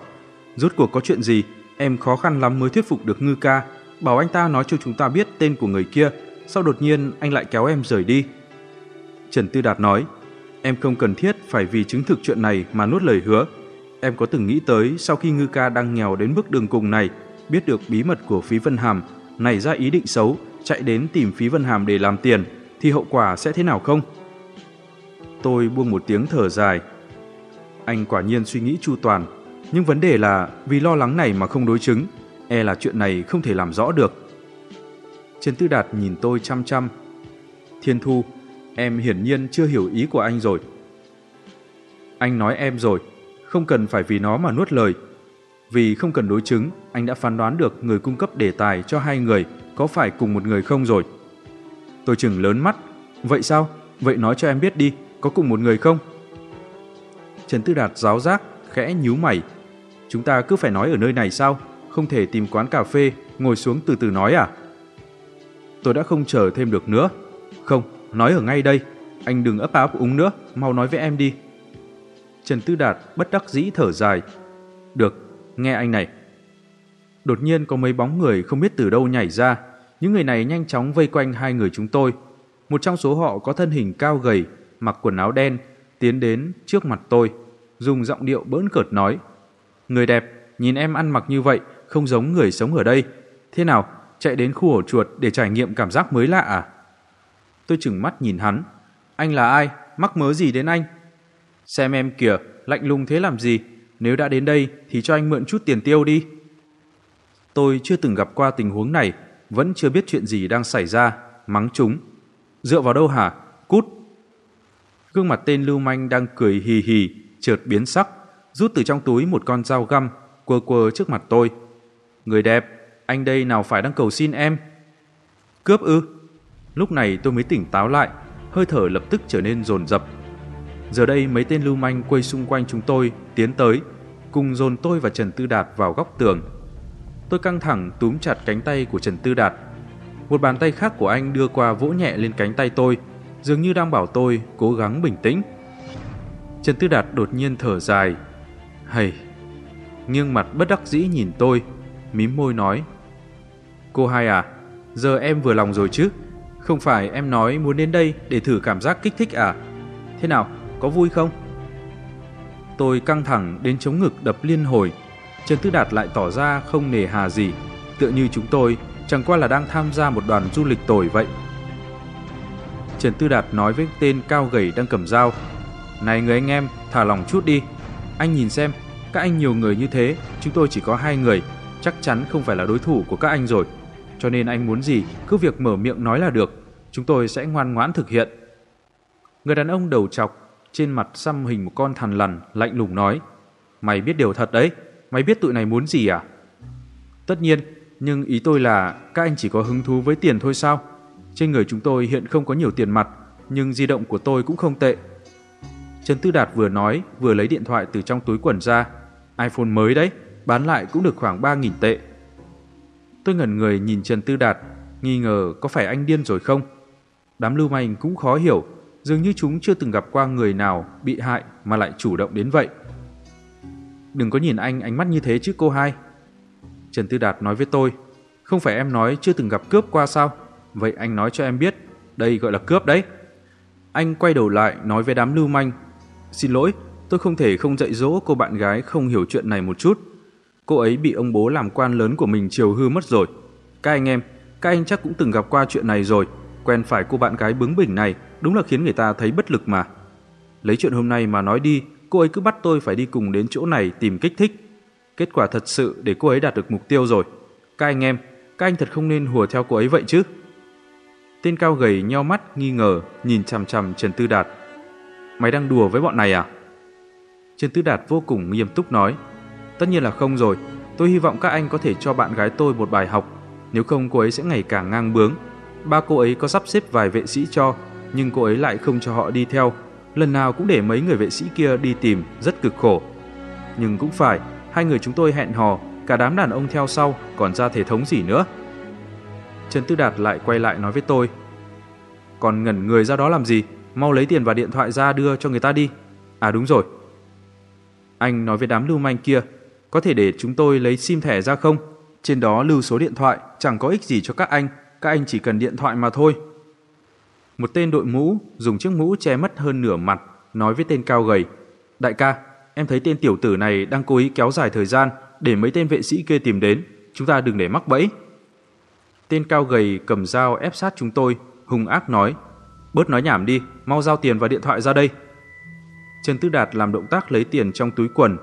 Rốt cuộc có chuyện gì? Em khó khăn lắm mới thuyết phục được ngư ca. Bảo anh ta nói cho chúng ta biết tên của người kia. Sau đột nhiên anh lại kéo em rời đi. Trần Tư Đạt nói, em không cần thiết phải vì chứng thực chuyện này mà nuốt lời hứa. Em có từng nghĩ tới sau khi ngư ca đang nghèo đến mức đường cùng này, biết được bí mật của Phí Vân Hàm, nảy ra ý định xấu, chạy đến tìm Phí Vân Hàm để làm tiền, thì hậu quả sẽ thế nào không? Tôi buông một tiếng thở dài. Anh quả nhiên suy nghĩ chu toàn, nhưng vấn đề là vì lo lắng này mà không đối chứng, e là chuyện này không thể làm rõ được. Trần Tư Đạt nhìn tôi chăm chăm. Thiên Thu, em hiển nhiên chưa hiểu ý của anh rồi. Anh nói em rồi, không cần phải vì nó mà nuốt lời. Vì không cần đối chứng, anh đã phán đoán được người cung cấp đề tài cho hai người có phải cùng một người không rồi. Tôi chừng lớn mắt. Vậy sao? Vậy nói cho em biết đi, có cùng một người không? Trần Tư Đạt giáo giác, khẽ nhíu mày. Chúng ta cứ phải nói ở nơi này sao? Không thể tìm quán cà phê, ngồi xuống từ từ nói à? Tôi đã không chờ thêm được nữa. Không, nói ở ngay đây. Anh đừng ấp áp úng nữa, mau nói với em đi. Trần Tư Đạt bất đắc dĩ thở dài. Được, nghe anh này. Đột nhiên có mấy bóng người không biết từ đâu nhảy ra. Những người này nhanh chóng vây quanh hai người chúng tôi. Một trong số họ có thân hình cao gầy, mặc quần áo đen, tiến đến trước mặt tôi, dùng giọng điệu bỡn cợt nói. Người đẹp, nhìn em ăn mặc như vậy, không giống người sống ở đây. Thế nào, chạy đến khu ổ chuột để trải nghiệm cảm giác mới lạ à? Tôi chừng mắt nhìn hắn. Anh là ai? Mắc mớ gì đến anh? Xem em kìa, lạnh lùng thế làm gì? Nếu đã đến đây thì cho anh mượn chút tiền tiêu đi. Tôi chưa từng gặp qua tình huống này, vẫn chưa biết chuyện gì đang xảy ra, mắng chúng. Dựa vào đâu hả? Cút! Gương mặt tên lưu manh đang cười hì hì, chợt biến sắc, rút từ trong túi một con dao găm, quơ quơ trước mặt tôi. Người đẹp, anh đây nào phải đang cầu xin em? Cướp ư? Lúc này tôi mới tỉnh táo lại, hơi thở lập tức trở nên dồn dập. Giờ đây mấy tên lưu manh quay xung quanh chúng tôi, tiến tới, cùng dồn tôi và Trần Tư Đạt vào góc tường. Tôi căng thẳng túm chặt cánh tay của Trần Tư Đạt. Một bàn tay khác của anh đưa qua vỗ nhẹ lên cánh tay tôi, dường như đang bảo tôi cố gắng bình tĩnh. Trần Tư Đạt đột nhiên thở dài. Hầy! Nghiêng mặt bất đắc dĩ nhìn tôi, mím môi nói. Cô hai à, giờ em vừa lòng rồi chứ? Không phải em nói muốn đến đây để thử cảm giác kích thích à? Thế nào, có vui không? Tôi căng thẳng đến chống ngực đập liên hồi. Trần Tư Đạt lại tỏ ra không nề hà gì, tựa như chúng tôi chẳng qua là đang tham gia một đoàn du lịch tồi vậy. Trần Tư Đạt nói với tên cao gầy đang cầm dao. Này người anh em, thả lòng chút đi. Anh nhìn xem, các anh nhiều người như thế, chúng tôi chỉ có hai người, chắc chắn không phải là đối thủ của các anh rồi. Cho nên anh muốn gì, cứ việc mở miệng nói là được, chúng tôi sẽ ngoan ngoãn thực hiện. Người đàn ông đầu chọc, trên mặt xăm hình một con thằn lằn, lạnh lùng nói. Mày biết điều thật đấy, mày biết tụi này muốn gì à? Tất nhiên, nhưng ý tôi là các anh chỉ có hứng thú với tiền thôi sao? Trên người chúng tôi hiện không có nhiều tiền mặt, nhưng di động của tôi cũng không tệ. Trần Tư Đạt vừa nói, vừa lấy điện thoại từ trong túi quần ra. iPhone mới đấy, bán lại cũng được khoảng 3.000 tệ. Tôi ngẩn người nhìn Trần Tư Đạt, nghi ngờ có phải anh điên rồi không? Đám lưu manh cũng khó hiểu, dường như chúng chưa từng gặp qua người nào bị hại mà lại chủ động đến vậy. Đừng có nhìn anh ánh mắt như thế chứ cô hai. Trần Tư Đạt nói với tôi, không phải em nói chưa từng gặp cướp qua sao? Vậy anh nói cho em biết, đây gọi là cướp đấy. Anh quay đầu lại nói với đám lưu manh, xin lỗi, tôi không thể không dạy dỗ cô bạn gái không hiểu chuyện này một chút. Cô ấy bị ông bố làm quan lớn của mình chiều hư mất rồi. Các anh em, các anh chắc cũng từng gặp qua chuyện này rồi. Quen phải cô bạn gái bướng bỉnh này, đúng là khiến người ta thấy bất lực mà. Lấy chuyện hôm nay mà nói đi, cô ấy cứ bắt tôi phải đi cùng đến chỗ này tìm kích thích. Kết quả thật sự để cô ấy đạt được mục tiêu rồi. Các anh em, các anh thật không nên hùa theo cô ấy vậy chứ. Tên cao gầy nheo mắt nghi ngờ nhìn chằm chằm Trần Tư Đạt. Mày đang đùa với bọn này à? Trần Tư Đạt vô cùng nghiêm túc nói. Tất nhiên là không rồi, Tôi hy vọng các anh có thể cho bạn gái tôi một bài học, nếu không cô ấy sẽ ngày càng ngang bướng. Ba cô ấy có sắp xếp vài vệ sĩ cho, nhưng cô ấy lại không cho họ đi theo. Lần nào cũng để mấy người vệ sĩ kia đi tìm, rất cực khổ. Nhưng cũng phải, hai người chúng tôi hẹn hò, cả đám đàn ông theo sau, còn ra thể thống gì nữa. Trần Tư Đạt lại quay lại nói với tôi. Còn ngẩn người ra đó làm gì? Mau lấy tiền và điện thoại ra đưa cho người ta đi. À đúng rồi. Anh nói với đám lưu manh kia, có thể để chúng tôi lấy sim thẻ ra không? Trên đó lưu số điện thoại, chẳng có ích gì cho các anh, các anh chỉ cần điện thoại mà thôi. Một tên đội mũ, dùng chiếc mũ che mất hơn nửa mặt, nói với tên cao gầy. Đại ca, em thấy tên tiểu tử này đang cố ý kéo dài thời gian để mấy tên vệ sĩ kia tìm đến, chúng ta đừng để mắc bẫy. Tên cao gầy cầm dao ép sát chúng tôi, hung ác nói. Bớt nói nhảm đi, mau giao tiền và điện thoại ra đây. Trần Tư Đạt làm động tác lấy tiền trong túi quần.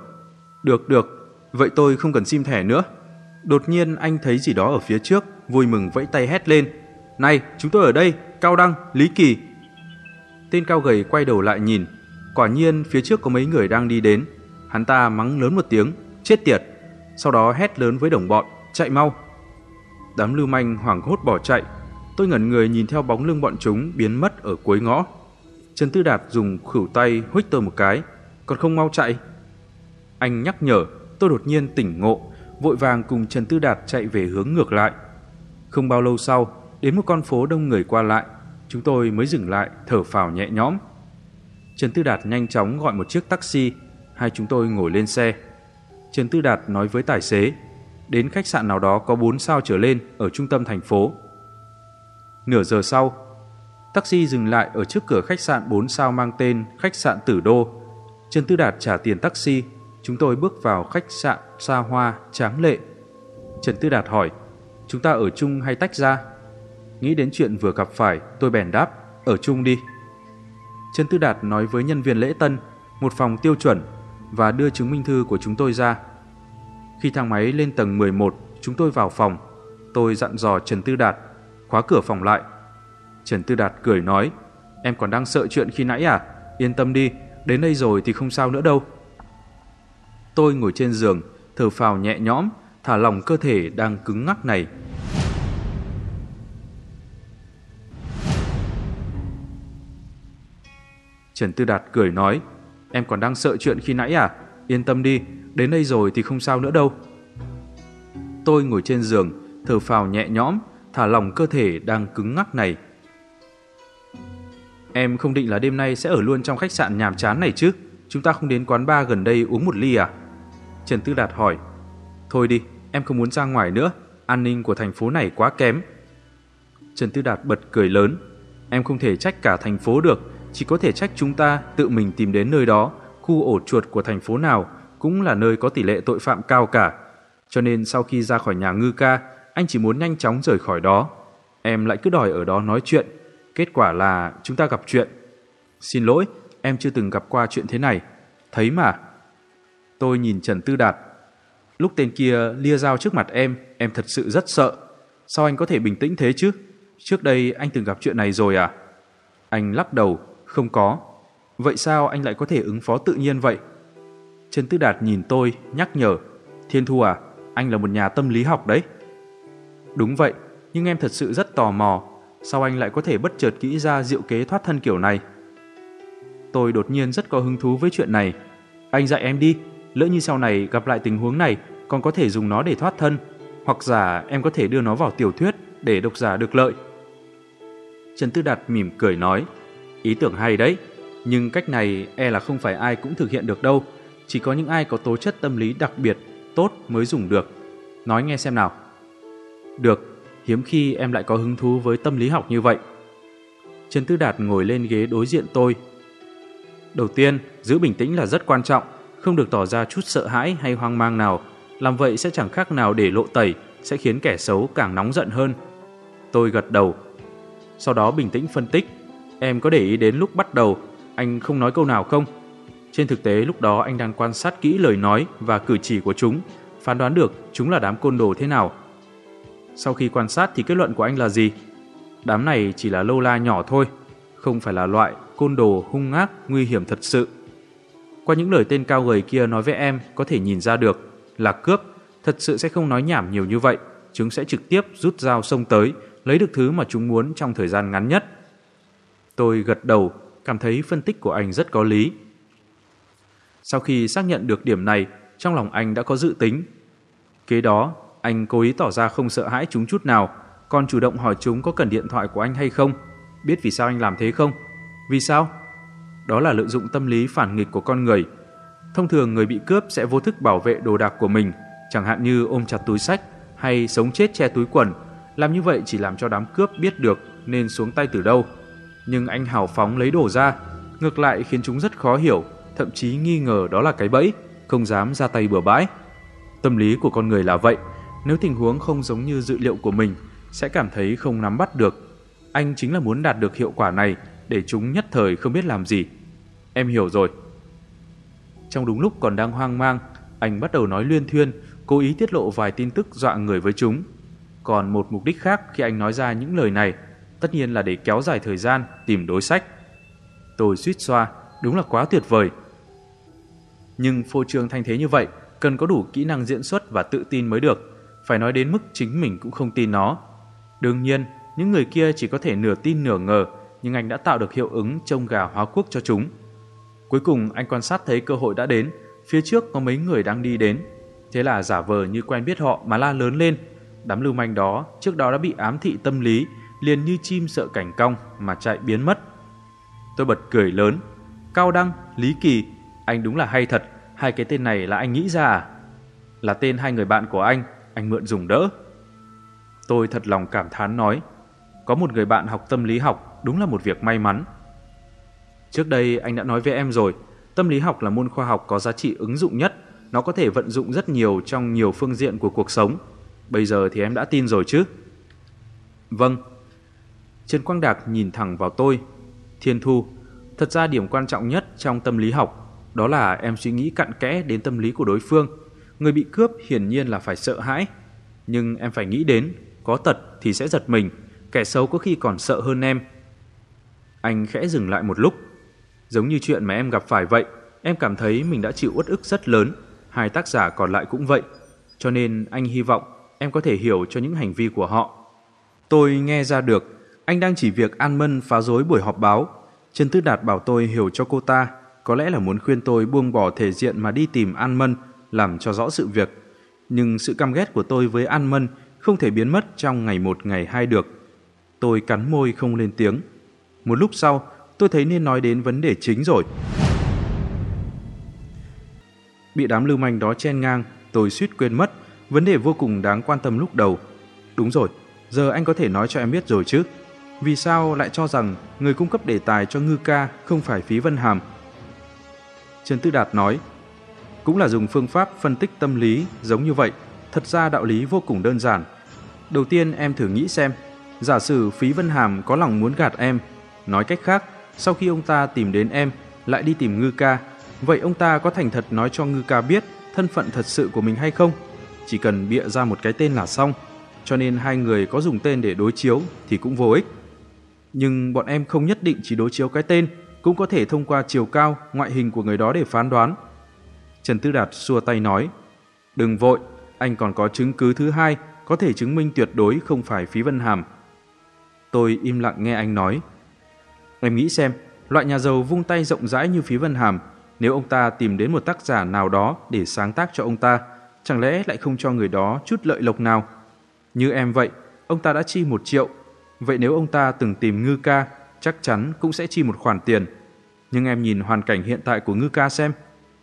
Được, được, vậy tôi không cần sim thẻ nữa. Đột nhiên anh thấy gì đó ở phía trước, vui mừng vẫy tay hét lên. Này, chúng tôi ở đây, Cao Đăng, Lý Kỳ. Tên cao gầy quay đầu lại nhìn. Quả nhiên phía trước có mấy người đang đi đến. Hắn ta mắng lớn một tiếng, chết tiệt. Sau đó hét lớn với đồng bọn, chạy mau. Đám lưu manh hoảng hốt bỏ chạy. Tôi ngẩn người nhìn theo bóng lưng bọn chúng biến mất ở cuối ngõ. Trần Tư Đạt dùng khửu tay huých tôi một cái, còn không mau chạy. Anh nhắc nhở, tôi đột nhiên tỉnh ngộ, vội vàng cùng Trần Tư Đạt chạy về hướng ngược lại. Không bao lâu sau, đến một con phố đông người qua lại, chúng tôi mới dừng lại, thở phào nhẹ nhõm. Trần Tư Đạt nhanh chóng gọi một chiếc taxi, hai chúng tôi ngồi lên xe. Trần Tư Đạt nói với tài xế, đến khách sạn nào đó có 4 sao trở lên ở trung tâm thành phố. Nửa giờ sau, taxi dừng lại ở trước cửa khách sạn 4 sao mang tên khách sạn Tử Đô. Trần Tư Đạt trả tiền taxi, chúng tôi bước vào khách sạn xa hoa, tráng lệ. Trần Tư Đạt hỏi, chúng ta ở chung hay tách ra? Nghĩ đến chuyện vừa gặp phải, tôi bèn đáp, ở chung đi. Trần Tư Đạt nói với nhân viên lễ tân, một phòng tiêu chuẩn, và đưa chứng minh thư của chúng tôi ra. Khi thang máy lên tầng 11, chúng tôi vào phòng. Tôi dặn dò Trần Tư Đạt, khóa cửa phòng lại. Trần Tư Đạt cười nói, em còn đang sợ chuyện khi nãy à? Yên tâm đi, đến đây rồi thì không sao nữa đâu. Tôi ngồi trên giường, thở phào nhẹ nhõm, thả lỏng cơ thể đang cứng ngắc này. Trần Tư Đạt cười nói, em còn đang sợ chuyện khi nãy à? Yên tâm đi, đến đây rồi thì không sao nữa đâu. Tôi ngồi trên giường, thở phào nhẹ nhõm, thả lỏng cơ thể đang cứng ngắc này. Em không định là đêm nay sẽ ở luôn trong khách sạn nhàm chán này chứ? Chúng ta không đến quán bar gần đây uống một ly à? Trần Tư Đạt hỏi. Thôi đi, em không muốn ra ngoài nữa, an ninh của thành phố này quá kém. Trần Tư Đạt bật cười lớn. Em không thể trách cả thành phố được, chỉ có thể trách chúng ta tự mình tìm đến nơi đó, khu ổ chuột của thành phố nào cũng là nơi có tỷ lệ tội phạm cao cả. Cho nên sau khi ra khỏi nhà ngư ca, anh chỉ muốn nhanh chóng rời khỏi đó. Em lại cứ đòi ở đó nói chuyện. Kết quả là chúng ta gặp chuyện. Xin lỗi, em chưa từng gặp qua chuyện thế này. Thấy mà. Tôi nhìn Trần Tư Đạt. Lúc tên kia lia dao trước mặt em, em thật sự rất sợ. Sao anh có thể bình tĩnh thế chứ? Trước đây anh từng gặp chuyện này rồi à? Anh lắc đầu, không có. Vậy sao anh lại có thể ứng phó tự nhiên vậy? Trần Tư Đạt nhìn tôi, nhắc nhở. Thiên Thu à, anh là một nhà tâm lý học đấy. Đúng vậy, nhưng em thật sự rất tò mò. Sao anh lại có thể bất chợt nghĩ ra diệu kế thoát thân kiểu này? Tôi đột nhiên rất có hứng thú với chuyện này. Anh dạy em đi, lỡ như sau này gặp lại tình huống này, còn có thể dùng nó để thoát thân. Hoặc giả em có thể đưa nó vào tiểu thuyết để độc giả được lợi. Trần Tư Đạt mỉm cười nói, ý tưởng hay đấy, nhưng cách này e là không phải ai cũng thực hiện được đâu, chỉ có những ai có tố chất tâm lý đặc biệt, tốt mới dùng được. Nói nghe xem nào. Được, hiếm khi em lại có hứng thú với tâm lý học như vậy. Trần Tư Đạt ngồi lên ghế đối diện tôi. Đầu tiên, giữ bình tĩnh là rất quan trọng, không được tỏ ra chút sợ hãi hay hoang mang nào. Làm vậy sẽ chẳng khác nào để lộ tẩy, sẽ khiến kẻ xấu càng nóng giận hơn. Tôi gật đầu. Sau đó bình tĩnh phân tích. Em có để ý đến lúc bắt đầu, anh không nói câu nào không? Trên thực tế lúc đó anh đang quan sát kỹ lời nói và cử chỉ của chúng, phán đoán được chúng là đám côn đồ thế nào. Sau khi quan sát thì kết luận của anh là gì? Đám này chỉ là lâu la nhỏ thôi, không phải là loại côn đồ hung ác, nguy hiểm thật sự. Qua những lời tên cao gầy kia nói với em có thể nhìn ra được là cướp, thật sự sẽ không nói nhảm nhiều như vậy, chúng sẽ trực tiếp rút dao xông tới, lấy được thứ mà chúng muốn trong thời gian ngắn nhất. Tôi gật đầu, cảm thấy phân tích của anh rất có lý. Sau khi xác nhận được điểm này, trong lòng anh đã có dự tính. Kế đó, anh cố ý tỏ ra không sợ hãi chúng chút nào, còn chủ động hỏi chúng có cần điện thoại của anh hay không. Biết vì sao anh làm thế không? Vì sao? Đó là lợi dụng tâm lý phản nghịch của con người. Thông thường người bị cướp sẽ vô thức bảo vệ đồ đạc của mình, chẳng hạn như ôm chặt túi sách hay sống chết che túi quần. Làm như vậy chỉ làm cho đám cướp biết được nên xuống tay từ đâu. Nhưng anh hào phóng lấy đồ ra, ngược lại khiến chúng rất khó hiểu, thậm chí nghi ngờ đó là cái bẫy, không dám ra tay bừa bãi. Tâm lý của con người là vậy, nếu tình huống không giống như dự liệu của mình, sẽ cảm thấy không nắm bắt được. Anh chính là muốn đạt được hiệu quả này để chúng nhất thời không biết làm gì. Em hiểu rồi. Trong đúng lúc còn đang hoang mang, anh bắt đầu nói luyên thuyên, cố ý tiết lộ vài tin tức dọa người với chúng. Còn một mục đích khác khi anh nói ra những lời này, tất nhiên là để kéo dài thời gian tìm đối sách. Tôi suýt xoa, đúng là quá tuyệt vời. Nhưng phô trương thanh thế như vậy, cần có đủ kỹ năng diễn xuất và tự tin mới được. Phải nói đến mức chính mình cũng không tin nó. Đương nhiên, những người kia chỉ có thể nửa tin nửa ngờ, nhưng anh đã tạo được hiệu ứng trông gà hóa quốc cho chúng. Cuối cùng anh quan sát thấy cơ hội đã đến, phía trước có mấy người đang đi đến. Thế là giả vờ như quen biết họ mà la lớn lên. Đám lưu manh đó trước đó đã bị ám thị tâm lý, liền như chim sợ cảnh cong mà chạy biến mất. Tôi bật cười lớn. Cao Đăng, Lý Kỳ, anh đúng là hay thật, hai cái tên này là anh nghĩ ra à? Là tên hai người bạn của anh, anh mượn dùng đỡ. Tôi thật lòng cảm thán nói, có một người bạn học tâm lý học đúng là một việc may mắn. Trước đây anh đã nói với em rồi, tâm lý học là môn khoa học có giá trị ứng dụng nhất, nó có thể vận dụng rất nhiều trong nhiều phương diện của cuộc sống. Bây giờ thì em đã tin rồi chứ? Vâng. Trần Quang Đạc nhìn thẳng vào tôi. Thiên Thu, thật ra điểm quan trọng nhất trong tâm lý học đó là em suy nghĩ cặn kẽ đến tâm lý của đối phương. Người bị cướp hiển nhiên là phải sợ hãi, nhưng em phải nghĩ đến có tật thì sẽ giật mình, kẻ xấu có khi còn sợ hơn em. Anh khẽ dừng lại một lúc. Giống như chuyện mà em gặp phải vậy, em cảm thấy mình đã chịu uất ức rất lớn, hai tác giả còn lại cũng vậy. Cho nên anh hy vọng em có thể hiểu cho những hành vi của họ. Tôi nghe ra được, anh đang chỉ việc An Mân phá rối buổi họp báo. Trần Tư Đạt bảo tôi hiểu cho cô ta, có lẽ là muốn khuyên tôi buông bỏ thể diện mà đi tìm An Mân, làm cho rõ sự việc. Nhưng sự căm ghét của tôi với An Mân không thể biến mất trong ngày một ngày hai được. Tôi cắn môi không lên tiếng. Một lúc sau, tôi thấy nên nói đến vấn đề chính rồi. Bị đám lưu manh đó chen ngang, tôi suýt quên mất vấn đề vô cùng đáng quan tâm lúc đầu. Đúng rồi, giờ anh có thể nói cho em biết rồi chứ. Vì sao lại cho rằng người cung cấp đề tài cho ngư ca không phải phí vân hàm? Trần Tư Đạt nói, cũng là dùng phương pháp phân tích tâm lý giống như vậy. Thật ra đạo lý vô cùng đơn giản. Đầu tiên em thử nghĩ xem, giả sử phí vân hàm có lòng muốn gạt em. Nói cách khác, sau khi ông ta tìm đến em, lại đi tìm ngư ca, vậy ông ta có thành thật nói cho ngư ca biết thân phận thật sự của mình hay không? Chỉ cần bịa ra một cái tên là xong, cho nên hai người có dùng tên để đối chiếu thì cũng vô ích. Nhưng bọn em không nhất định chỉ đối chiếu cái tên, cũng có thể thông qua chiều cao, ngoại hình của người đó để phán đoán. Trần Tư Đạt xua tay nói, đừng vội, anh còn có chứng cứ thứ hai có thể chứng minh tuyệt đối không phải phí vân hàm. Tôi im lặng nghe anh nói. Em nghĩ xem, loại nhà giàu vung tay rộng rãi như phí vân hàm, nếu ông ta tìm đến một tác giả nào đó để sáng tác cho ông ta, chẳng lẽ lại không cho người đó chút lợi lộc nào? Như em vậy, ông ta đã chi một triệu, vậy nếu ông ta từng tìm ngư ca, chắc chắn cũng sẽ chi một khoản tiền. Nhưng em nhìn hoàn cảnh hiện tại của ngư ca xem,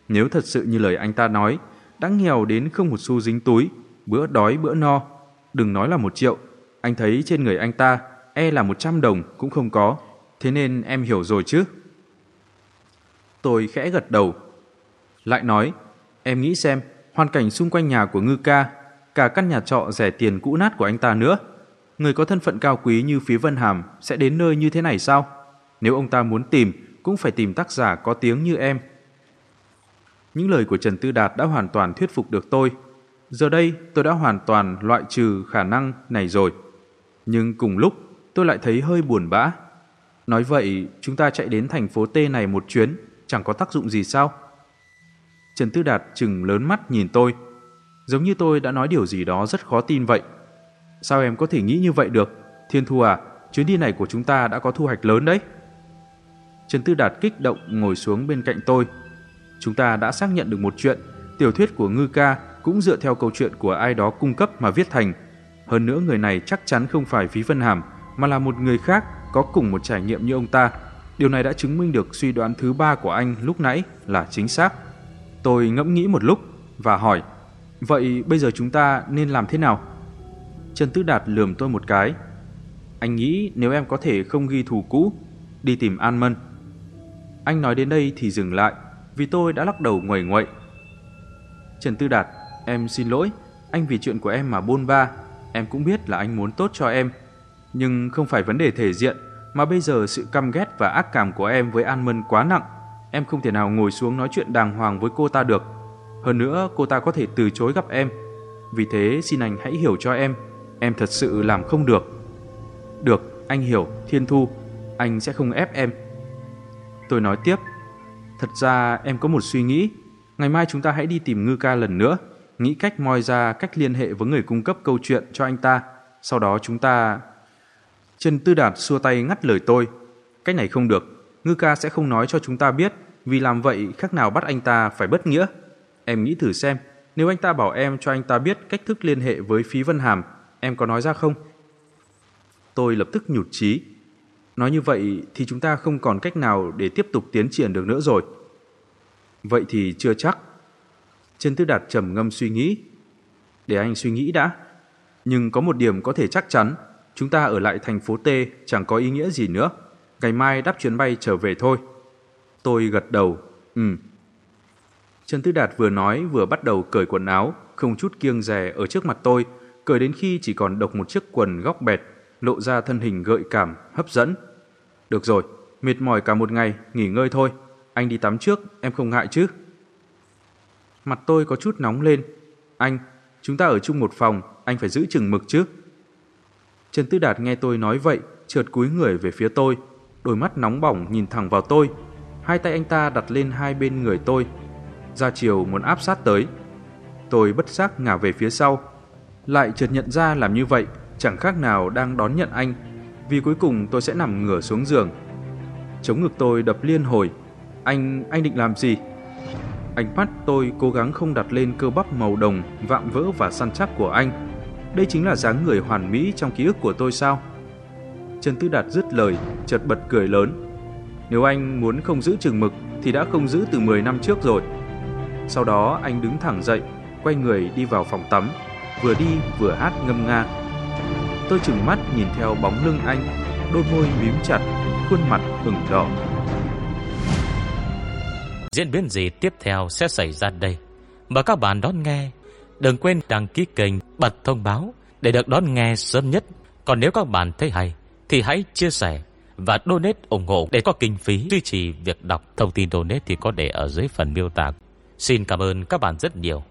nếu thật sự như lời anh ta nói, đã nghèo đến không một xu dính túi, bữa đói bữa no, đừng nói là một triệu, anh thấy trên người anh ta e là một trăm đồng cũng không có, thế nên em hiểu rồi chứ. Tôi khẽ gật đầu. Lại nói, em nghĩ xem, hoàn cảnh xung quanh nhà của ngư ca, cả căn nhà trọ rẻ tiền cũ nát của anh ta nữa. Người có thân phận cao quý như phía Vân Hàm sẽ đến nơi như thế này sao? Nếu ông ta muốn tìm, cũng phải tìm tác giả có tiếng như em. Những lời của Trần Tư Đạt đã hoàn toàn thuyết phục được tôi. Giờ đây tôi đã hoàn toàn loại trừ khả năng này rồi. Nhưng cùng lúc tôi lại thấy hơi buồn bã. Nói vậy chúng ta chạy đến thành phố T này một chuyến chẳng có tác dụng gì sao? Trần Tư Đạt chừng lớn mắt nhìn tôi. Giống như tôi đã nói điều gì đó rất khó tin vậy. Sao em có thể nghĩ như vậy được? Thiên Thu à, chuyến đi này của chúng ta đã có thu hoạch lớn đấy. Trần Tư Đạt kích động ngồi xuống bên cạnh tôi. Chúng ta đã xác nhận được một chuyện, tiểu thuyết của Ngư Ca cũng dựa theo câu chuyện của ai đó cung cấp mà viết thành. Hơn nữa người này chắc chắn không phải Phí Vân Hàm, mà là một người khác có cùng một trải nghiệm như ông ta. Điều này đã chứng minh được suy đoán thứ ba của anh lúc nãy là chính xác. Tôi ngẫm nghĩ một lúc và hỏi, vậy bây giờ chúng ta nên làm thế nào? Trần Tư Đạt lườm tôi một cái. Anh nghĩ nếu em có thể không ghi thù cũ, đi tìm An Mân. Anh nói đến đây thì dừng lại, vì tôi đã lắc đầu ngoẩy ngoậy. Trần Tư Đạt, em xin lỗi, anh vì chuyện của em mà bôn ba, em cũng biết là anh muốn tốt cho em, nhưng không phải vấn đề thể diện, mà bây giờ sự căm ghét và ác cảm của em với An Mân quá nặng, em không thể nào ngồi xuống nói chuyện đàng hoàng với cô ta được. Hơn nữa, cô ta có thể từ chối gặp em. Vì thế xin anh hãy hiểu cho em, em thật sự làm không được. Được, anh hiểu, Thiên Thu, anh sẽ không ép em. Tôi nói tiếp, thật ra em có một suy nghĩ, ngày mai chúng ta hãy đi tìm Ngư Ca lần nữa, nghĩ cách moi ra cách liên hệ với người cung cấp câu chuyện cho anh ta, sau đó chúng ta... Trần Tư Đạt xua tay ngắt lời tôi, cách này không được, Ngư Ca sẽ không nói cho chúng ta biết, vì làm vậy khác nào bắt anh ta phải bất nghĩa. Em nghĩ thử xem, nếu anh ta bảo em cho anh ta biết cách thức liên hệ với Phí Vân Hàm, em có nói ra không? Tôi lập tức nhụt chí. Nói như vậy thì chúng ta không còn cách nào để tiếp tục tiến triển được nữa rồi. Vậy thì chưa chắc. Trần Tư Đạt trầm ngâm suy nghĩ. Để anh suy nghĩ đã. Nhưng có một điểm có thể chắc chắn, chúng ta ở lại thành phố T chẳng có ý nghĩa gì nữa. Ngày mai đáp chuyến bay trở về thôi. Tôi gật đầu. Ừ. Trần Tư Đạt vừa nói vừa bắt đầu cởi quần áo, không chút kiêng dè ở trước mặt tôi, cởi đến khi chỉ còn độc một chiếc quần góc bẹt, lộ ra thân hình gợi cảm, hấp dẫn. Được rồi, mệt mỏi cả một ngày, nghỉ ngơi thôi. Anh đi tắm trước, em không ngại chứ? Mặt tôi có chút nóng lên. Anh, chúng ta ở chung một phòng, anh phải giữ chừng mực chứ. Trần Tư Đạt nghe tôi nói vậy, trượt cúi người về phía tôi, đôi mắt nóng bỏng nhìn thẳng vào tôi. Hai tay anh ta đặt lên hai bên người tôi, ra chiều muốn áp sát tới. Tôi bất giác ngả về phía sau, lại chợt nhận ra làm như vậy chẳng khác nào đang đón nhận anh, vì cuối cùng tôi sẽ nằm ngửa xuống giường. Chống ngực tôi đập liên hồi, anh, anh định làm gì? Ánh mắt tôi cố gắng không đặt lên cơ bắp màu đồng, vạm vỡ và săn chắc của anh. Đây chính là dáng người hoàn mỹ trong ký ức của tôi sao? Trần Tư Đạt dứt lời, chợt bật cười lớn. Nếu anh muốn không giữ chừng mực thì đã không giữ từ 10 năm trước rồi. Sau đó anh đứng thẳng dậy, quay người đi vào phòng tắm, vừa đi vừa hát ngâm nga. Tôi chừng mắt nhìn theo bóng lưng anh, đôi môi mím chặt, khuôn mặt ửng đỏ. Diễn biến gì tiếp theo sẽ xảy ra đây? Mời các bạn đón nghe. Đừng quên đăng ký kênh, bật thông báo để được đón nghe sớm nhất. Còn nếu các bạn thấy hay, thì hãy chia sẻ và donate ủng hộ để có kinh phí duy trì việc đọc. Thông tin donate thì có để ở dưới phần miêu tả. Xin cảm ơn các bạn rất nhiều.